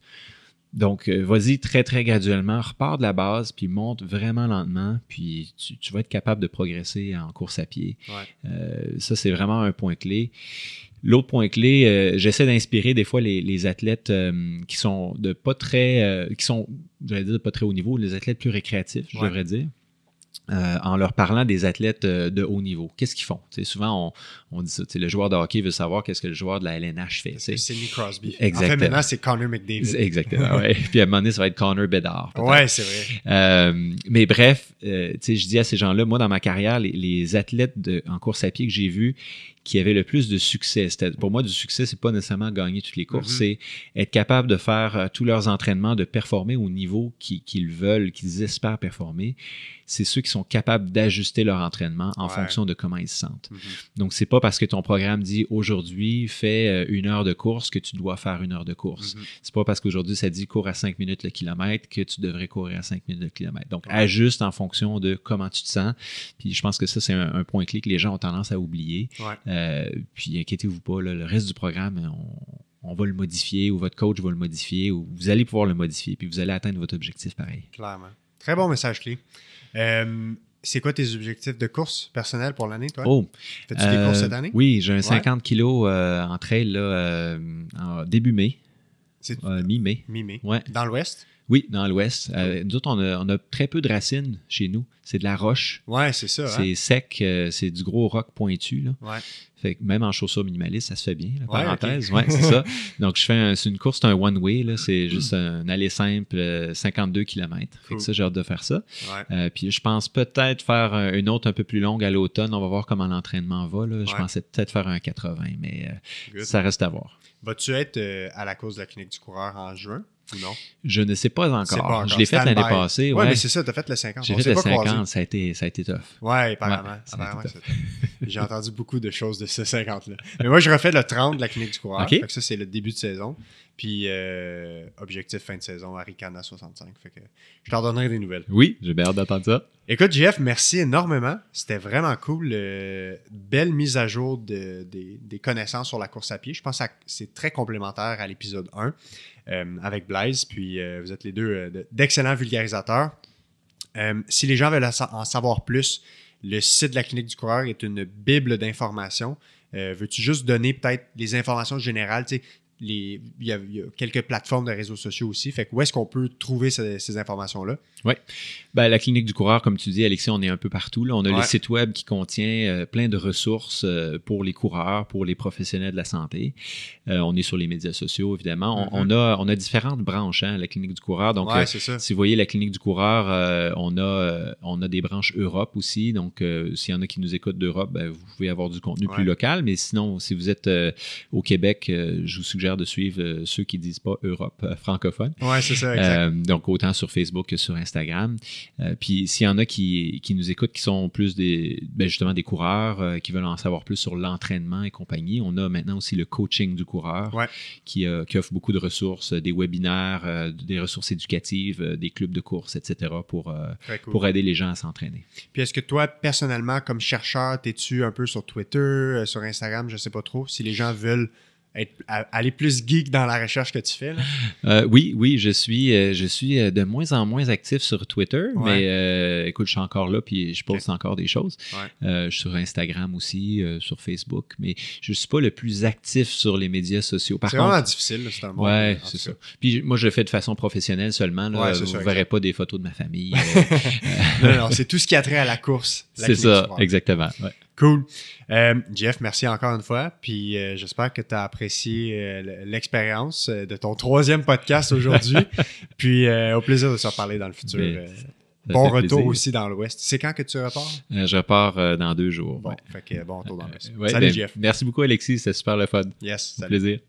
Donc, euh, vas-y très, très graduellement, repars de la base, puis monte vraiment lentement, puis tu, tu vas être capable de progresser en course à pied. Ouais. Euh, ça, c'est vraiment un point clé. L'autre point clé, euh, j'essaie d'inspirer des fois les, les athlètes euh, qui sont de pas très, qui sont, j'allais dire de pas très haut niveau, les athlètes plus récréatifs, je Ouais. devrais dire. Euh, en leur parlant des athlètes euh, de haut niveau. Qu'est-ce qu'ils font? Souvent, on, on dit ça. Le joueur de hockey veut savoir qu'est-ce que le joueur de la LNH fait. C'est Sidney Crosby. En fait, Exactement. maintenant, c'est Connor McDavid. Exactement. ouais. Puis à un moment donné, ça va être Connor Bedard. Ouais, c'est vrai. Euh, mais bref, je dis à ces gens-là, moi, dans ma carrière, les, les athlètes de- en course à pied que j'ai vus qui avaient le plus de succès, pour moi, du succès, c'est pas nécessairement gagner toutes les courses, Mhm. c'est être capable de faire euh, tous leurs entraînements, de performer au niveau qui- qu'ils veulent, qu'ils espèrent performer. C'est ceux qui sont capables d'ajuster leur entraînement en Ouais. fonction de comment ils se sentent. Mhm. Donc, c'est pas parce que ton programme dit aujourd'hui, fais euh, une heure de course que tu dois faire une heure de course. Mhm. C'est pas parce qu'aujourd'hui ça dit cours à 5 minutes le kilomètre que tu devrais courir à 5 minutes le kilomètre. Donc, Ouais. ajuste en fonction de comment tu te sens. Puis je pense que ça, c'est un, un point clé que les gens ont tendance à oublier. Ouais. Euh, puis inquiétez-vous pas, là, le reste du programme, on, on va le modifier ou votre coach va le modifier ou vous allez pouvoir le modifier puis vous allez atteindre votre objectif pareil. Clairement. Très bon message clé. Euh, c'est quoi tes objectifs de course personnelle pour l'année, toi? Oh, Fais-tu des euh, courses cette année? Oui, j'ai un 50 kilos euh, en trail là, euh, en début mai, C'est euh, mi-mai. mi-mai. Ouais. Dans l'ouest? Oui, dans l'ouest. Euh, nous autres, on a, on a très peu de racines chez nous. C'est de la roche. Ouais, c'est ça. hein? C'est sec, euh, c'est du gros roc pointu. Là. Ouais. Fait que même en chaussures minimalistes, ça se fait bien. La Ouais, parenthèse. ok. Ouais, c'est ça. Donc, je fais un- une course, c'est un one-way. C'est juste un aller simple, euh, 52 km. Fait que ça, j'ai hâte de faire ça. Ouais. Euh, puis je pense peut-être faire euh, une autre un peu plus longue à l'automne. On va voir comment l'entraînement va. Là. Je pensais peut-être faire un 80, mais euh, ça reste à voir. Vas-tu être euh, à la course de la clinique du coureur en juin? Non? Je ne sais pas encore. C'est pas encore. Je l'ai fait l'année passée. Ouais, Ouais, mais c'est ça, t'as fait le 50. j'ai fait le pas croisés. 50. Ça a, été, ça a été tough. Ouais, apparemment. Ouais. J'ai entendu beaucoup de choses de ce 50-là. Mais moi, je refais le 30 de la clinique du coureur. Ok. Fait que ça, c'est le début de saison. Puis, euh, objectif fin de saison, Aricana 65. Fait que je t'en donnerai des nouvelles. Oui, j'ai bien hâte d'entendre ça. Écoute, Jeff, merci énormément. C'était vraiment cool. Euh, belle mise à jour de- des, des connaissances sur la course à pied. Je pense que c'est très complémentaire à l'épisode 1 euh, avec Blaise. Puis, euh, vous êtes les deux euh, de- d'excellents vulgarisateurs. Euh, si les gens veulent en sa- en savoir plus, le site de la clinique du coureur est une bible d'informations. Euh, Veux-tu juste donner peut-être les informations générales? Il, y a, quelques plateformes de réseaux sociaux aussi. Fait que où est-ce qu'on peut trouver ces, ces informations-là? Ben, la clinique du coureur, comme tu dis, Alexis, on est un peu partout. Là. On a Ouais. le site web qui contient euh, plein de ressources euh, pour les coureurs, pour les professionnels de la santé. Euh, on est sur les médias sociaux, évidemment. On, Mhm. on a, on a différentes branches, hein, la clinique du coureur. Donc, ouais, c'est ça. si vous voyez la clinique du coureur, on, a, on a des branches Europe aussi. Donc, s'il y en a qui nous écoutent d'Europe, ben, vous pouvez avoir du contenu Ouais. plus local. Mais sinon, si vous êtes au Québec, je vous suggère de suivre ceux qui disent pas Europe francophone. Ouais, c'est ça, exact. Donc, autant sur Facebook que sur Instagram. Euh, puis, s'il y en a qui, qui nous écoutent, qui sont plus des, ben, justement des coureurs, euh, qui veulent en savoir plus sur l'entraînement et compagnie, on a maintenant aussi le coaching du coureur Ouais. qui, euh, qui offre beaucoup de ressources, des webinaires, des ressources éducatives, des clubs de course, etc. pour, Très cool. pour aider les gens à s'entraîner. Puis est-ce que toi, personnellement, comme chercheur, t'es-tu un peu sur Twitter, sur Instagram, je sais pas trop, si les gens veulent être, aller plus geek dans la recherche que tu fais? Là? Euh, oui, oui, je suis, euh, je suis euh, de moins en moins actif sur Twitter, Ouais. mais euh, écoute, je suis encore là puis je poste encore des choses. Ouais. Je suis sur Instagram aussi, sur Facebook, mais je suis pas le plus actif sur les médias sociaux. Par C'est contre, vraiment difficile, là, c'est un monde. en c'est ça. Puis moi, je le fais de façon professionnelle seulement. Là, Ouais, vous ne verrez pas des photos de ma famille. non, non, c'est tout ce qui a trait à la course. la c'est ça, exactement. Cool. Euh, Jeff, merci encore une fois. Puis euh, j'espère que tu as apprécié euh, l'expérience de ton troisième podcast aujourd'hui. Puis au plaisir de se reparler dans le futur. Ben, bon retour plaisir. aussi dans l'Ouest. C'est quand que tu repars? Je repars dans deux jours. Bon, ouais. fait que bon retour dans l'Ouest. Ouais, Salut ben, Jeff. Merci beaucoup, Alexis. C'était super le fun. Yes, salut. plaisir.